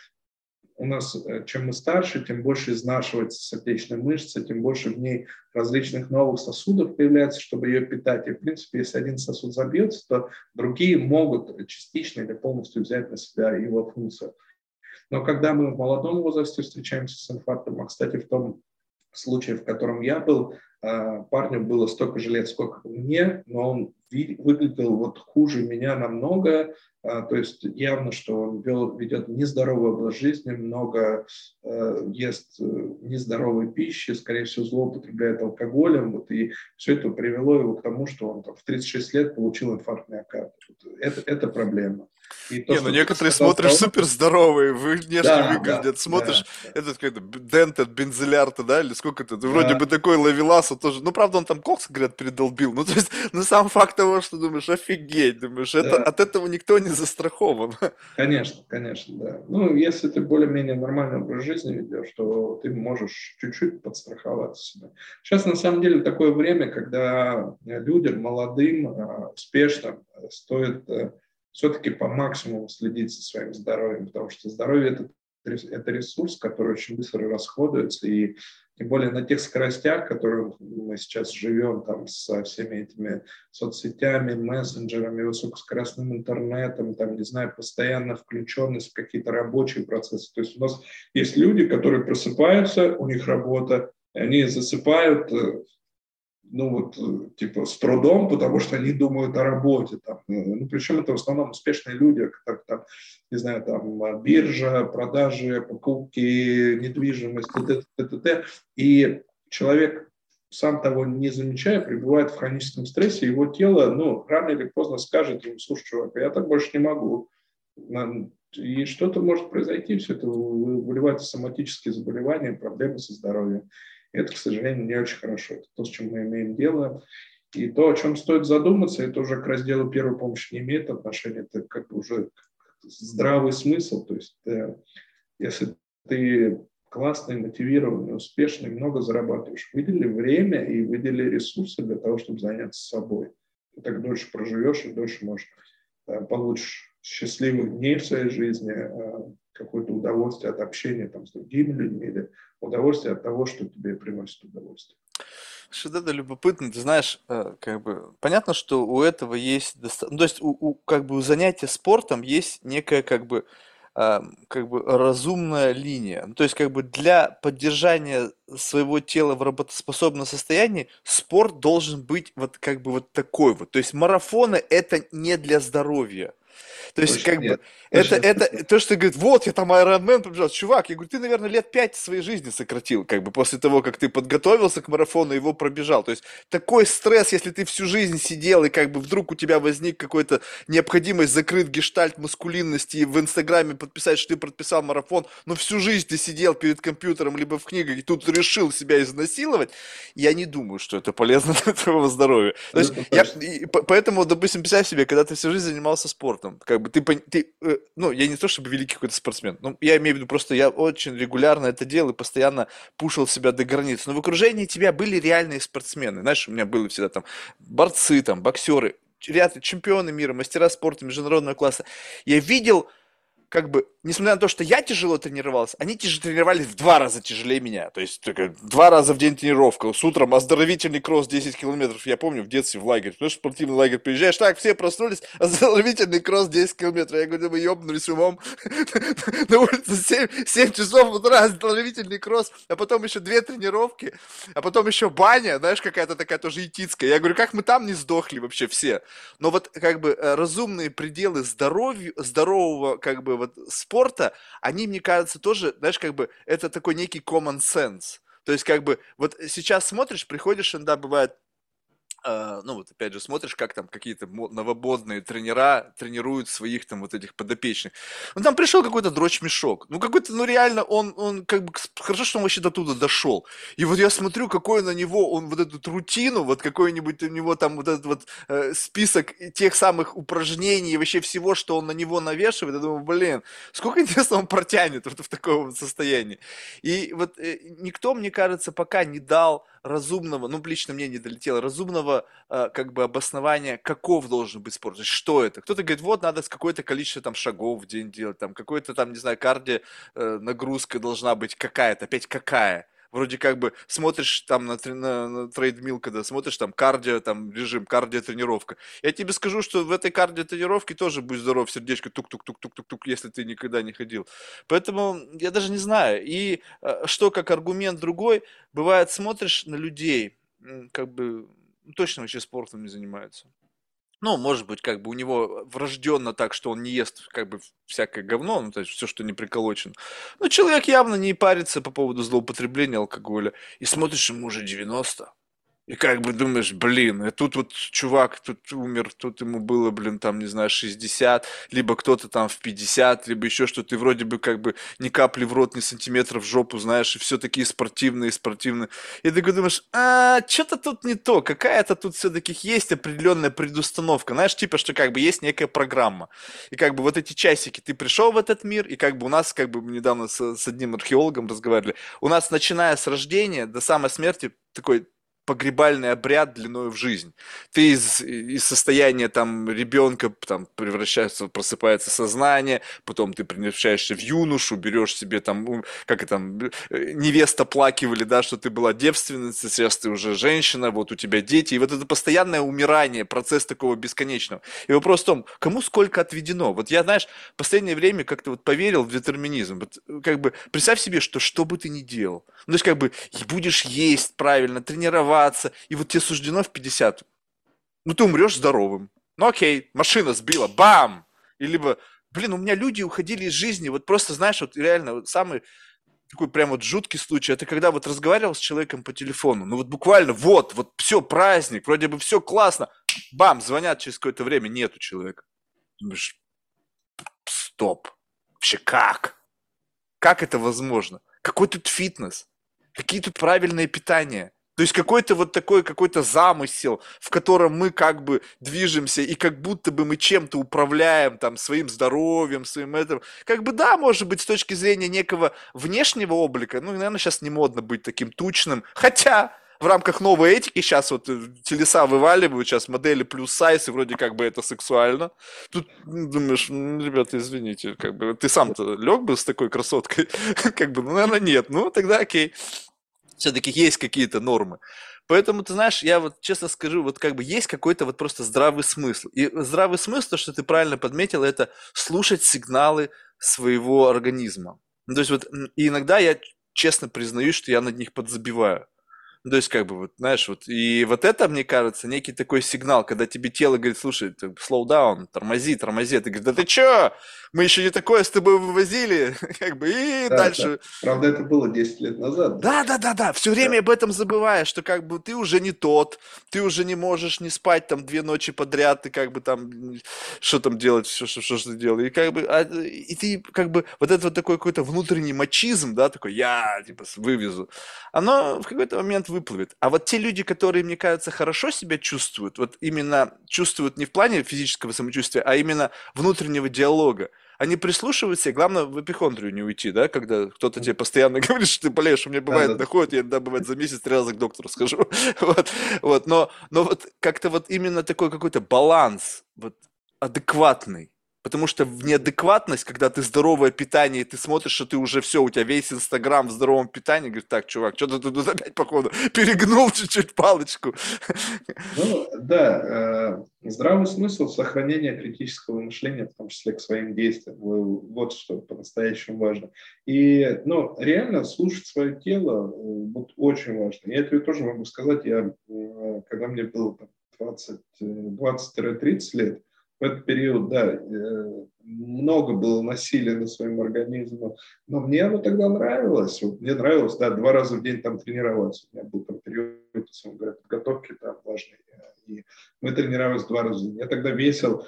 у нас, э, чем мы старше, тем больше изнашивается сердечная мышца, тем больше в ней различных новых сосудов появляется, чтобы ее питать. И, в принципе, если один сосуд забьется, то другие могут частично или полностью взять на себя его функцию. Но когда мы в молодом возрасте встречаемся с инфарктом, а, кстати, в том случае, в котором я был, а, парню было столько же лет, сколько мне, но он выглядел вот хуже меня намного, а, то есть явно, что он вел, ведет нездоровый образ жизни, много э, ест э, нездоровой пищи, скорее всего, злоупотребляет алкоголем, вот, и все это привело его к тому, что он там, в 36 лет получил инфаркт миокарда. Это, это проблема. И то, не, ну некоторые смотришь того... супер здоровые, вы внешне да, выглядят, да, смотришь, да, этот какой-то Дентед, Бензелярта, да, или сколько это, да. вроде бы такой Лавеласа тоже, ну правда он там кокс, говорят, передолбил, ну то есть, ну сам факт того, что думаешь, офигеть, думаешь, да. это, от этого никто не застрахован. Конечно, конечно, да. Ну, если ты более-менее нормальный образ жизни ведешь, то ты можешь чуть-чуть подстраховаться себя. Сейчас на самом деле такое время, когда людям, молодым, а, успешным стоит э, все-таки по максимуму следить за своим здоровьем, потому что здоровье это, это ресурс, который очень быстро расходуется, и тем более на тех скоростях, которые мы сейчас живем там со всеми этими соцсетями, мессенджерами, высокоскоростным интернетом, там, не знаю, постоянно включенность в какие-то рабочие процессы. То есть у нас есть люди, которые просыпаются, у них работа, они засыпают э, ну вот, э, типа, с трудом, потому что они думают о работе. Там. Э, ну, причем это в основном успешные люди, как там, не знаю, там, биржа, продажи, покупки, недвижимость, т.т. т.т. И человек, сам того не замечая, пребывает в хроническом стрессе, его тело, ну, рано или поздно скажет ему, слушай, чувак, я так больше не могу. И что-то может произойти, все это выливается в соматические заболевания, проблемы со здоровьем. Это, к сожалению, не очень хорошо. Это то, с чем мы имеем дело. И то, о чем стоит задуматься, это уже к разделу первой помощи не имеет отношения, это как бы уже здравый смысл. То есть, э, если ты классный, мотивированный, успешный, много зарабатываешь, выдели время и выдели ресурсы для того, чтобы заняться собой. Ты так дольше проживешь и дольше можешь э, получишь счастливых дней в своей жизни, э, какое-то удовольствие от общения там, с другими людьми или удовольствие от того, что тебе приносит удовольствие. Что это любопытно, ты знаешь, э, как бы понятно, что у этого есть, доста... ну, то есть у, у, как бы у занятия спортом есть некая как бы как бы разумная линия. Ну, то есть как бы для поддержания своего тела в работоспособном состоянии спорт должен быть вот как бы вот такой вот. То есть марафоны это не для здоровья. То есть, Точно как нет. бы, это, это, то, что говорит, вот, я там Ironman побежал. Чувак, я говорю, ты, наверное, лет пять своей жизни сократил, как бы, после того, как ты подготовился к марафону, его пробежал. То есть, такой стресс, если ты всю жизнь сидел, и как бы вдруг у тебя возник какой-то необходимость закрыть гештальт маскулинности и в Инстаграме подписать, что ты подписал марафон, но всю жизнь ты сидел перед компьютером, либо в книгах, и тут решил себя изнасиловать, я не думаю, что это полезно для твоего здоровья. То есть, я, и, поэтому, допустим, представь себе, когда ты всю жизнь занимался спортом, как бы ты, ты э, ну, я не то чтобы великий какой-то спортсмен, ну, я имею в виду просто, я очень регулярно это делал и постоянно пушил себя до границ. Но в окружении тебя были реальные спортсмены. Знаешь, у меня были всегда там борцы, там, боксеры, ряд чемпионы мира, мастера спорта международного класса. Я видел как бы, несмотря на то, что я тяжело тренировался, они тяж- тренировались в два раза тяжелее меня. То есть, только два раза в день тренировка. С утром оздоровительный кросс 10 километров. Я помню, в детстве в лагерь. Потому что спортивный лагерь приезжаешь, так, все проснулись, оздоровительный кросс 10 километров. Я говорю, вы ебнулись умом. На улице 7, 7 часов утра оздоровительный кросс, а потом еще две тренировки, а потом еще баня, знаешь, какая-то такая тоже этицкая. Я говорю, как мы там не сдохли вообще все? Но вот как бы э, разумные пределы здоровья, здорового как бы вот спорта, они, мне кажется, тоже, знаешь, как бы это такой некий common sense. То есть, как бы, вот сейчас смотришь, приходишь, иногда бывает ну вот опять же смотришь, как там какие-то новободные тренера тренируют своих там вот этих подопечных. Ну там пришел какой-то дрочь-мешок. Ну какой-то, ну реально он, он как бы, хорошо, что он вообще до туда дошел. И вот я смотрю, какой на него, он вот эту рутину, вот какой-нибудь у него там вот этот вот э, список тех самых упражнений, вообще всего, что он на него навешивает, я думаю, блин, сколько интересно он протянет вот в таком вот состоянии. И вот э, никто, мне кажется, пока не дал разумного, ну, лично мне не долетело, разумного э, как бы обоснования, каков должен быть спорт, то есть что это. Кто-то говорит, вот надо с какое-то количество там шагов в день делать, там какой-то там, не знаю, карди э, нагрузка должна быть какая-то, опять какая вроде как бы смотришь там на, на, на трейдмил, когда смотришь там кардио, там режим, кардио тренировка. Я тебе скажу, что в этой кардио тренировке тоже будь здоров, сердечко тук-тук-тук-тук-тук-тук, если ты никогда не ходил. Поэтому я даже не знаю. И э, что как аргумент другой, бывает смотришь на людей, как бы точно вообще спортом не занимаются. Ну, может быть, как бы у него врожденно так, что он не ест как бы всякое говно, ну, то есть все, что не приколочено. Но человек явно не парится по поводу злоупотребления алкоголя. И смотришь, ему уже 90. И как бы думаешь, блин, и тут вот чувак тут умер, тут ему было, блин, там, не знаю, 60, либо кто-то там в 50, либо еще что ты вроде бы как бы ни капли в рот, ни сантиметра в жопу, знаешь, и все такие спортивные, спортивные. И ты думаешь, а, что-то тут не то, какая-то тут все-таки есть определенная предустановка, знаешь, типа, что как бы есть некая программа. И как бы вот эти часики, ты пришел в этот мир, и как бы у нас, как бы недавно с, с одним археологом разговаривали, у нас, начиная с рождения до самой смерти, такой погребальный обряд длиной в жизнь. Ты из, из состояния там ребенка там превращается, просыпается сознание, потом ты превращаешься в юношу, берешь себе там, как это там, э, невеста плакивали, да, что ты была девственницей, сейчас ты уже женщина, вот у тебя дети, и вот это постоянное умирание, процесс такого бесконечного. И вопрос в том, кому сколько отведено? Вот я, знаешь, в последнее время как-то вот поверил в детерминизм. Вот, как бы представь себе, что что бы ты ни делал, ну, то есть как бы будешь есть правильно, тренироваться, тренироваться, и вот тебе суждено в 50. Ну, ты умрешь здоровым. Ну, окей, машина сбила, бам! И либо, блин, у меня люди уходили из жизни, вот просто, знаешь, вот реально, вот самый такой прям вот жуткий случай, это когда вот разговаривал с человеком по телефону, ну вот буквально вот, вот все, праздник, вроде бы все классно, бам, звонят через какое-то время, нету человека. Думаешь, стоп, вообще как? Как это возможно? Какой тут фитнес? Какие тут правильные питания? То есть какой-то вот такой какой-то замысел, в котором мы как бы движемся и как будто бы мы чем-то управляем там своим здоровьем, своим этим. Как бы да, может быть, с точки зрения некого внешнего облика, ну, наверное, сейчас не модно быть таким тучным. Хотя, в рамках новой этики сейчас вот э, телеса вываливают, сейчас модели плюс сайз, и вроде как бы это сексуально. Тут думаешь, ну, ребята, извините, как бы ты сам-то лег бы с такой красоткой? как бы, ну, наверное, нет. Ну, тогда окей. Все-таки есть какие-то нормы. Поэтому, ты знаешь, я вот честно скажу, вот как бы есть какой-то вот просто здравый смысл. И здравый смысл, то, что ты правильно подметил, это слушать сигналы своего организма. Ну, то есть вот и иногда я честно признаюсь, что я над них подзабиваю. Ну, то есть, как бы, вот, знаешь, вот, и вот это, мне кажется, некий такой сигнал, когда тебе тело говорит, слушай, slow down, тормози, тормози, ты говоришь, да ты чё, мы еще не такое с тобой вывозили, как бы, и да, дальше. Да. Правда, это было 10 лет назад. Да, да, да, да, все время да. об этом забываешь, что как бы ты уже не тот, ты уже не можешь не спать там две ночи подряд, ты как бы там, что там делать, что, что, что, что делать, и как бы, а, и ты как бы, вот этот вот такой какой-то внутренний мачизм, да, такой, я, типа, вывезу, оно в какой-то момент выплывет. А вот те люди, которые, мне кажется, хорошо себя чувствуют, вот именно чувствуют не в плане физического самочувствия, а именно внутреннего диалога, они прислушиваются, и главное в эпихондрию не уйти, да, когда кто-то тебе постоянно говорит, что ты болеешь, у меня бывает да, доходит, я иногда бывает за месяц три раза к доктору схожу, вот, вот, но, но вот как-то вот именно такой какой-то баланс, вот адекватный, Потому что в неадекватность, когда ты здоровое питание, и ты смотришь, что ты уже все, у тебя весь Инстаграм в здоровом питании, говоришь, так, чувак, что ты тут опять, походу, перегнул чуть-чуть палочку. Ну, да, э, здравый смысл сохранения критического мышления, в том числе к своим действиям, вот что по-настоящему важно. И, ну, реально слушать свое тело, э, вот очень важно. Я тебе тоже могу сказать, я, э, когда мне было 20-30 лет, этот период, да, э, много было насилия над своим организмом, но мне оно тогда нравилось. Вот мне нравилось, да, два раза в день там тренироваться. У меня был там период, говоря, подготовки там важный. И мы тренировались два раза в день. Я тогда весил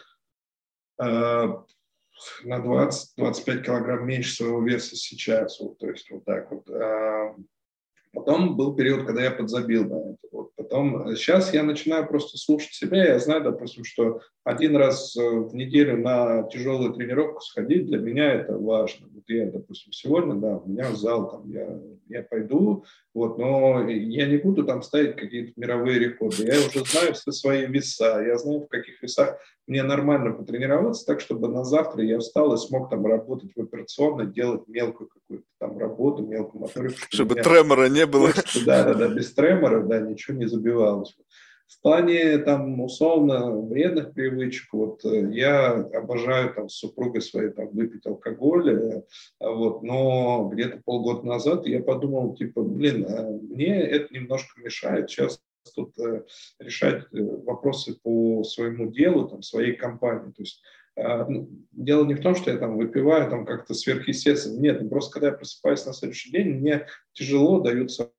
э, на 20-25 килограмм меньше своего веса сейчас. Вот, то есть вот так вот. Э, Потом был период, когда я подзабил на это. Вот. Потом сейчас э, я начинаю просто слушать себя. Я знаю, допустим, что один раз э, в неделю на тяжелую тренировку сходить для меня это важно. Вот я, допустим, сегодня, да, у меня зал, там, я, я пойду, вот, но я не буду там ставить какие-то мировые рекорды. Я уже знаю все свои веса, я знаю, в каких весах мне нормально потренироваться, так, чтобы на завтра я встал и смог там работать в операционной, делать мелкую какую-то там работу, мелкую моторику. Чтобы, чтобы тремора не было. Да, да, да, без тремора, да, ничего не забивалось. В плане там условно вредных привычек, вот э, я обожаю там с супругой своей там выпить алкоголь, э, вот, но где-то полгода назад я подумал, типа, блин, а мне это немножко мешает сейчас тут э, решать вопросы по своему делу, там, своей компании. То есть ну, Дело не в том, что я там выпиваю там как-то сверхъестественно. Нет, ну, просто когда я просыпаюсь на следующий день, мне тяжело даются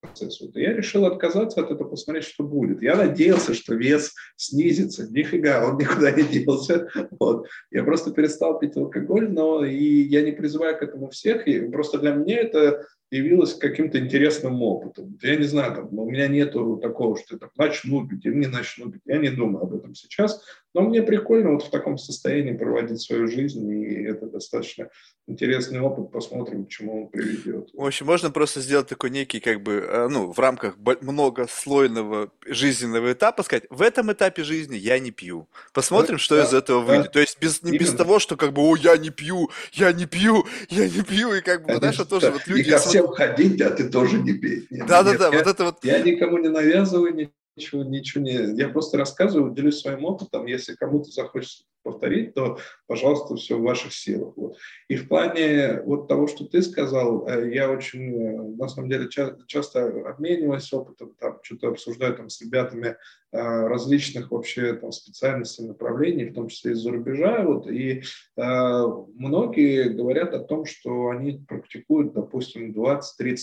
процесс. Вот я решил отказаться от этого, посмотреть, что будет. Я надеялся, что вес снизится. Нифига, он никуда не делся. Вот. Я просто перестал пить алкоголь, но и я не призываю к этому всех. И просто для меня это явилось каким-то интересным опытом. Я не знаю, там, у меня нету такого, что там, начну пить или не начну пить. Я не думаю об этом сейчас. Но мне прикольно вот в таком состоянии проводить свою жизнь, и это достаточно интересный опыт. Посмотрим, к чему он приведет. В общем, можно просто сделать такой некий, как бы, э, ну, в рамках многослойного жизненного этапа сказать, в этом этапе жизни я не пью. Посмотрим, да, что да, из этого да. выйдет. То есть без, не без того, что как бы, о, я не пью, я не пью, я не пью, и как бы, знаешь, тоже вот люди... И ко всем ходить, а ты тоже не пей. Да-да-да, вот это вот... Я никому не навязываю, ничего, ничего не... Я просто рассказываю, делюсь своим опытом. Если кому-то захочется повторить, то, пожалуйста, все в ваших силах. Вот. И в плане вот того, что ты сказал, э, я очень, э, на самом деле, часто, часто обмениваюсь опытом, там, что-то обсуждаю там, с ребятами э, различных вообще там, специальностей, направлений, в том числе из-за рубежа. Вот, и э, многие говорят о том, что они практикуют, допустим, 20-30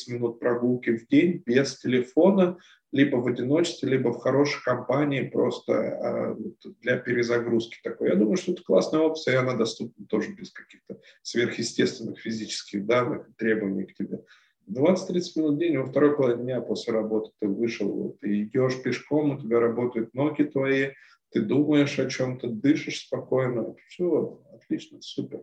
минут прогулки в день без телефона, либо в одиночестве, либо в хорошей компании просто э, для перезагрузки такой. Я думаю, что это классная опция, и она доступна тоже без каких-то сверхъестественных физических данных, требований к тебе. 20-30 минут в день, во второй половине дня после работы ты вышел, вот, ты идешь пешком, у тебя работают ноги твои, ты думаешь о чем-то, дышишь спокойно. Все, отлично, супер.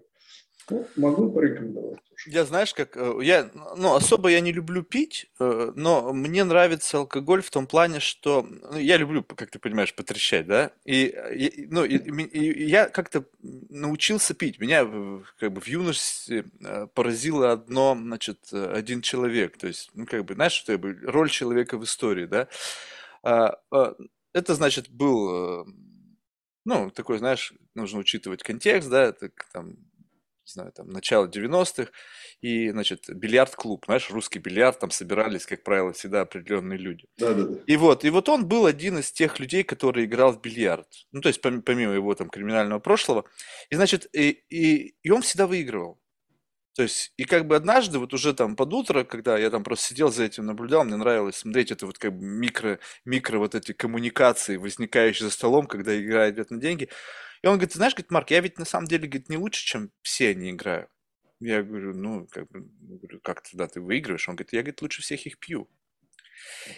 Ну, могу порекомендовать. Я знаешь, как э, я, ну, особо я не люблю пить, э, но мне нравится алкоголь в том плане, что ну, я люблю, как ты понимаешь, потрещать, да, и, и- ну, и, и- я как-то научился пить. Меня как бы в юности э, поразило одно, значит, один человек, то есть, ну, как бы, знаешь, что я бы, роль человека в истории, да. А, а, Это, значит, был, ну, такой, знаешь, нужно учитывать контекст, да, это там не знаю, там, начало 90-х, и, значит, бильярд-клуб, знаешь, русский бильярд, там собирались, как правило, всегда определенные люди. Да, да, да. И вот, и вот он был один из тех людей, который играл в бильярд. Ну, то есть, помимо его там криминального прошлого. И, значит, и, и, и он всегда выигрывал. То есть, и как бы однажды, вот уже там под утро, когда я там просто сидел за этим, наблюдал, мне нравилось смотреть это вот как бы микро, микро вот эти коммуникации, возникающие за столом, когда идет на деньги. И он говорит, знаешь, говорит, Марк, я ведь на самом деле, говорит, не лучше, чем все они играю. Я говорю, ну, как бы, как тогда ты выигрываешь? Он говорит, я, говорит, лучше всех их пью.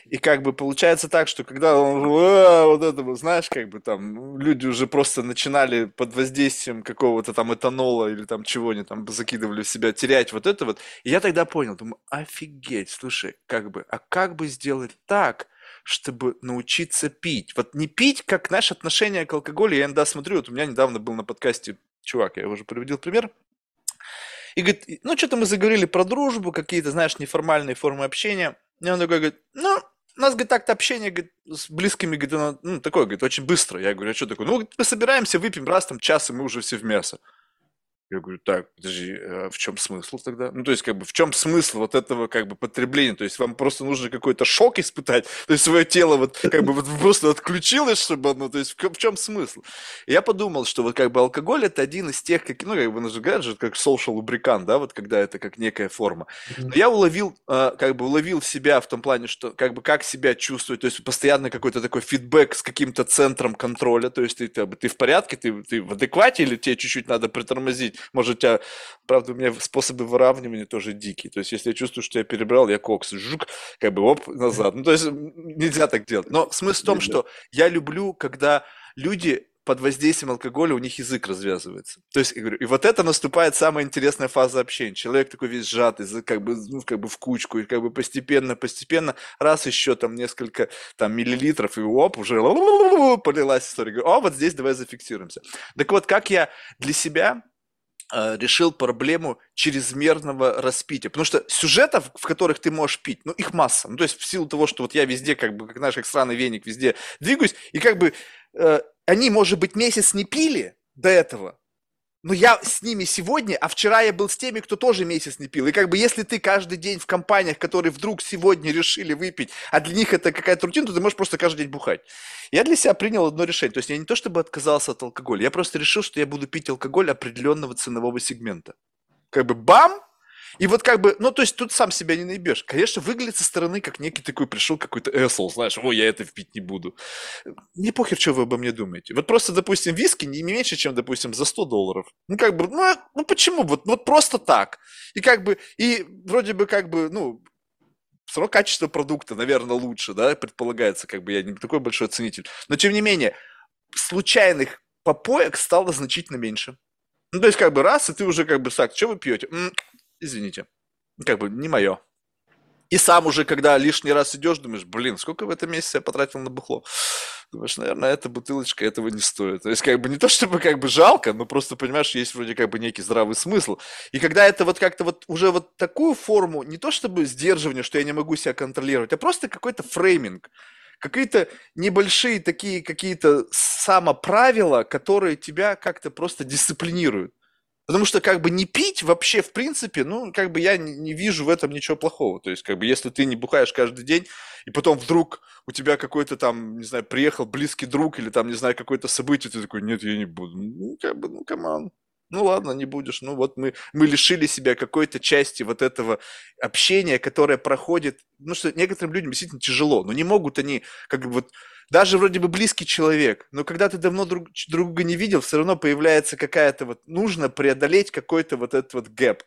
И как бы получается так, что когда он вот это, знаешь, как бы там люди уже просто начинали под воздействием какого-то там этанола или там чего они там закидывали в себя, терять вот это вот. И я тогда понял, думаю, офигеть, слушай, как бы, а как бы сделать так, чтобы научиться пить. Вот не пить, как наше отношение к алкоголю. Я иногда смотрю, вот у меня недавно был на подкасте чувак, я уже приводил пример, и говорит, ну, что-то мы заговорили про дружбу, какие-то, знаешь, неформальные формы общения. И он такой говорит, ну, у нас, говорит, так-то общение говорит, с близкими, говорит, оно, ну, такое, говорит, очень быстро. Я говорю, а что такое? Ну, мы собираемся, выпьем раз, там, час, и мы уже все в мясо. Я говорю, так, подожди, а в чем смысл тогда? Ну, то есть, как бы, в чем смысл вот этого, как бы, потребления? То есть, вам просто нужно какой-то шок испытать, то есть, свое тело вот, как бы, вот просто отключилось, чтобы оно, то есть, в, чем смысл? И я подумал, что вот, как бы, алкоголь это один из тех, как, ну, как бы, говорят же, как social lubricant, да, вот, когда это как некая форма. Но я уловил, а, как бы, уловил себя в том плане, что, как бы, как себя чувствовать, то есть, постоянно какой-то такой фидбэк с каким-то центром контроля, то есть, ты, ты, ты в порядке, ты, ты в адеквате или тебе чуть-чуть надо притормозить? Может, у тебя, правда, у меня способы выравнивания тоже дикие. То есть, если я чувствую, что я перебрал, я кокс, жук, как бы, оп, назад. Ну, то есть, нельзя так делать. Но смысл в том, что я люблю, когда люди под воздействием алкоголя у них язык развязывается. То есть, я говорю, и вот это наступает самая интересная фаза общения. Человек такой весь сжатый, как бы, ну, как бы в кучку, и как бы постепенно, постепенно, раз еще там несколько там миллилитров, и оп, уже полилась история. Говорю, о, вот здесь давай зафиксируемся. Так вот, как я для себя решил проблему чрезмерного распития. Потому что сюжетов, в которых ты можешь пить, ну, их масса. Ну, то есть в силу того, что вот я везде, как бы, как знаешь, как странный веник, везде двигаюсь, и как бы э, они, может быть, месяц не пили до этого, но я с ними сегодня, а вчера я был с теми, кто тоже месяц не пил. И как бы если ты каждый день в компаниях, которые вдруг сегодня решили выпить, а для них это какая-то рутина, то ты можешь просто каждый день бухать. Я для себя принял одно решение. То есть я не то чтобы отказался от алкоголя, я просто решил, что я буду пить алкоголь определенного ценового сегмента. Как бы бам, и вот как бы, ну, то есть тут сам себя не наебешь. Конечно, выглядит со стороны, как некий такой пришел какой-то эсол, знаешь, ой, я это впить не буду. Не похер, что вы обо мне думаете. Вот просто, допустим, виски не меньше, чем, допустим, за 100 долларов. Ну, как бы, ну, ну почему? Вот, вот просто так. И как бы, и вроде бы как бы, ну, все равно качество продукта, наверное, лучше, да, предполагается, как бы я не такой большой ценитель. Но, тем не менее, случайных попоек стало значительно меньше. Ну, то есть, как бы раз, и ты уже как бы, так, что вы пьете? Извините, как бы не мое. И сам уже, когда лишний раз идешь, думаешь, блин, сколько в этом месяце я потратил на бухло? Думаешь, наверное, эта бутылочка этого не стоит. То есть, как бы не то, чтобы как бы жалко, но просто, понимаешь, есть вроде как бы некий здравый смысл. И когда это вот как-то вот уже вот такую форму, не то чтобы сдерживание, что я не могу себя контролировать, а просто какой-то фрейминг, какие-то небольшие такие какие-то самоправила, которые тебя как-то просто дисциплинируют. Потому что как бы не пить вообще в принципе, ну, как бы я не, вижу в этом ничего плохого. То есть, как бы, если ты не бухаешь каждый день, и потом вдруг у тебя какой-то там, не знаю, приехал близкий друг или там, не знаю, какое-то событие, ты такой, нет, я не буду. Ну, как бы, ну, come on. Ну ладно, не будешь. Ну вот мы, мы лишили себя какой-то части вот этого общения, которое проходит. Ну что некоторым людям действительно тяжело, но не могут они как бы вот даже вроде бы близкий человек, но когда ты давно друг, друга не видел, все равно появляется какая-то вот, нужно преодолеть какой-то вот этот вот gap.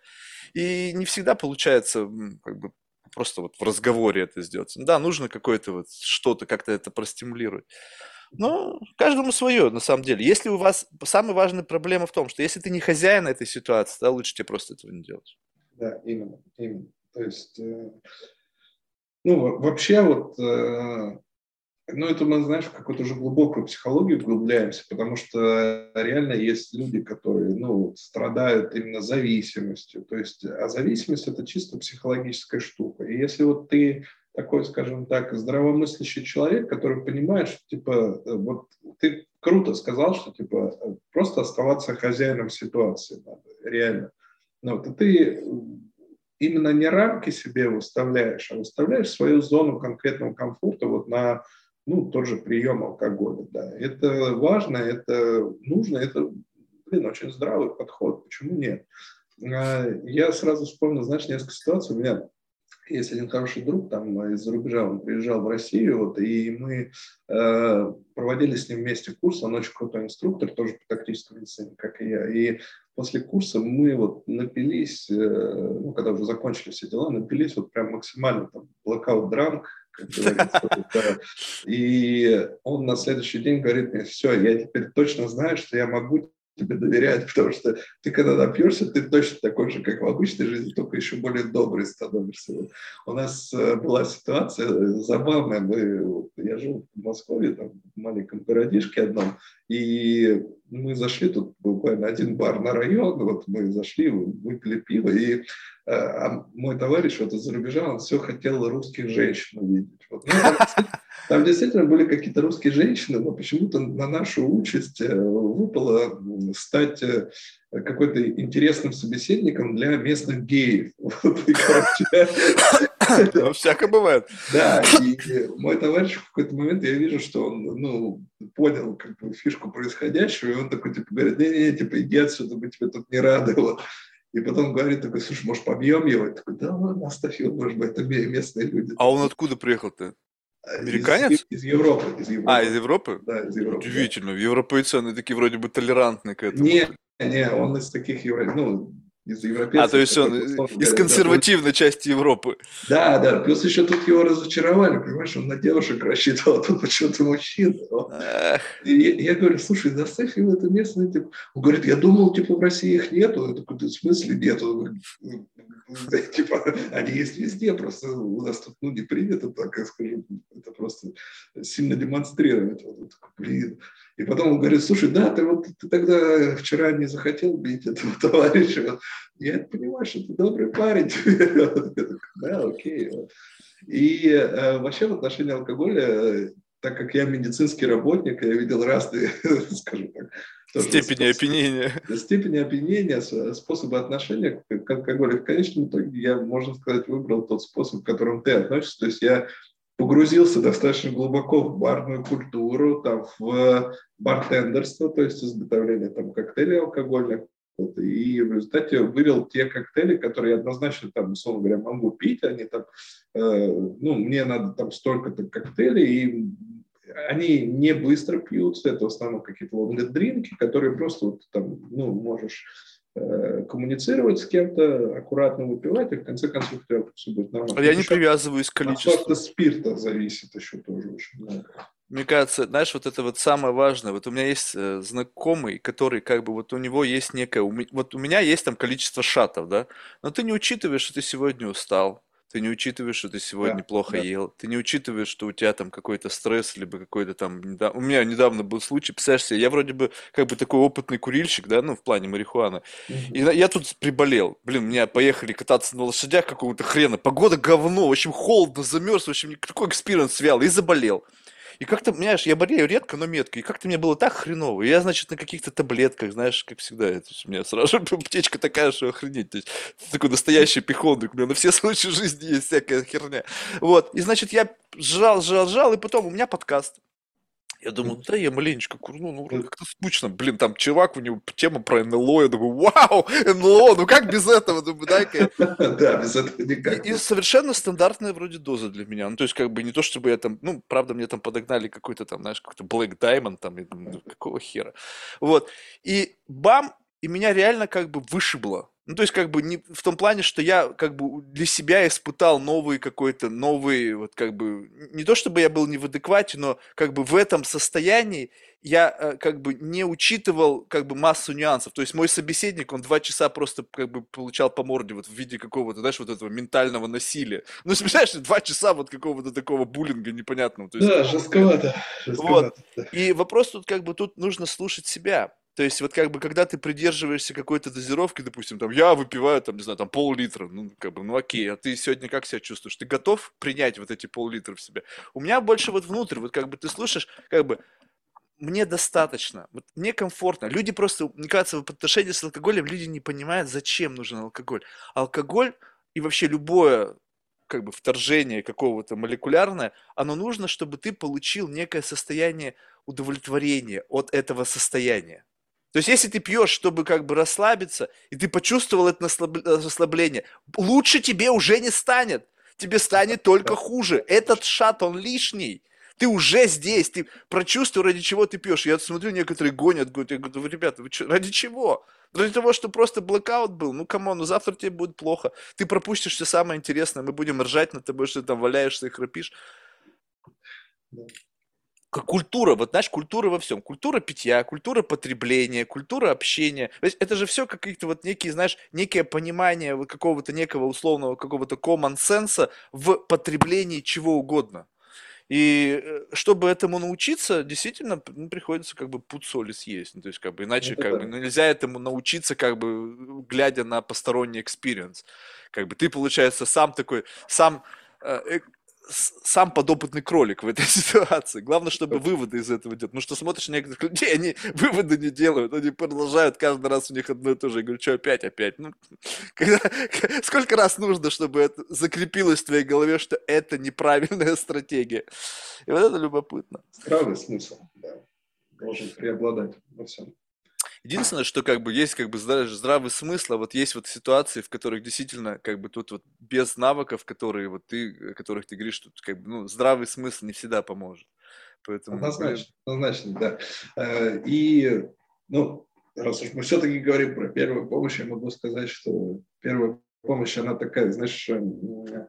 И не всегда получается как бы просто вот в разговоре это сделать. Да, нужно какое-то вот что-то, как-то это простимулировать. Но каждому свое, на самом деле. Если у вас... Самая важная проблема в том, что если ты не хозяин этой ситуации, да, лучше тебе просто этого не делать. да, именно, именно. То есть, э, ну, вообще вот, э, ну, это мы, знаешь, в какую-то уже глубокую психологию углубляемся, потому что реально есть люди, которые, ну, страдают именно зависимостью. То есть, а зависимость – это чисто психологическая штука. И если вот ты такой, скажем так, здравомыслящий человек, который понимает, что, типа, э, вот ты круто сказал, что, типа, просто оставаться хозяином ситуации надо, реально. Ну, вот, ты именно не рамки себе выставляешь, а выставляешь свою зону конкретного комфорта вот на ну, тот же прием алкоголя. Да. Это важно, это нужно, это, блин, очень здравый подход. Почему нет? А, я сразу вспомнил, знаешь, несколько ситуаций. У меня есть один хороший друг там из-за рубежа, он приезжал в Россию, вот, и мы э, проводили с ним вместе курс, он очень крутой инструктор, тоже по тактической медицине, как и я, и после курса мы вот напились, э, ну, когда уже закончили все дела, напились вот прям максимально там как говорится. И он на следующий день говорит мне, все, я теперь точно знаю, что я могу тебе доверять, потому что ты когда напьешься, ты точно такой же, как в обычной жизни, только еще более добрый становишься. У нас э, была ситуация забавная. Мы, я жил в Москве, там, в маленьком городишке одном, и мы зашли, тут буквально один бар на район, вот мы зашли, выпили пиво, и э, а мой товарищ вот из-за рубежа, он все хотел русских женщин увидеть. Вот, ну, там, там действительно были какие-то русские женщины, но почему-то на нашу участь э, выпало стать э, какой-то интересным собеседником для местных геев. Ну, всякое бывает. Да, и мой товарищ в какой-то момент, я вижу, что он, ну, понял как бы фишку происходящего, и он такой, типа, говорит, не-не, типа, иди отсюда, мы тебе тут не рады. Вот. И потом говорит такой, слушай, может, побьем его? Я такой, да ладно, оставь его, может быть, это местные люди. А он откуда приехал-то? Американец? Из, из Европы, из Европы. А, из Европы? Да, из Европы. Удивительно. Да. Европейцы, они такие вроде бы толерантные к этому. Не, не, он из таких ну, из европейцев. А, то есть он из консервативной да, части Европы. Да, да, плюс еще тут его разочаровали, понимаешь, он на девушек рассчитывал, а тут почему-то мужчина. И я, говорю, слушай, доставь его это местное, типа. Он говорит, я думал, типа, в России их нету. Я такой, в смысле нету? Типа, они есть везде, просто у нас тут, ну, не принято, так я скажу, это просто сильно вот, блин. И потом он говорит, слушай, да, ты вот ты тогда вчера не захотел бить этого товарища. Я понимаю, что ты добрый парень. Да, окей. И э, вообще в отношении алкоголя, так как я медицинский работник, я видел разные, скажем так, степени опьянения. Степени опьянения, способы отношения к алкоголю. В конечном итоге я, можно сказать, выбрал тот способ, к которому ты относишься. То есть я погрузился достаточно глубоко в барную культуру, там, в бартендерство, то есть изготовление там, коктейлей алкогольных. Вот, и в результате вывел те коктейли, которые я однозначно, там, условно говоря, могу пить, они там, э, ну, мне надо там столько-то коктейлей, и они не быстро пьются, это в основном какие-то лонг-дринки, которые просто вот там, ну, можешь коммуницировать с кем-то, аккуратно выпивать, и в конце концов у тебя все будет нормально. Я не привязываюсь к количеству. От спирта зависит еще тоже очень много. Мне кажется, знаешь, вот это вот самое важное. Вот у меня есть э, знакомый, который как бы вот у него есть некое... Вот у меня есть там количество shot ов, да? Но ты не учитываешь, что ты сегодня устал, ты не учитываешь, что ты сегодня да, плохо да. ел, ты не учитываешь, что у тебя там какой-то стресс, либо какой-то там... У меня недавно был случай, себе, я вроде бы как бы такой опытный курильщик, да, ну, в плане марихуаны, mm-hmm. и я тут приболел, блин, меня поехали кататься на лошадях какого-то хрена, погода говно, в общем, холодно, замерз, в общем, такой experience взял, и заболел. И как-то, понимаешь, я болею редко, но метко. И как-то мне было так хреново. И я, значит, на каких-то таблетках, знаешь, как всегда. Это, у меня сразу же аптечка такая, что охренеть. То есть, такой настоящий пехотник. У меня на все случаи жизни есть всякая херня. Вот. И, значит, я жал, жал, жал, и потом у меня подкаст. Я думаю, да я маленечко курну, ну как-то скучно. Блин, там чувак, у него тема про НЛО, я думаю, вау, НЛО, ну как без этого? Думаю, дай-ка. Да, без этого никак. И совершенно стандартная вроде доза для меня. Ну, то есть, как бы не то, чтобы я там, ну, правда, мне там подогнали какой-то там, знаешь, какой-то Black Diamond, там, я думаю, ну, какого хера. Вот. И бам, и меня реально как бы вышибло. Ну, то есть, как бы, не в том плане, что я, как бы, для себя испытал новый какой-то, новый, вот, как бы, не то чтобы я был не в адеквате, но, как бы, в этом состоянии я, э, как бы, не учитывал, как бы, массу нюансов. То есть, мой собеседник, он два часа просто, как бы, получал по морде, вот, в виде какого-то, знаешь, вот этого ментального насилия. Ну, представляешь, два часа вот какого-то такого буллинга непонятного. То есть, да, жестковато. жестковато вот. Да. И вопрос тут, как бы, тут нужно слушать себя. То есть вот как бы, когда ты придерживаешься какой-то дозировки, допустим, там, я выпиваю, там, не знаю, там, пол-литра, ну, как бы, ну, окей, а ты сегодня как себя чувствуешь? Ты готов принять вот эти пол-литра в себя? У меня больше вот внутрь, вот как бы ты слушаешь, как бы, мне достаточно, вот мне комфортно. Люди просто, мне кажется, в отношении с алкоголем люди не понимают, зачем нужен алкоголь. Алкоголь и вообще любое как бы вторжение какого-то молекулярное, оно нужно, чтобы ты получил некое состояние удовлетворения от этого состояния. То есть, если ты пьешь, чтобы как бы расслабиться, и ты почувствовал это расслабление, лучше тебе уже не станет. Тебе станет только хуже. Этот shot, он лишний. Ты уже здесь, ты прочувствовал, ради чего ты пьешь. Я смотрю, некоторые гонят, говорят, я говорю, ребята, вы что, ради чего? Ради того, что просто blackout был? Ну, come on, ну завтра тебе будет плохо. Ты пропустишь все самое интересное, мы будем ржать над тобой, что ты там валяешься и храпишь культура, вот знаешь, культура во всем. Культура питья, культура потребления, культура общения. То есть это же все какие-то вот некие, знаешь, некое понимание вот какого-то некого условного какого-то common sense в потреблении чего угодно. И э, чтобы этому научиться, действительно ну, приходится как бы пуд соли съесть. Ну, то есть как бы иначе это как бы ну, нельзя этому научиться как бы глядя на посторонний experience. Как бы ты, получается, сам такой, сам э, э сам подопытный кролик в этой ситуации. Главное, чтобы выводы из этого делать. Ну что смотришь некоторых людей, они выводы не делают, они продолжают, каждый раз у них одно и то же. Я говорю, что опять, опять? Ну, когда, сколько раз нужно, чтобы это закрепилось в твоей голове, что это неправильная стратегия? И вот это любопытно. Здравый смысл, да, должен преобладать во всем. Единственное, что как бы есть как бы здравый, смысл, а вот есть вот ситуации, в которых действительно как бы тут вот без навыков, которые вот ты, которых ты говоришь, тут как бы ну здравый смысл не всегда поможет. Поэтому... Однозначно, однозначно, да. Э, и ну раз уж мы все-таки говорим про первую помощь, я могу сказать, что первая помощь, она такая, знаешь, эм,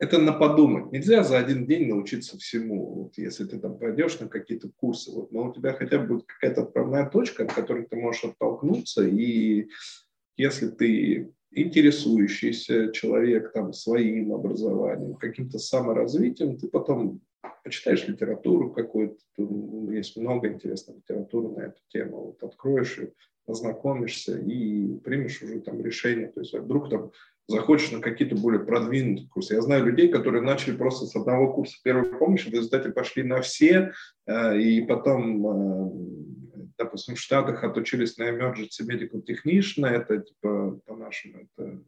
это на подумать. Нельзя за один день научиться всему. Вот если ты там пойдешь на какие-то курсы, вот, но у тебя хотя бы будет какая-то отправная точка, от которой ты можешь оттолкнуться. И если ты интересующийся человек там, своим образованием, каким-то саморазвитием, ты потом почитаешь литературу какую-то, есть много интересной литературы на эту тему, вот откроешь ее, познакомишься и примешь уже там решение. То есть вдруг там захочешь на какие-то более продвинутые курсы. Я знаю людей, которые начали просто с одного курса первой помощи, в результате пошли на все, э, и потом, э, допустим, в Штатах отучились на Emergency Medical Technician, это типа по-нашему, это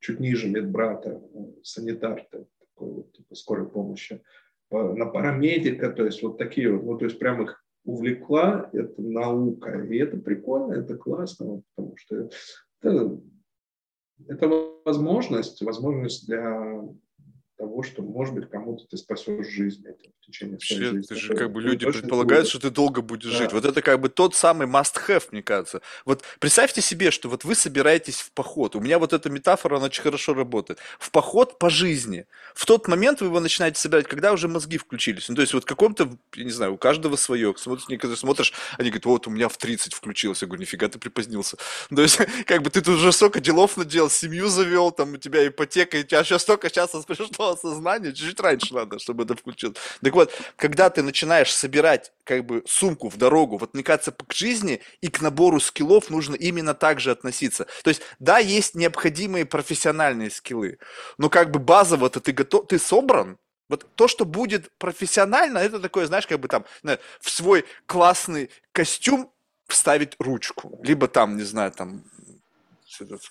чуть ниже медбрата, санитар, такой вот, типа скорой помощи, на парамедика, то есть вот такие вот, ну то есть прям их увлекла эта наука, и это прикольно, это классно, потому что это это возможность, возможность для того, что, может быть, кому-то ты спасешь жизнь это, в течение своей Вообще, жизни. Ты же, как бы, люди предполагают, что ты долго будешь да. жить. Вот это как бы тот самый must-have, мне кажется. Вот представьте себе, что вот вы собираетесь в поход. У меня вот эта метафора, она очень хорошо работает. В поход по жизни. В тот момент вы его начинаете собирать, когда уже мозги включились. Ну, то есть вот каком-то, я не знаю, у каждого свое. Смотришь, некоторые смотришь, они говорят, вот у меня в 30 включился. Я говорю, нифига ты припозднился. То есть, как бы ты тут уже столько делов наделал, семью завел, там у тебя ипотека, и тебя сейчас столько сейчас пришло осознание, чуть-чуть раньше надо, чтобы это включилось. Так вот, когда ты начинаешь собирать как бы сумку в дорогу, вот мне кажется, к жизни и к набору скиллов нужно именно так же относиться. То есть, да, есть необходимые профессиональные скиллы, но как бы базово-то ты готов, ты собран, вот то, что будет профессионально, это такое, знаешь, как бы там в свой классный костюм вставить ручку, либо там, не знаю, там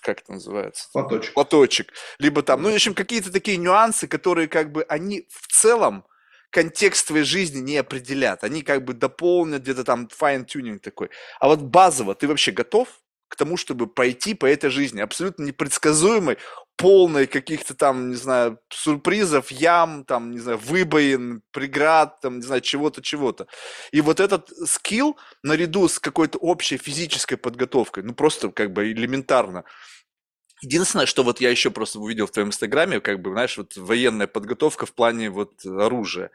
как это называется? Платочек. Платочек. Либо там, ну, в общем, какие-то такие нюансы, которые как бы они в целом контекст твоей жизни не определят. Они как бы дополнят где-то там fine-tuning такой. А вот базово ты вообще готов к тому, чтобы пойти по этой жизни, абсолютно непредсказуемой, полной каких-то там, не знаю, сюрпризов, ям, там, не знаю, выбоин, преград, там, не знаю, чего-то, чего-то. И вот этот скилл наряду с какой-то общей физической подготовкой, ну, просто как бы элементарно, Единственное, что вот я еще просто увидел в твоем инстаграме, как бы, знаешь, вот военная подготовка в плане вот оружия.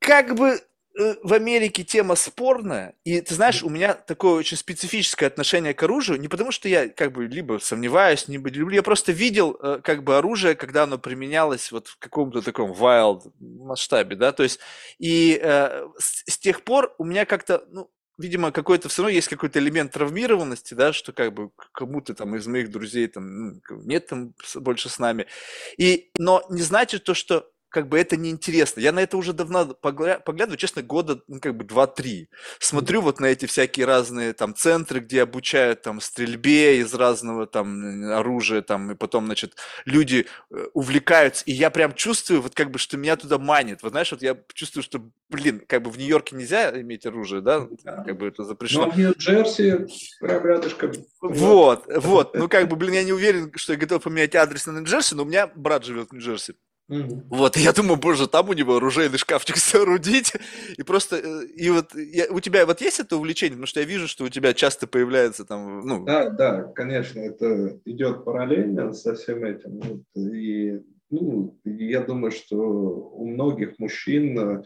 Как бы в Америке тема спорная, и ты знаешь, у меня такое очень специфическое отношение к оружию, не потому что я как бы либо сомневаюсь, либо люблю, я просто видел э, как бы оружие, когда оно применялось вот в каком-то таком wild масштабе, да, то есть и э, с, с тех пор у меня как-то, ну, видимо, какой-то все равно есть какой-то элемент травмированности, да, что как бы кому-то там из моих друзей там ну, нет там больше с нами, и, но не значит то, что как бы это неинтересно. Я на это уже давно поглядываю, честно, года, ну, как бы два-три. Смотрю вот на эти всякие разные там центры, где обучают там стрельбе из разного там оружия, там, и потом, значит, люди э, увлекаются, и я прям чувствую, вот как бы, что меня туда манит. Вот знаешь, вот я чувствую, что, блин, как бы в Нью-Йорке нельзя иметь оружие, да? да. Как бы это запрещено. Но в Нью-Джерси прям рядышком. Вот, вот. Ну, как бы, блин, я не уверен, что я готов поменять адрес на Нью-Джерси, но у меня брат живет в Нью-Джерси. Mm-hmm. Вот, и я думаю, боже, там у него оружейный шкафчик соорудить. И просто, э, и вот я, у тебя вот есть это увлечение? Потому что я вижу, что у тебя часто появляется там, ну... Да, да, конечно, это идет параллельно со всем этим. Вот, и, ну, я думаю, что у многих мужчин э,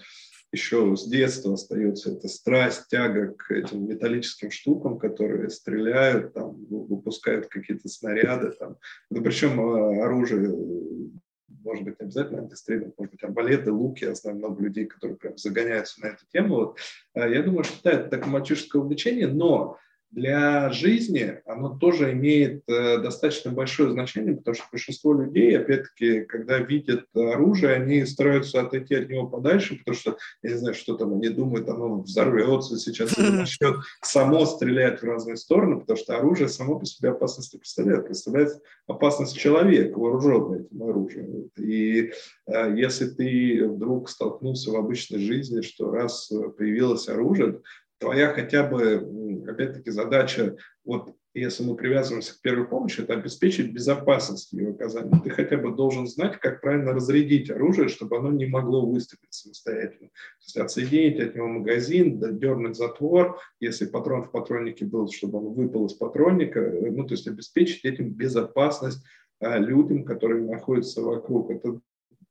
еще с детства остается эта страсть, тяга к этим металлическим штукам, которые стреляют, там, выпускают какие-то снаряды. Там. Да, причем э, оружие может быть, не обязательно антистрельных, может быть, арбалеты, луки. Я знаю много людей, которые прям загоняются на эту тему. Вот. А я думаю, что да, это такое мальчишеское увлечение, но для жизни оно тоже имеет э, достаточно большое значение, потому что большинство людей, опять-таки, когда видят оружие, они стараются отойти от него подальше, потому что, я не знаю, что там они думают, оно взорвется сейчас начнет само стрелять в разные стороны, потому что оружие само по себе опасности представляет, представляет опасность человека, вооруженный этим оружием. И э, если ты вдруг столкнулся в обычной жизни, что раз появилось оружие, твоя хотя бы, опять-таки, задача, вот если мы привязываемся к первой помощи, это обеспечить безопасность ее оказания. Ты хотя бы должен знать, как правильно разрядить оружие, чтобы оно не могло выстрелить самостоятельно. То есть отсоединить от него магазин, дернуть затвор, если патрон в патроннике был, чтобы он выпал из патронника, ну, то есть обеспечить этим безопасность а, людям, которые находятся вокруг. Это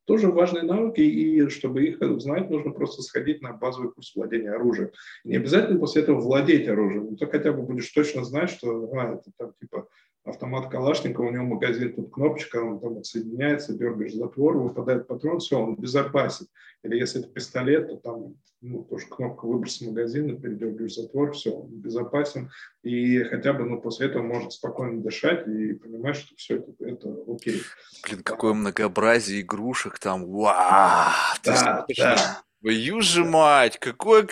тоже важные навыки, и чтобы их знать, нужно просто сходить на базовый курс владения оружием. Не обязательно после этого владеть оружием, но ты хотя бы будешь точно знать, что а, это там типа автомат Калашникова, у него магазин, тут кнопочка, он там отсоединяется, дергаешь затвор, выпадает патрон, все, он безопасен. Или если это пистолет, то там ну, тоже кнопка выброса магазина, передергиваешь затвор, все, он безопасен. И хотя бы ну, после этого может спокойно дышать и понимать, что все это, это окей. Блин, какое многообразие игрушек там, вау! Да, да. Твою же мать, какое,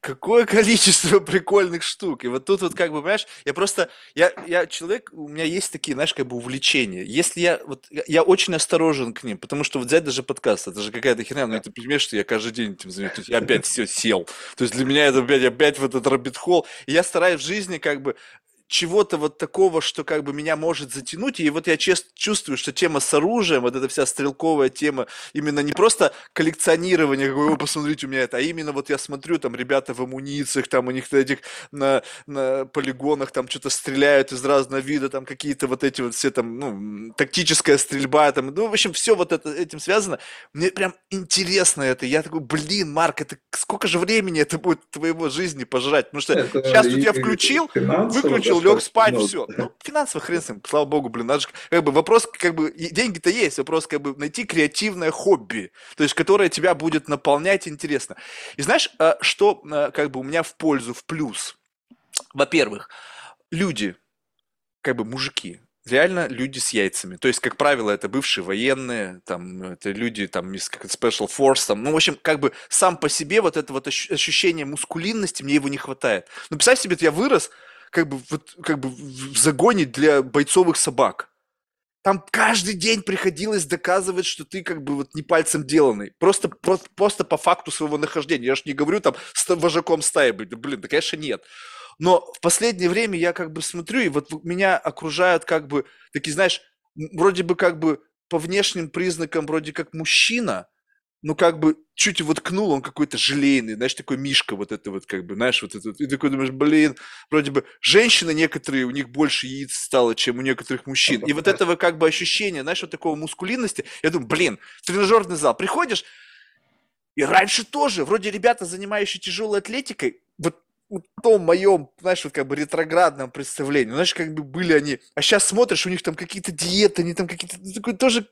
какое количество прикольных штук. И вот тут вот как бы, понимаешь, я просто, я, я человек, у меня есть такие, знаешь, как бы увлечения. Если я, вот, я, очень осторожен к ним, потому что вот взять даже подкаст, это же какая-то херня, но ну, ты понимаешь, что я каждый день этим занимаюсь, то есть я опять все сел. То есть для меня это опять, опять в этот робит холл. И я стараюсь в жизни как бы чего-то вот такого, что как бы меня может затянуть. И вот я чест, чувствую, что тема с оружием, вот эта вся стрелковая тема, именно не просто коллекционирование, как вы посмотрите у меня это, а именно вот я смотрю, там ребята в амунициях, там у них этих на, на полигонах там что-то стреляют из разного вида, там какие-то вот эти вот все там, ну, тактическая стрельба, там, ну, в общем, все вот это, этим связано. Мне прям интересно это. Я такой, блин, Марк, это сколько же времени это будет твоего жизни пожрать? Потому что это сейчас тут я включил, выключил, лег спать, ну, все. Ну, финансово хрен с ним, слава богу, блин, надо же, как бы вопрос, как бы, деньги-то есть, вопрос, как бы, найти креативное хобби, то есть, которое тебя будет наполнять интересно. И знаешь, а, что, а, как бы, у меня в пользу, в плюс? Во-первых, люди, как бы, мужики, реально люди с яйцами. То есть, как правило, это бывшие военные, там, это люди, там, из как special force, там, ну, в общем, как бы сам по себе вот это вот ощущение мускулинности, мне его не хватает. Ну, представь себе, я вырос, как бы, вот, как бы в загоне для бойцовых собак. Там каждый день приходилось доказывать, что ты как бы вот не пальцем деланный. Просто, просто, просто по факту своего нахождения. Я же не говорю там с вожаком стаи быть. Блин, да, конечно, нет. Но в последнее время я как бы смотрю, и вот меня окружают как бы такие, знаешь, вроде бы как бы по внешним признакам вроде как мужчина, ну, как бы чуть его ткнул, он какой-то желейный, знаешь, такой мишка вот это вот, как бы, знаешь, вот это вот. И такой думаешь, блин, вроде бы женщины некоторые, у них больше яиц стало, чем у некоторых мужчин. И вот этого как бы ощущения, знаешь, вот такого мускулинности, я думаю, блин, тренажерный зал, приходишь, и раньше тоже, вроде ребята, занимающие тяжелой атлетикой, вот в том моем, знаешь, вот как бы ретроградном представлении, знаешь, как бы были они, а сейчас смотришь, у них там какие-то диеты, они там какие-то, такой тоже,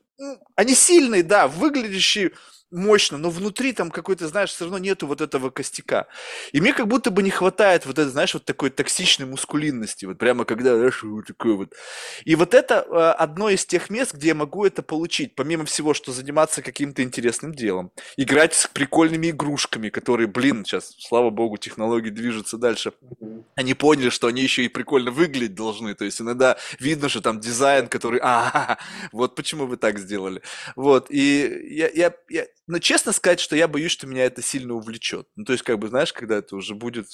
они сильные, да, выглядящие мощно, но внутри там какой-то, знаешь, все равно нету вот этого костяка. И мне как будто бы не хватает вот этой, знаешь, вот такой токсичной мускулинности, вот прямо когда, знаешь, вот такой вот. И вот это э, одно из тех мест, где я могу это получить, помимо всего, что заниматься каким-то интересным делом, играть с прикольными игрушками, которые, блин, сейчас, слава богу, технологии движутся дальше. Они поняли, что они еще и прикольно выглядеть должны, то есть иногда видно, что там дизайн, который, а, вот почему вы так сделали. Вот, и я, я, я но честно сказать, что я боюсь, что меня это сильно увлечет. Ну, то есть, как бы, знаешь, когда это уже будет...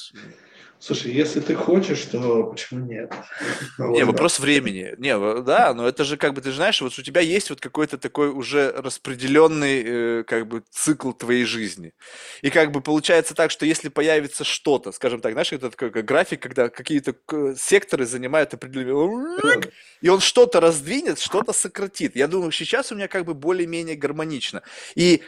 Слушай, если ты хочешь, то почему нет? Не, вопрос времени. Не, да, но это же как бы, ты знаешь, вот у тебя есть вот какой-то такой уже распределенный э, как бы цикл твоей жизни. И как бы получается так, что если появится что-то, скажем так, знаешь, это такой график, когда какие-то секторы занимают определенный... И он что-то раздвинет, что-то сократит. Я думаю, сейчас у меня как бы более-менее гармонично. И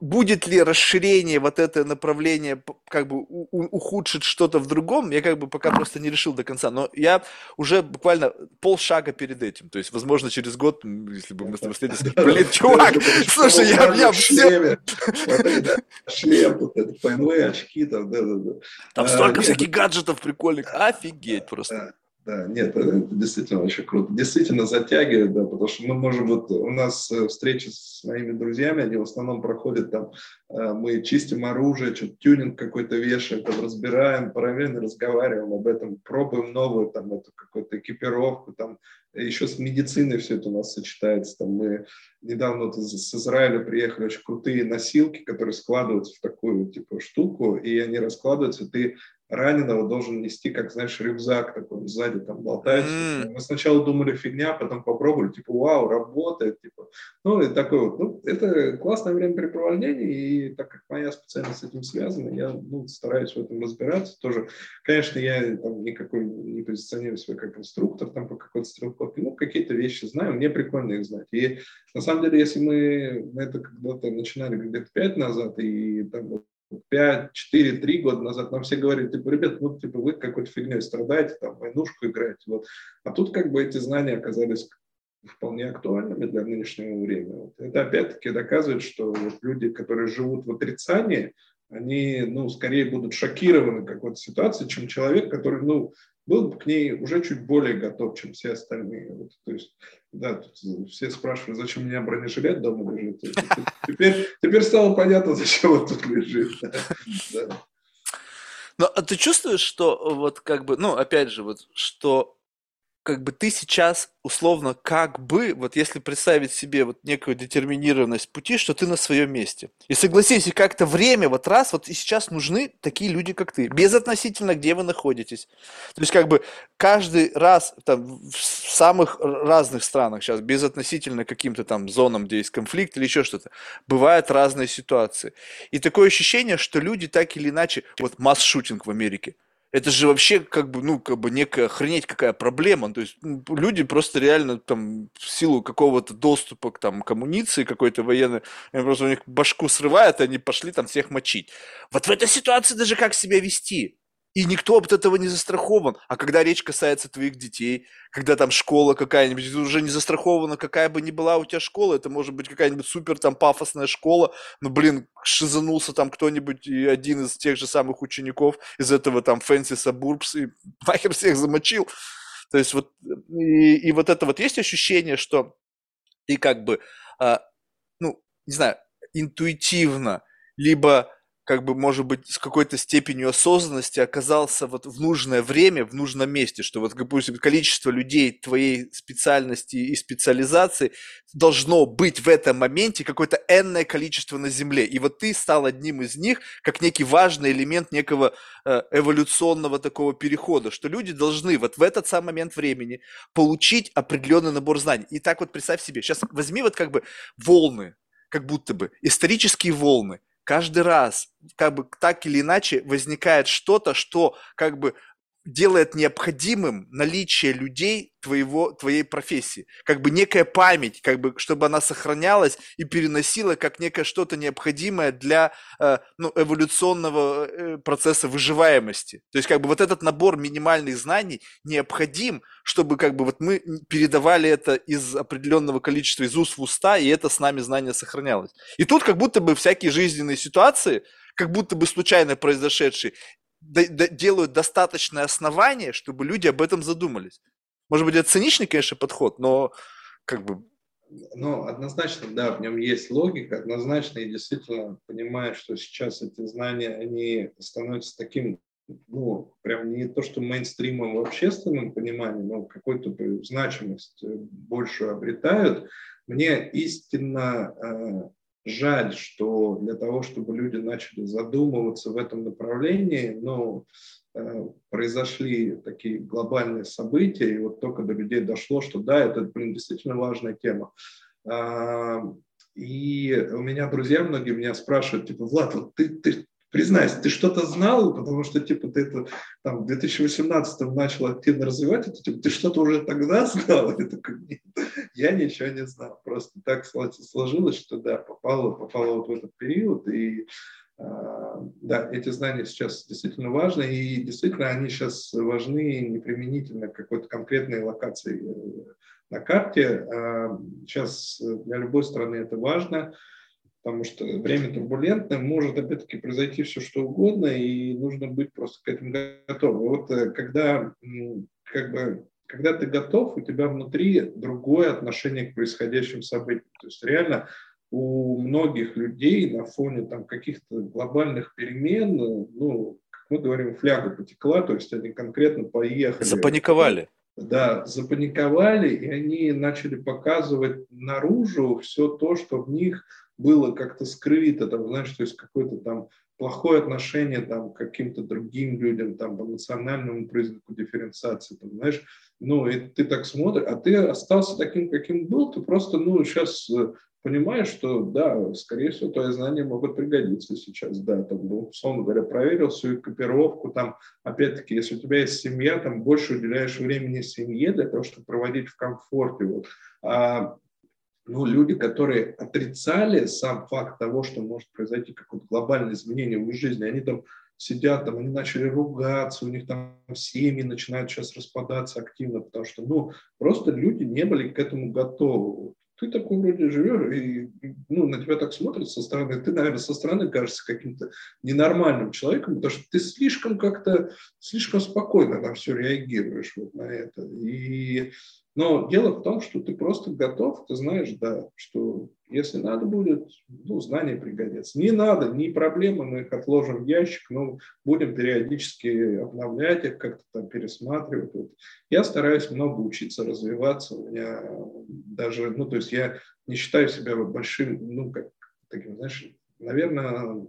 будет ли расширение вот это направление как бы ухудшит что-то в другом, я как бы пока просто не решил до конца, но я уже буквально полшага перед этим, то есть, возможно, через год, если бы мы с тобой встретились, блин, чувак, слушай, я, я все... Шлем, вот это, очки там, да-да-да. Там столько всяких гаджетов прикольных, офигеть просто. Да, нет, это действительно очень круто. Действительно затягивает, да, потому что мы можем, вот у нас э, встречи с моими друзьями, они в основном проходят там, э, мы чистим оружие, что-то тюнинг какой-то вешаем, там разбираем, параллельно разговариваем об этом, пробуем новую там эту какую-то экипировку, там еще с медициной все это у нас сочетается. Там мы недавно вот из, Израиля приехали очень крутые носилки, которые складываются в такую типа штуку, и они раскладываются, ты раненого должен нести, как, знаешь, рюкзак такой, сзади там болтается. Mm. Мы сначала думали фигня, потом попробовали, типа, вау, работает, типа. Ну, и такой вот, ну, это классное времяпрепровождение, и так как моя специальность с этим связана, я, ну, стараюсь в этом разбираться тоже. Конечно, я там никакой не позиционирую себя как инструктор там по какой-то стрелковке, ну, какие-то вещи знаю, мне прикольно их знать. И на самом деле, если мы это когда-то начинали где-то пять назад, и там 5, 4, 3 года назад нам все говорили, типа, ребят, ну, типа, вы какой-то фигней страдаете, там, войнушку играете, вот. А тут как бы эти знания оказались вполне актуальными для нынешнего времени. Вот. Это опять-таки доказывает, что вот люди, которые живут в отрицании, они, ну, скорее будут шокированы какой-то ситуацией, чем человек, который, ну, был бы к ней уже чуть более готов, чем все остальные. Вот, то есть, да, тут все спрашивают, зачем у меня бронежилет дома лежит. Теперь, теперь стало понятно, зачем он тут лежит. Да. Но а ты чувствуешь, что вот как бы, ну, опять же, вот, что как бы ты сейчас условно как бы, вот если представить себе вот некую детерминированность пути, что ты на своем месте. И согласись, и как-то время вот раз, вот и сейчас нужны такие люди, как ты, безотносительно, где вы находитесь. То есть как бы каждый раз там, в самых разных странах сейчас, безотносительно каким-то там зонам, где есть конфликт или еще что-то, бывают разные ситуации. И такое ощущение, что люди так или иначе, вот масс-шутинг в Америке – это же вообще как бы, ну, как бы некая охренеть какая проблема. То есть ну, люди просто реально там в силу какого-то доступа к там к амуниции какой-то военной, просто у них башку срывает, и они пошли там всех мочить. Вот в этой ситуации даже как себя вести? И никто от этого не застрахован. А когда речь касается твоих детей, когда там школа какая-нибудь, уже не застрахована, какая бы ни была у тебя школа, это может быть какая-нибудь супер там пафосная школа, но, блин, шизанулся там кто-нибудь и один из тех же самых учеников из этого там Фэнси Сабурбс и нахер всех замочил. То есть вот, и, и вот это вот есть ощущение, что ты как бы, а, ну, не знаю, интуитивно, либо как бы, может быть, с какой-то степенью осознанности оказался вот в нужное время, в нужном месте, что вот, допустим, количество людей твоей специальности и специализации должно быть в этом моменте какое-то энное количество на Земле. И вот ты стал одним из них, как некий важный элемент некого э, эволюционного такого перехода, что люди должны вот в этот самый момент времени получить определенный набор знаний. И так вот представь себе, сейчас возьми вот как бы волны, как будто бы исторические волны каждый раз как бы так или иначе возникает что-то, что как бы делает необходимым наличие людей твоего, твоей профессии. Как бы некая память, как бы, чтобы она сохранялась и переносила как некое что-то необходимое для э, ну, эволюционного э, процесса выживаемости. То есть как бы вот этот набор минимальных знаний необходим, чтобы как бы вот мы передавали это из определенного количества из уст в уста, и это с нами знание сохранялось. И тут как будто бы всякие жизненные ситуации, как будто бы случайно произошедшие, делают достаточное основание, чтобы люди об этом задумались. Может быть, это циничный, конечно, подход, но как бы... Ну, однозначно, да, в нем есть логика, однозначно, и действительно понимаю, что сейчас эти знания, они становятся таким, ну, прям не то, что мейнстримом в общественном понимании, но какую-то значимость большую обретают. Мне истинно э, жаль, что для того, чтобы люди начали задумываться в этом направлении, ну, э, произошли такие глобальные события, и вот только до людей дошло, что да, это, блин, действительно важная тема. А, и у меня друзья многие меня спрашивают, типа, Влад, вот ты, ты, признайся, ты что-то знал, потому что, типа, ты это там в 2018 начал активно развивать это, типа, ты что-то уже тогда знал? Я такой, нет, я ничего не знал. Просто так сложилось, что, да, попало, попало вот в этот период, и а, да, эти знания сейчас действительно важны, и действительно они сейчас важны не применительно к какой-то конкретной локации э, на карте. Сейчас а, для любой страны это важно потому что время турбулентное, может опять-таки произойти все что угодно, и нужно быть просто к этому готовым. вот э, когда, как бы, когда ты готов, у тебя внутри другое отношение к происходящим событиям. То есть реально у многих людей на фоне там, каких-то глобальных перемен, ну, как мы говорим, фляга потекла, то есть они конкретно поехали. Запаниковали. Да, запаниковали, и они начали показывать наружу все то, что в них было как-то скрыто, там, знаешь, то есть какое-то там плохое отношение там, к каким-то другим людям, там, по национальному признаку дифференциации, там, знаешь, ну, и ты так смотришь, а ты остался таким, каким был, ты просто, ну, сейчас э, понимаешь, что, да, скорее всего, твои знания могут пригодиться сейчас, да, там, ну, условно говоря, проверил свою копировку, там, опять-таки, если у тебя есть семья, там, больше уделяешь времени семье для того, чтобы проводить в комфорте, вот, а ну, люди, которые отрицали сам факт того, что может произойти какое-то глобальное изменение в их жизни, они там сидят, там, они начали ругаться, у них там семьи начинают сейчас распадаться активно, потому что, ну, просто люди не были к этому готовы. Ты такой вроде живешь, и ну, на тебя так смотрят со стороны. Ты, наверное, со стороны кажешься каким-то ненормальным человеком, потому что ты слишком как-то, слишком спокойно на все реагируешь вот на это. И но дело в том, что ты просто готов, ты знаешь, да, что если надо будет, ну, знания пригодятся. Не надо, не проблемы, мы их отложим в ящик, но будем периодически обновлять их, как-то там пересматривать. Вот. Я стараюсь много учиться, развиваться. У меня даже, ну, то есть я не считаю себя большим, ну, как таким, знаешь, наверное,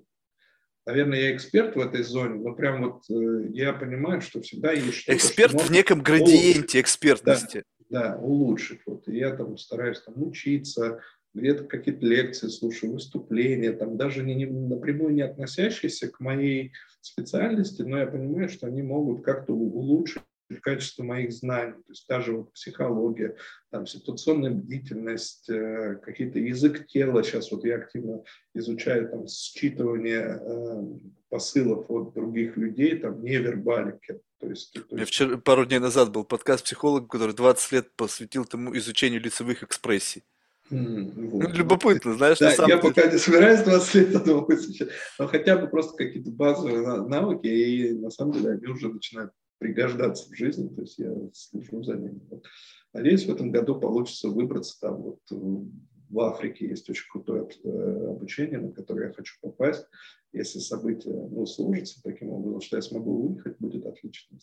наверное, я эксперт в этой зоне, но прям вот э, я понимаю, что всегда есть что-то. Эксперт что в неком градиенте экспертности. Да да, улучшить. Вот. И я там стараюсь там учиться, где-то какие-то лекции слушаю, выступления, там даже не, не, напрямую не относящиеся к моей специальности, но я понимаю, что они могут как-то улучшить качество моих знаний, то есть даже вот психология, там, ситуационная бдительность, э, какие-то язык тела, сейчас вот я активно изучаю там считывание э, посылов от других людей, там, невербалики, то есть, то есть... Меня вчера, пару дней назад был подкаст психолога, который 20 лет посвятил тому изучению лицевых экспрессий. Mm, вот. Ну, любопытно, знаешь, да, я пока не собираюсь 20 лет этому изучать, но хотя бы просто какие-то базовые навыки, и на самом деле они уже начинают пригождаться в жизни, то есть я слежу за ними. Вот. Надеюсь, в этом году получится выбраться там вот в Африке есть очень крутое э, обучение, на которое я хочу попасть. Если события ну, сложатся таким образом, что я смогу выехать, будет отлично.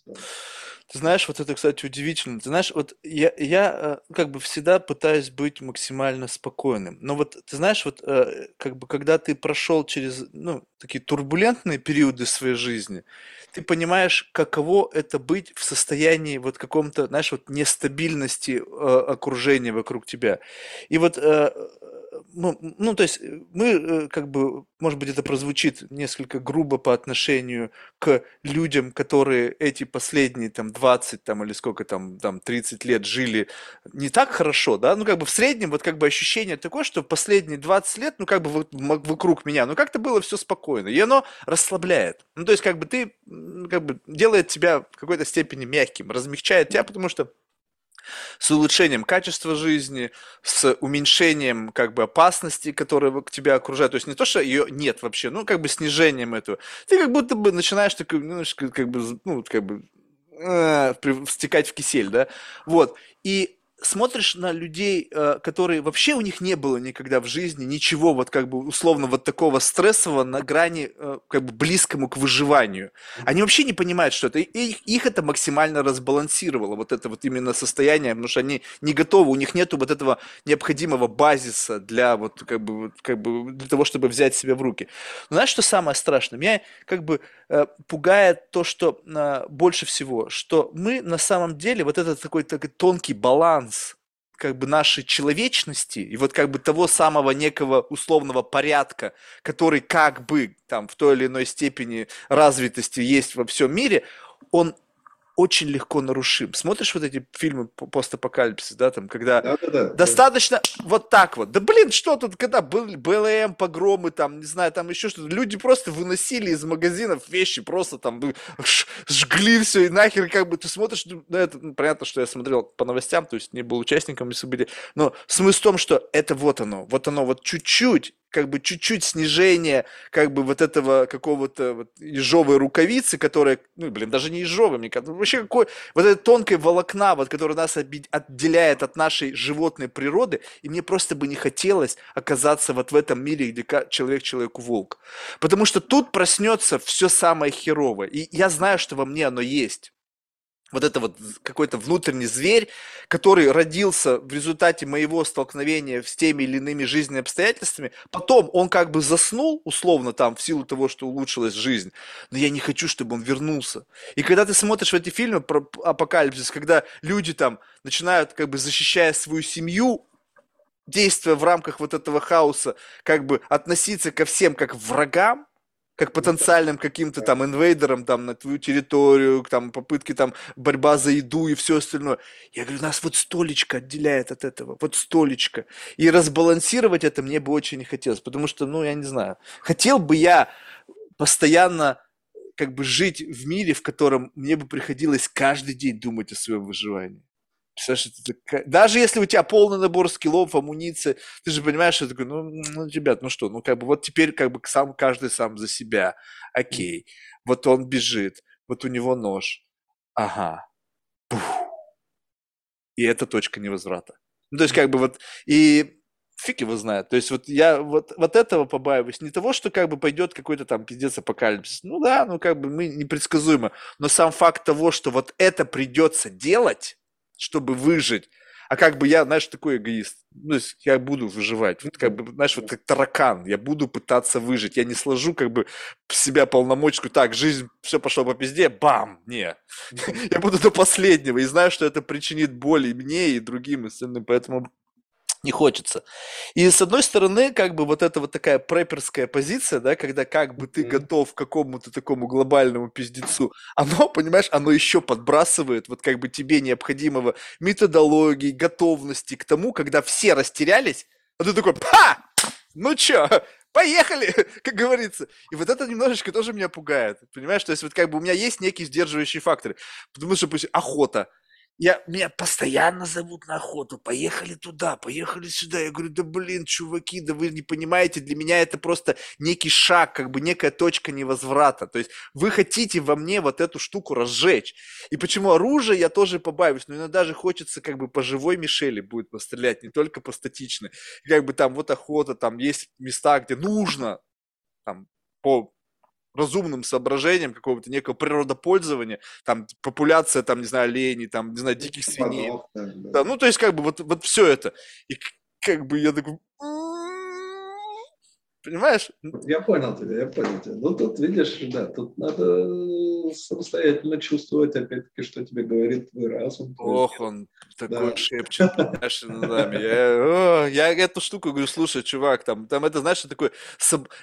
Ты знаешь, вот это, кстати, удивительно. Ты знаешь, вот я, я э, как бы всегда пытаюсь быть максимально спокойным. Но вот ты знаешь, вот э, как бы когда ты прошел через ну, такие турбулентные периоды своей жизни, ты понимаешь, каково это быть в состоянии вот каком-то, знаешь, вот нестабильности э, окружения вокруг тебя. И вот ну, ну, то есть э, мы, э, как бы, может быть, это прозвучит несколько грубо по отношению к людям, которые эти последние там 20 там, или сколько там, там 30 лет жили не так хорошо, да, ну, как бы в среднем вот как бы ощущение такое, что последние 20 лет, ну, как бы вот вокруг меня, ну, как-то было все спокойно, и оно расслабляет. Ну, то есть, как бы ты, как бы делает тебя в какой-то степени мягким, размягчает тебя, потому что с улучшением качества жизни, с уменьшением как бы опасности, которые к тебя окружают. То есть не то, что ее нет вообще, ну как бы снижением этого. Ты как будто бы начинаешь такой, ну, как бы, ну, как бы э, стекать в кисель, да. Вот. И смотришь на людей, э, которые вообще у них не было никогда в жизни ничего вот как бы условно вот такого стрессового на грани э, как бы близкому к выживанию. Они вообще не понимают, что это. И их это максимально разбалансировало, вот это вот именно состояние, потому что они не готовы, у них нету вот этого необходимого базиса для вот как бы, как бы для того, чтобы взять себя в руки. Но знаешь, что самое страшное? Меня как бы э, пугает то, что больше всего, что мы на самом деле вот этот такой, такой тонкий баланс баланс как бы нашей человечности и вот как бы того самого некого условного порядка, который как бы там в той или иной степени развитости есть во всем мире, он очень легко нарушим. Смотришь вот эти фильмы постапокалипсис, да, там, когда да, да, да, достаточно да. вот так вот. Да блин, что тут, когда был БЛМ, погромы, там, не знаю, там еще что-то. Люди просто выносили из магазинов вещи, просто там жгли все и нахер, как бы ты смотришь, ну, это, ну, понятно, что я смотрел по новостям, то есть не был участником событий, но смысл в том, что это вот оно, вот оно вот чуть-чуть как бы чуть-чуть снижение как бы вот этого какого-то вот ежовой рукавицы, которая, ну, блин, даже не ежовой, мне кажется, вообще какой, вот этой тонкой волокна, вот, которая нас отделяет от нашей животной природы, и мне просто бы не хотелось оказаться вот в этом мире, где человек человеку волк. Потому что тут проснется все самое херовое, и я знаю, что во мне оно есть вот это вот какой-то внутренний зверь, который родился в результате моего столкновения с теми или иными жизненными обстоятельствами, потом он как бы заснул, условно там, в силу того, что улучшилась жизнь, но я не хочу, чтобы он вернулся. И когда ты смотришь в эти фильмы про апокалипсис, когда люди там начинают, как бы защищая свою семью, действуя в рамках вот этого хаоса, как бы относиться ко всем как врагам, как потенциальным каким-то там инвейдером там на твою территорию, там попытки там борьба за еду и все остальное. Я говорю, нас вот столечко отделяет от этого, вот столечко. И разбалансировать это мне бы очень не хотелось, потому что, ну, я не знаю, хотел бы я постоянно как бы жить в мире, в котором мне бы приходилось каждый день думать о своем выживании. Даже если у тебя полный набор скиллов, амуниции, ты же понимаешь, что такой, ну, ну, ребят, ну что, ну как бы вот теперь как бы сам каждый сам за себя. Окей. Вот он бежит, вот у него нож. Ага. Пух. И это точка невозврата. Ну, то есть как бы вот, и фиг его знает. То есть вот я вот, вот этого побаиваюсь. Не того, что как бы пойдет какой-то там пиздец апокалипсис. Ну да, ну как бы мы непредсказуемо. Но сам факт того, что вот это придется делать, чтобы выжить. А как бы я, знаешь, такой эгоист. Ну, я буду выживать. Вот как бы, знаешь, вот как таракан. Я буду пытаться выжить. Я не сложу как бы себя полномочку. Так, жизнь, все пошло по пизде. Бам! Не. Я буду до последнего. И знаю, что это причинит боль и мне, и другим, и остальным. Поэтому не хочется. И с одной стороны, как бы вот эта вот такая преперская позиция, да, когда как бы ты mm-hmm. готов к какому-то такому глобальному пиздецу, оно, понимаешь, оно еще подбрасывает вот как бы тебе необходимого методологии, готовности к тому, когда все растерялись, а ты такой, па, ну чё, поехали, как говорится. И вот это немножечко тоже меня пугает, понимаешь? То есть вот как бы у меня есть некие сдерживающие факторы, потому что охота, я, меня постоянно зовут на охоту, поехали туда, поехали сюда. Я говорю, да блин, чуваки, да вы не понимаете, для меня это просто некий шаг, как бы некая точка невозврата. То есть вы хотите во мне вот эту штуку разжечь. И почему оружие я тоже побавюсь, но иногда же хочется как бы по живой мишели будет пострелять, не только по статичной. Как бы там вот охота, там есть места, где нужно там, по разумным соображением какого-то некого природопользования, там популяция, там, не знаю, оленей, там, не знаю, диких свиней. Да, да. да, ну, то есть, как бы, вот, вот все это. И как бы я такой, Понимаешь? Я понял тебя, я понял тебя. Ну, тут, видишь, да, тут надо самостоятельно чувствовать, опять-таки, что тебе говорит твой разум. Ох, он такой да. шепчет, понимаешь, нами. Я, о, я эту штуку говорю, слушай, чувак, там, там это, знаешь, такой,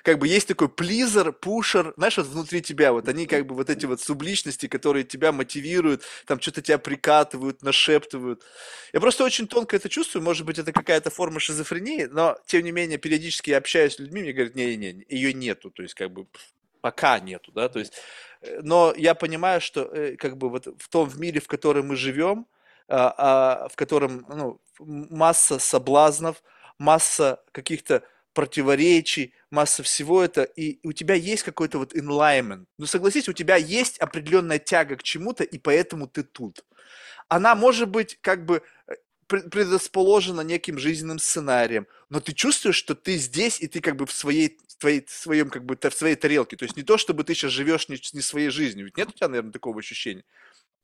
как бы есть такой плизер, пушер, знаешь, вот внутри тебя, вот они как бы вот эти вот субличности, которые тебя мотивируют, там что-то тебя прикатывают, нашептывают. Я просто очень тонко это чувствую, может быть, это какая-то форма шизофрении, но, тем не менее, периодически я общаюсь с людьми, мне говорят, не-не, ее нету, то есть как бы пока нету, да, то есть, э, но я понимаю, что э, как бы вот в том мире, в котором мы живем, а, а, в котором ну, масса соблазнов, масса каких-то противоречий, масса всего это, и у тебя есть какой-то вот enlightenment. Ну, согласись, у тебя есть определенная тяга к чему-то, и поэтому ты тут. Она может быть как бы э, предрасположена неким жизненным сценарием, но ты чувствуешь, что ты здесь, и ты как бы в своей, твоей, своем, как бы, в своей тарелке. То есть не то, чтобы ты сейчас живешь не, не своей жизнью. Ведь нет у тебя, наверное, такого ощущения?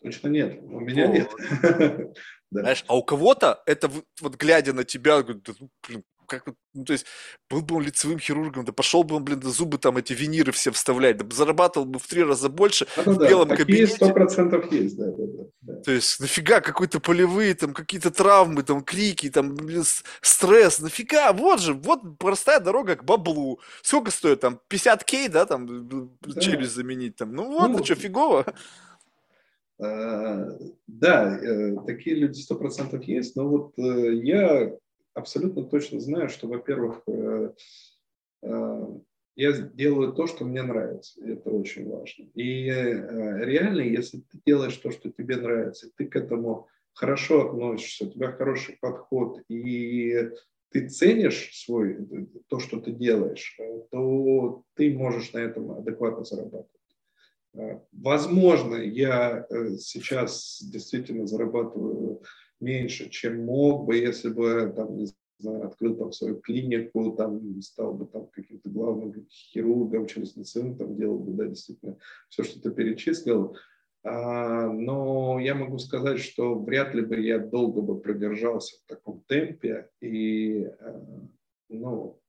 Точно нет. У меня вот. нет. Знаешь, а у кого-то это вот глядя на тебя, блин, как, ну, то есть, был бы он лицевым хирургом, да пошел бы он, блин, да зубы там эти виниры все вставлять, да зарабатывал бы в три раза больше а, в да, белом кабинете. сто процентов есть, да, да, да, да. То есть, нафига какой-то полевые, там, какие-то травмы, там, крики, там, блин, стресс, нафига, вот же, вот простая дорога к баблу. Сколько стоит, там, 50 кей, да, там, да. челюсть заменить, там, ну вот, ну, что, фигово. А, да, э, такие люди сто процентов есть, но вот э, я абсолютно точно знаю, что, во-первых, э, э, я делаю то, что мне нравится. Это очень важно. И э, реально, если ты делаешь то, что тебе нравится, ты к этому хорошо относишься, у тебя хороший подход, и ты ценишь свой, то, что ты делаешь, то ты можешь на этом адекватно зарабатывать. Возможно, я сейчас действительно зарабатываю меньше, чем мог бы, если бы там, не знаю, открыл там свою клинику, там стал бы там каким-то главным хирургом, челюстно там делал бы, да, действительно, все, что ты перечислил. А, но я могу сказать, что вряд ли бы я долго бы продержался в таком темпе. И, э, ну,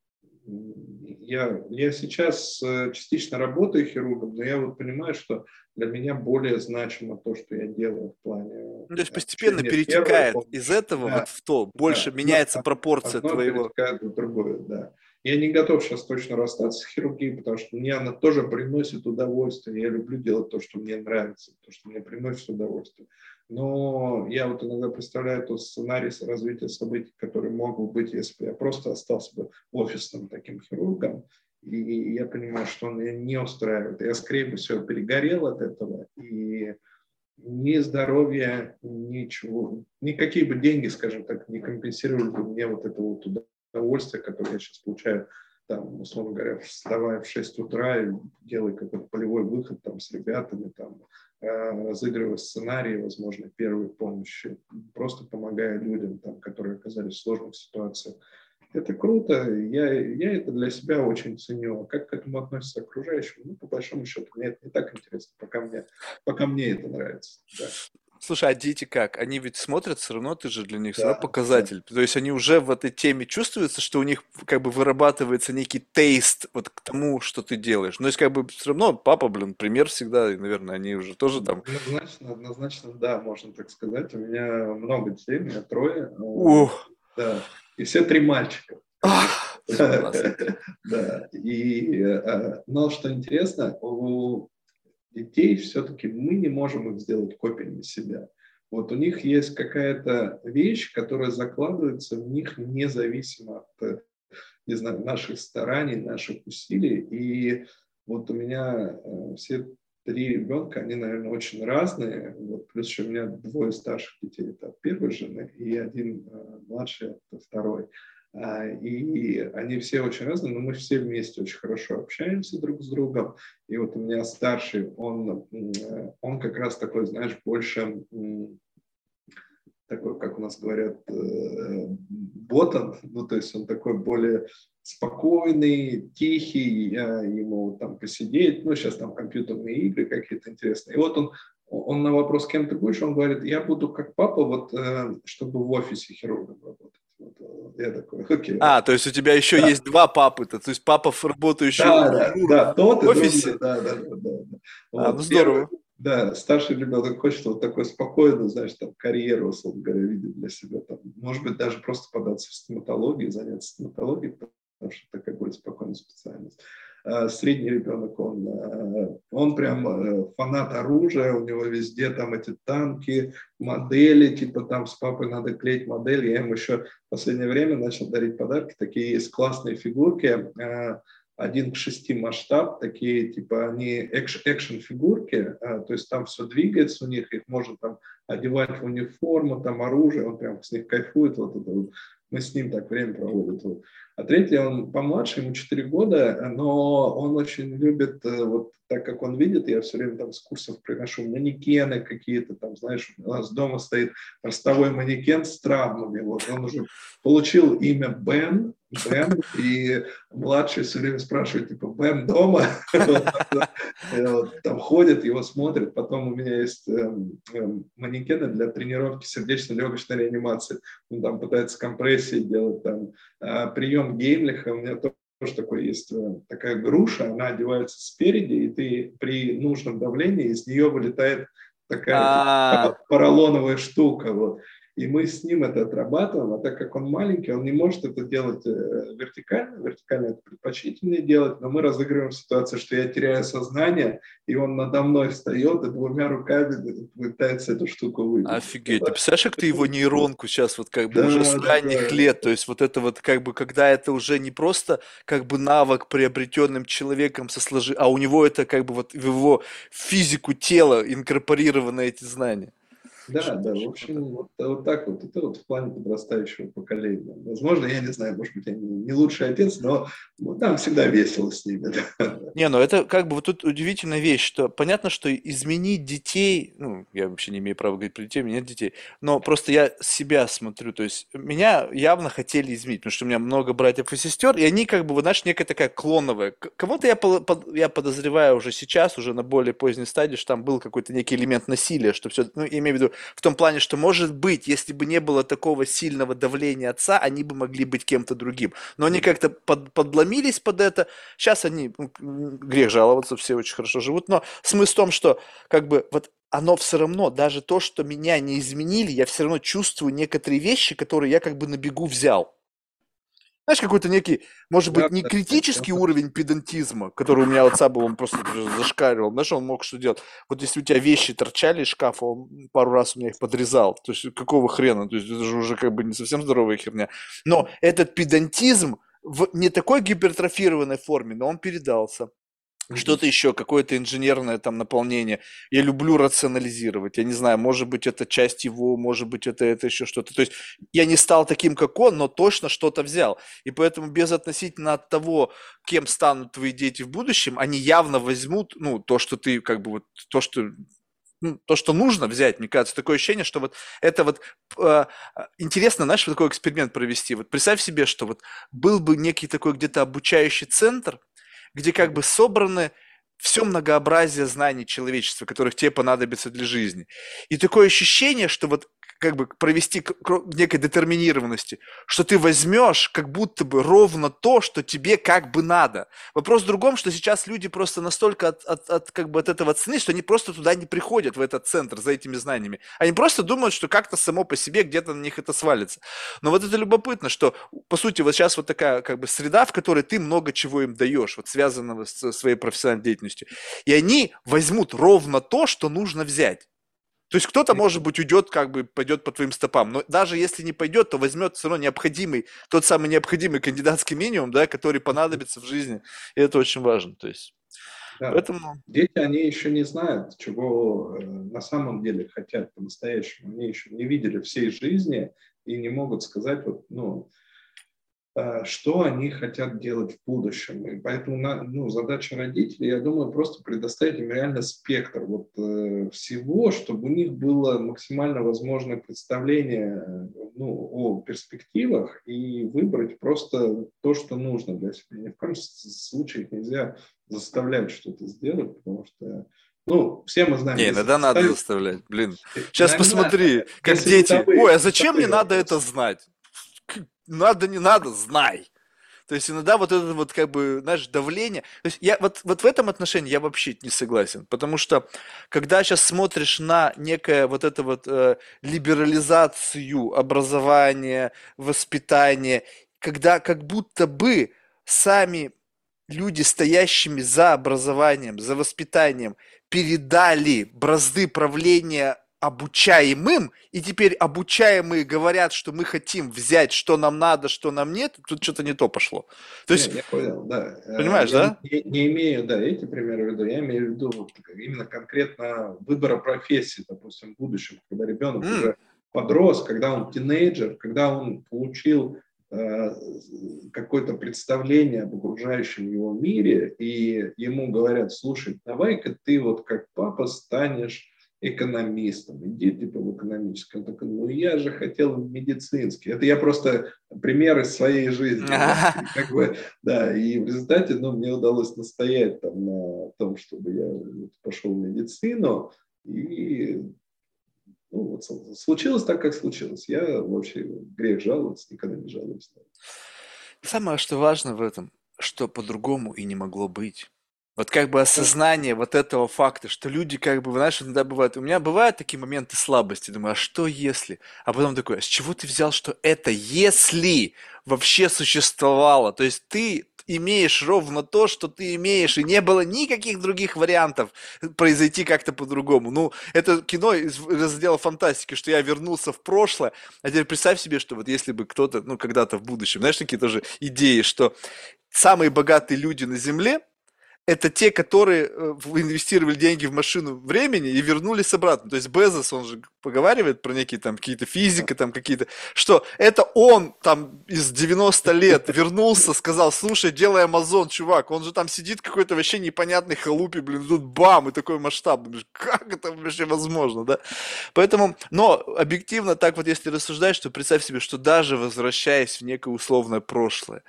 я, я сейчас э, частично работаю хирургом, но я вот понимаю, что для меня более значимо то, что я делаю в плане... Ну, то есть постепенно перетекает первого, из этого да, вот в то, больше да, меняется одно, пропорция одно твоего... в другое, да. Я не готов сейчас точно расстаться с хирургией, потому что мне она тоже приносит удовольствие. Я люблю делать то, что мне нравится, то, что мне приносит удовольствие. Но я вот иногда представляю тот сценарий развития событий, который мог бы быть, если бы я просто остался бы офисным таким хирургом, и я понимаю, что он меня не устраивает. Я скорее бы все перегорел от этого, и ни здоровье, ничего, никакие бы деньги, скажем так, не компенсировали бы мне вот это вот удовольствие, которое я сейчас получаю, там, условно говоря, вставая в 6 утра и делая какой-то полевой выход там с ребятами, там, разыгрывая сценарии, возможно, первой помощи, просто помогая людям, там, которые оказались в сложных ситуациях. Это круто, я, я это для себя очень ценю. А как к этому относятся окружающие? Ну, по большому счету, мне это не так интересно, пока мне, пока мне это нравится. Да. Слушай, а дети как? Они ведь смотрят, все равно ты же для них да, показатель. Да. То есть они уже в этой теме чувствуются, что у них как бы вырабатывается некий тейст вот к тому, что ты делаешь. Но есть как бы все равно папа, блин, пример всегда, и, наверное, они уже тоже там... Однозначно, однозначно, да, можно так сказать. У меня много детей, у меня трое. Ух. Да, и все три мальчика. Да, и, э, но что интересно, у детей все-таки мы не можем их сделать копиями себя. Вот у них есть какая-то вещь, которая закладывается в них независимо от не знаю, наших стараний, наших усилий. И вот у меня э, все три ребенка, они, наверное, очень разные. Вот, плюс еще у меня двое старших детей, это от первой жены, и один э, младший от второй. А, и они все очень разные, но мы все вместе очень хорошо общаемся друг с другом. И вот у меня старший, он, э, он как раз такой, знаешь, больше такой, как у нас говорят, э, ботан, ну, то есть он такой более спокойный, тихий, ему там посидеть, ну, сейчас там компьютерные игры какие-то интересные. И вот он, он на вопрос, кем ты будешь, он говорит, я буду как папа, вот, э, чтобы в офисе хирургом работать. Вот, я такой, окей. А, то есть у тебя еще да. есть два папы, -то, есть папа работающий да, да, да, тот в офисе? Да, да, да. да, да. А, ну здорово. Первый, да, старший ребенок хочет вот такой спокойно, знаешь, там, карьеру, условно говоря, видеть для себя. Там, может быть, даже просто податься в стоматологию, заняться стоматологией, потому что это какая-то спокойная специальность. А средний ребенок, он, э, он прям э, фанат оружия, у него везде там эти танки, модели, типа там с папой надо клеить модели. Я ему еще в последнее время начал дарить подарки, такие есть классные фигурки, э, один к шести масштаб, такие типа они экшен фигурки, а, то есть там все двигается у них, их можно там одевать в униформу, там оружие, он прям с них кайфует, вот это вот. мы с ним так время проводим. Вот. А третий, он помладше, ему 4 года, но он очень любит, э, вот так как он видит, я все время там с курсов приношу манекены какие-то, там, знаешь, у нас дома стоит ростовой манекен с травмами, вот он уже получил имя Бен, Бен, и младший все время спрашивает, типа, Бен дома? Там ходит, его смотрит. Потом у меня есть эм, эм, манекены для тренировки сердечно-легочной реанимации. Он там пытается компрессии делать, там а, прием Геймлиха. У меня тоже такой есть э, такая груша, она одевается спереди, и ты при нужном давлении из нее вылетает такая а. поролоновая штука. Вот и мы с ним это отрабатываем, а так как он маленький, он не может это делать э, вертикально, вертикально это предпочтительнее делать, но мы разыгрываем ситуацию, что я теряю сознание, и он надо мной встает и двумя руками пытается эту штуку выбить. Офигеть, ты представляешь, как ты его нейронку сейчас вот как бы да, уже с ранних да, лет, то есть вот это вот как бы, когда это уже не просто как бы навык приобретенным человеком со сложи, а у него это как бы вот в его физику тела инкорпорированы эти знания. Да, да, в общем, вот, вот так вот, это вот в плане подрастающего поколения. Возможно, я не знаю, может быть, я не, лучший отец, но вот, там всегда весело с ними. Да. Не, ну это как бы вот тут удивительная вещь, что понятно, что изменить детей, ну, я вообще не имею права говорить про детей, у меня нет детей, но просто я себя смотрю, то есть меня явно хотели изменить, потому что у меня много братьев и сестер, и они как бы, вот знаешь, некая такая клоновая. Кого-то я, я подозреваю уже сейчас, уже на более поздней стадии, что там был какой-то некий элемент насилия, что все, ну, я имею в виду, в том плане, что, может быть, если бы не было такого сильного давления отца, они бы могли быть кем-то другим. Но они как-то под, подломились под это. Сейчас они, ну, грех жаловаться, все очень хорошо живут. Но смысл в том, что как бы вот оно все равно, даже то, что меня не изменили, я все равно чувствую некоторые вещи, которые я как бы на бегу взял. Знаешь, какой-то некий, может быть, не критический уровень педантизма, который у меня отца был, он просто зашкаливал. Знаешь, он мог что делать? Вот если у тебя вещи торчали из шкафа, он пару раз у меня их подрезал. То есть какого хрена? То есть это же уже как бы не совсем здоровая херня. Но этот педантизм в не такой гипертрофированной форме, но он передался что-то еще, какое-то инженерное там наполнение. Я люблю рационализировать. Я не знаю, может быть, это часть его, может быть, это, это еще что-то. То есть я не стал таким, как он, но точно что-то взял. И поэтому без относительно от того, кем станут твои дети в будущем, они явно возьмут, ну, то, что ты, как бы, вот, то, что ну, то, что нужно взять, мне кажется, такое ощущение, что вот это вот э, интересно, знаешь, вот такой эксперимент провести. Вот представь себе, что вот был бы некий такой где-то обучающий центр, где как бы собраны все многообразие знаний человечества, которых тебе понадобится для жизни. И такое ощущение, что вот как бы провести к некой детерминированности, что ты возьмешь как будто бы ровно то, что тебе как бы надо. Вопрос в другом, что сейчас люди просто настолько от, от, от, как бы от этого цены, что они просто туда не приходят, в этот центр, за этими знаниями. Они просто думают, что как-то само по себе где-то на них это свалится. Но вот это любопытно, что, по сути, вот сейчас вот такая как бы среда, в которой ты много чего им даешь, вот связанного с своей профессиональной деятельностью. И они возьмут ровно то, что нужно взять. То есть кто-то, может быть, уйдет, как бы пойдет по твоим стопам, но даже если не пойдет, то возьмет все равно необходимый, тот самый необходимый кандидатский минимум, да, который понадобится в жизни, и это очень важно. То есть Да. Поэтому... Дети, они еще не знают, чего э, на самом деле хотят по-настоящему. Они еще не видели всей жизни и не могут сказать, вот, ну, что они хотят делать в будущем. И поэтому ну, задача родителей, я думаю, просто предоставить им реально спектр вот, э, всего, чтобы у них было максимально возможное представление ну, о перспективах и выбрать просто то, что нужно для себя. Ни в коем случае их нельзя заставлять что-то сделать, потому что ну, все мы знаем. Не, иногда надо заставлять, блин. Сейчас иногда, посмотри, как дети. Ой, а зачем мне надо это знать? Надо, не надо, знай. То есть иногда вот это вот как бы, знаешь, давление. То есть я вот, вот в этом отношении я вообще не согласен. Потому что когда сейчас смотришь на некое вот это вот э, либерализацию образования, воспитания, когда как будто бы сами люди, стоящими за образованием, за воспитанием, передали бразды правления обучаемым, и теперь обучаемые говорят, что мы хотим взять, что нам надо, что нам нет, тут что-то не то пошло. То есть, я понял, да. Понимаешь, я да? Не, не имею, да, эти примеры в виду, я имею в виду вот, именно конкретно выбора профессии, допустим, в будущем, когда ребенок mm. уже подрос, когда он тинейджер, когда он получил э, какое-то представление об окружающем его мире, и ему говорят, слушай, давай-ка ты вот как папа станешь экономистом, иди типа в экономическом. Так, ну я же хотел медицинский. Это я просто пример из своей жизни. Как бы, да, и в результате ну, мне удалось настоять там, на том, чтобы я пошел в медицину. И ну, вот, случилось так, как случилось. Я вообще грех жаловаться, никогда не жалуюсь. Самое, что важно в этом, что по-другому и не могло быть. Вот как бы осознание вот этого факта, что люди как бы, знаешь, иногда бывает, у меня бывают такие моменты слабости, думаю, а что если? А потом такой, а с чего ты взял, что это если вообще существовало? То есть ты имеешь ровно то, что ты имеешь, и не было никаких других вариантов произойти как-то по-другому. Ну, это кино из раздела фантастики, что я вернулся в прошлое, а теперь представь себе, что вот если бы кто-то, ну, когда-то в будущем, знаешь, такие тоже идеи, что самые богатые люди на Земле – это те, которые э, инвестировали деньги в машину времени и вернулись обратно. То есть Безос, он же поговаривает про некие там какие-то физики, там какие-то, что это он там из 90 лет вернулся, сказал, слушай, делай Амазон, чувак, он же там сидит какой-то вообще непонятный халупе, блин, тут бам, и такой масштаб. Как это вообще возможно, да? Поэтому, но объективно так вот, если рассуждать, то представь себе, что даже возвращаясь в некое условное прошлое,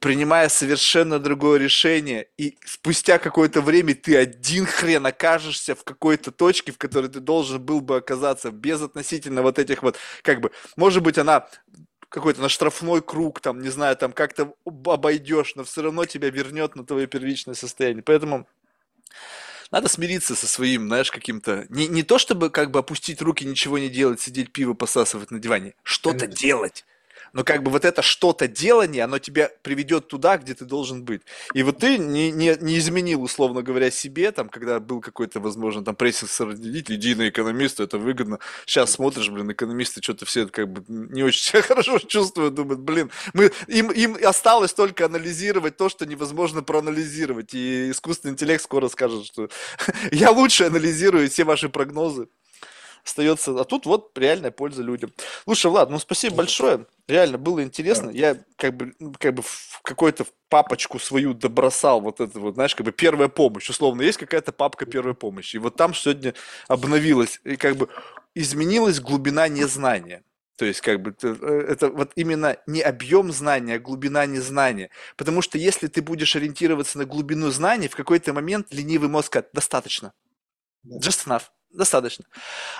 принимая совершенно другое решение, и спустя какое-то время ты один хрен окажешься в какой-то точке, в которой ты должен был бы оказаться без относительно вот этих вот, как бы, может быть, она какой-то на штрафной круг, там, не знаю, там как-то обойдешь, но все равно тебя вернет на твое первичное состояние. Поэтому надо смириться со своим, знаешь, каким-то... Не, не то, чтобы как бы опустить руки, ничего не делать, сидеть пиво посасывать на диване. Что-то делать но как бы вот это что-то делание, оно тебя приведет туда, где ты должен быть. И вот ты не, не, не изменил, условно говоря, себе, там, когда был какой-то, возможно, там прессинг среди иди на экономиста, это выгодно. Сейчас смотришь, блин, экономисты что-то все как бы не очень себя хорошо чувствуют, думают, блин, мы, им, им осталось только анализировать то, что невозможно проанализировать. И искусственный интеллект скоро скажет, что я лучше анализирую все ваши прогнозы остается. А тут вот реальная польза людям. Слушай, Влад, ну спасибо большое. Реально было интересно. Я как бы, как бы в какую-то папочку свою добросал вот это вот, знаешь, как бы первая помощь. Условно, есть какая-то папка первой помощи. И вот там сегодня обновилась и как бы изменилась глубина незнания. То есть, как бы, это, это вот именно не объем знания, а глубина незнания. Потому что если ты будешь ориентироваться на глубину знаний, в какой-то момент ленивый мозг скажет, достаточно. Just enough достаточно.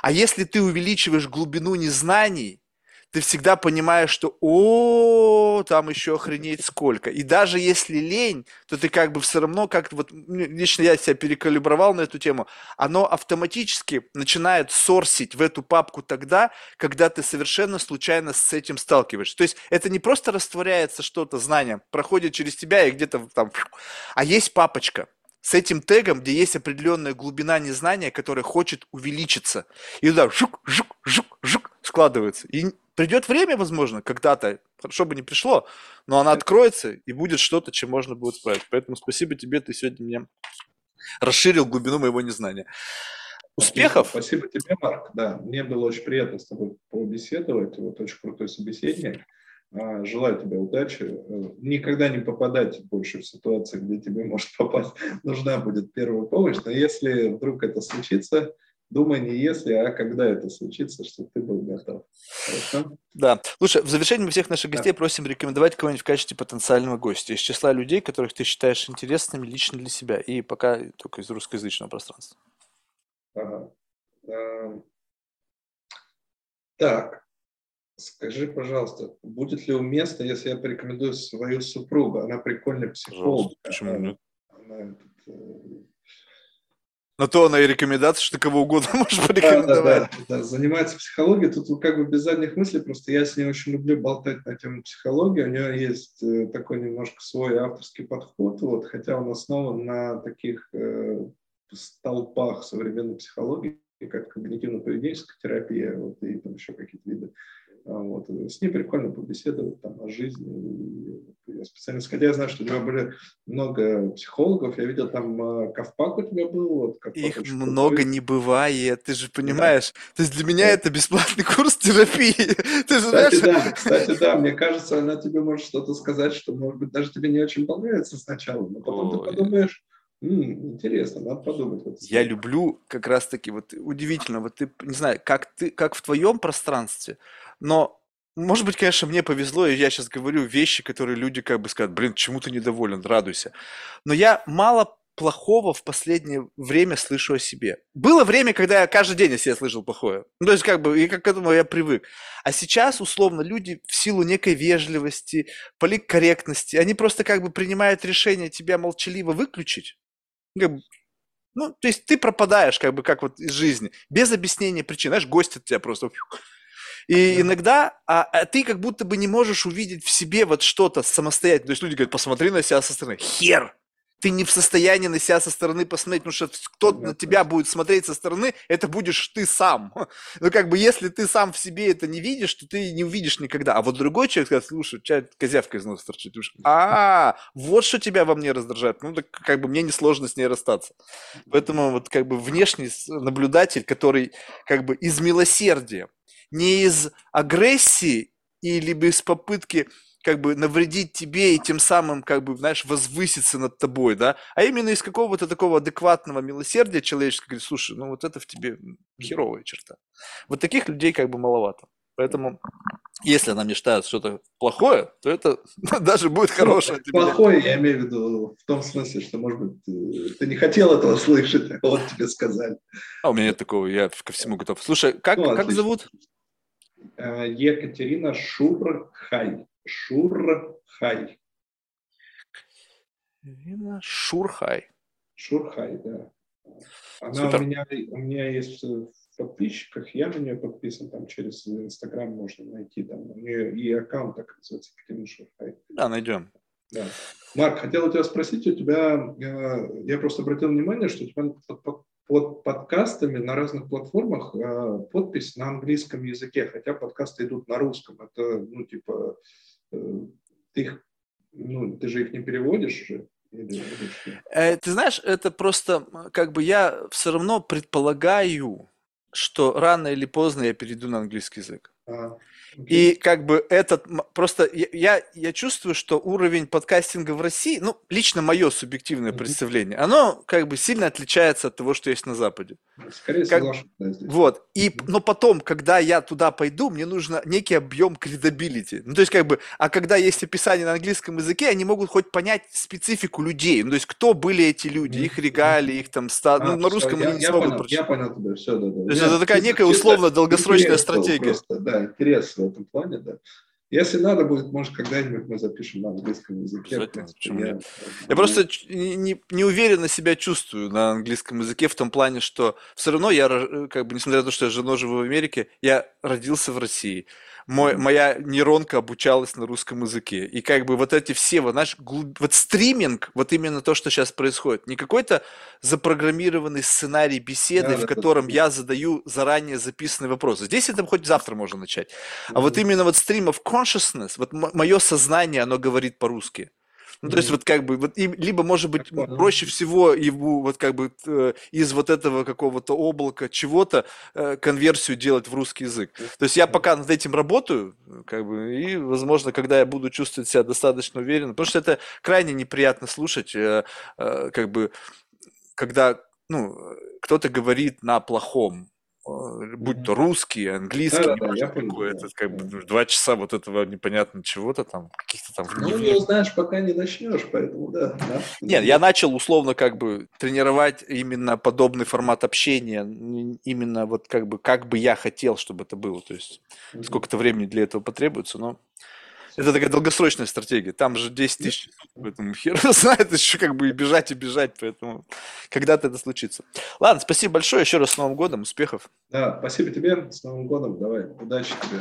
А если ты увеличиваешь глубину незнаний, ты всегда понимаешь, что о, там еще охренеть сколько. И даже если лень, то ты как бы все равно как вот лично я себя перекалибровал на эту тему, оно автоматически начинает сорсить в эту папку тогда, когда ты совершенно случайно с этим сталкиваешься. То есть это не просто растворяется что-то знание, проходит через тебя и где-то там, а есть папочка с этим тегом, где есть определенная глубина незнания, которая хочет увеличиться. И туда жук, жук, жук, жук складывается. И придет время, возможно, когда-то, хорошо бы не пришло, но она откроется и будет что-то, чем можно будет справить. Поэтому спасибо тебе, ты сегодня мне расширил глубину моего незнания. Успехов! Спасибо тебе, Марк. Да, мне было очень приятно с тобой побеседовать. Вот очень крутой собеседник. А, желаю тебе удачи. Э, никогда не попадать больше в ситуации, где тебе может попасть. Нужна будет первая помощь. Но если вдруг это случится, думай не если, а когда это случится, чтобы ты был готов. Хорошо? Да. Слушай, в завершении мы всех наших гостей да. просим рекомендовать кого-нибудь в качестве потенциального гостя из числа людей, которых ты считаешь интересными лично для себя, и пока только из русскоязычного пространства. Ага. Эм. Так, скажи, пожалуйста, будет ли уместно, если я порекомендую свою супругу? Она прикольный психолог. Почему нет? Она, она, э, на то она и рекомендация, что ты кого угодно можешь порекомендовать. Да, да, да, да. Занимается психологией, тут как бы без задних мыслей, просто я с ней очень люблю болтать на тему психологии. У нее есть э, такой немножко свой авторский подход, вот, хотя он основан на таких э, столпах современной психологии, как когнитивно-поведенческая терапия, вот, и там еще какие-то виды вот. С ней прикольно побеседовать там, о жизни. Я специально, хотя я знаю, что у тебя были много психологов, я видел там а, Ковпак у тебя был. Вот, Ковпак Их много крутой. не бывает, ты же понимаешь. Да. То есть для меня да. это бесплатный курс терапии. Ты же кстати, знаешь... да, кстати, да, мне кажется, она тебе может что-то сказать, что, может быть, даже тебе не очень понравится сначала, но потом Ой. ты подумаешь, М, интересно, надо подумать. Вот. Я люблю как раз-таки, вот удивительно, вот ты, не знаю, как ты, как в твоем пространстве, но, может быть, конечно, мне повезло, и я сейчас говорю вещи, которые люди как бы скажут, блин, чему ты недоволен, радуйся. Но я мало плохого в последнее время слышу о себе. Было время, когда я каждый день о себе слышал плохое. Ну, то есть, как бы, и как к этому я привык. А сейчас, условно, люди в силу некой вежливости, политкорректности, они просто как бы принимают решение тебя молчаливо выключить, как бы, ну, то есть ты пропадаешь, как бы, как вот из жизни, без объяснения причин. Знаешь, гостят тебя просто. И иногда а, а ты как будто бы не можешь увидеть в себе вот что-то самостоятельно. То есть люди говорят, посмотри на себя со стороны. Хер! ты не в состоянии на себя со стороны посмотреть, потому что кто на тебя будет смотреть со стороны, это будешь ты сам. Ну, как бы, если ты сам в себе это не видишь, то ты не увидишь никогда. А вот другой человек скажет, слушай, у козявка из носа торчит. Ты а, вот что тебя во мне раздражает. Ну, так как бы мне несложно с ней расстаться. Поэтому вот как бы внешний наблюдатель, который как бы из милосердия, не из агрессии или из попытки как бы навредить тебе и тем самым, как бы, знаешь, возвыситься над тобой, да, а именно из какого-то такого адекватного милосердия человеческого, говорит, слушай, ну вот это в тебе херовая черта. Вот таких людей как бы маловато. Поэтому, если она мечтает что-то плохое, то это даже будет ну, хорошее. Ну, плохое, я имею в виду в том смысле, что, может быть, ты, ты не хотел этого слышать, а вот тебе сказали. А у меня нет такого, я ко всему готов. Слушай, как, ну, как зовут? Э, Екатерина Шурхай. Шурхай. Шурхай. Шурхай, да. Она у меня, у меня есть в подписчиках, я на нее подписан, там через Инстаграм можно найти, там у нее и аккаунт так называется, Екатерина Шурхай. Да, найдем. Да. Марк, хотел у тебя спросить, у тебя, э, я просто обратил внимание, что у тебя под, под подкастами на разных платформах э, подпись на английском языке, хотя подкасты идут на русском. Это, ну, типа, Э, ты их, ну, ты же их не переводишь же. Э, ты знаешь, это просто, как бы я все равно предполагаю, что рано или поздно я перейду на английский язык. А. И как бы этот, просто я, я чувствую, что уровень подкастинга в России, ну, лично мое субъективное представление, оно как бы сильно отличается от того, что есть на Западе. Скорее как, Вот. И, но потом, когда я туда пойду, мне нужно некий объем credibility. Ну, то есть, как бы, а когда есть описание на английском языке, они могут хоть понять специфику людей. Ну, то есть, кто были эти люди, их регалии, их там... Ста... А, ну, на русском я, они не смогут прочитать. Я понял тебя, все, да, да. То есть, это такая некая условно-долгосрочная стратегия. Просто, да, интерес в этом плане, да. Если надо будет, может, когда-нибудь мы запишем на английском языке. я, я просто не, не уверенно себя чувствую на английском языке в том плане, что все равно я, как бы, несмотря на то, что я жену живу в Америке, я родился в России мой, моя нейронка обучалась на русском языке. И как бы вот эти все, вот, знаешь, глуб... вот стриминг, вот именно то, что сейчас происходит, не какой-то запрограммированный сценарий беседы, да, в котором да. я задаю заранее записанные вопросы. Здесь это хоть завтра можно начать. А mm-hmm. вот именно вот stream of consciousness, вот мое сознание, оно говорит по-русски. Ну, то есть вот как бы, вот, либо, может быть, проще всего ему вот как бы э, из вот этого какого-то облака чего-то э, конверсию делать в русский язык. То есть я пока над этим работаю, как бы, и, возможно, когда я буду чувствовать себя достаточно уверенно, потому что это крайне неприятно слушать, э, как бы, когда, ну, кто-то говорит на плохом, будь то русский, английский, да, да, я какой, это как бы два часа вот этого непонятно чего-то там, каких-то там... Ну, не знаешь, пока не начнешь, поэтому да. да. Нет, я начал условно как бы тренировать именно подобный формат общения, именно вот как бы, как бы я хотел, чтобы это было, то есть mm-hmm. сколько-то времени для этого потребуется, но это такая долгосрочная стратегия. Там же 10 тысяч, поэтому хер знает, еще как бы и бежать, и бежать, поэтому когда-то это случится. Ладно, спасибо большое, еще раз с Новым годом, успехов. Да, спасибо тебе, с Новым годом, давай, удачи тебе.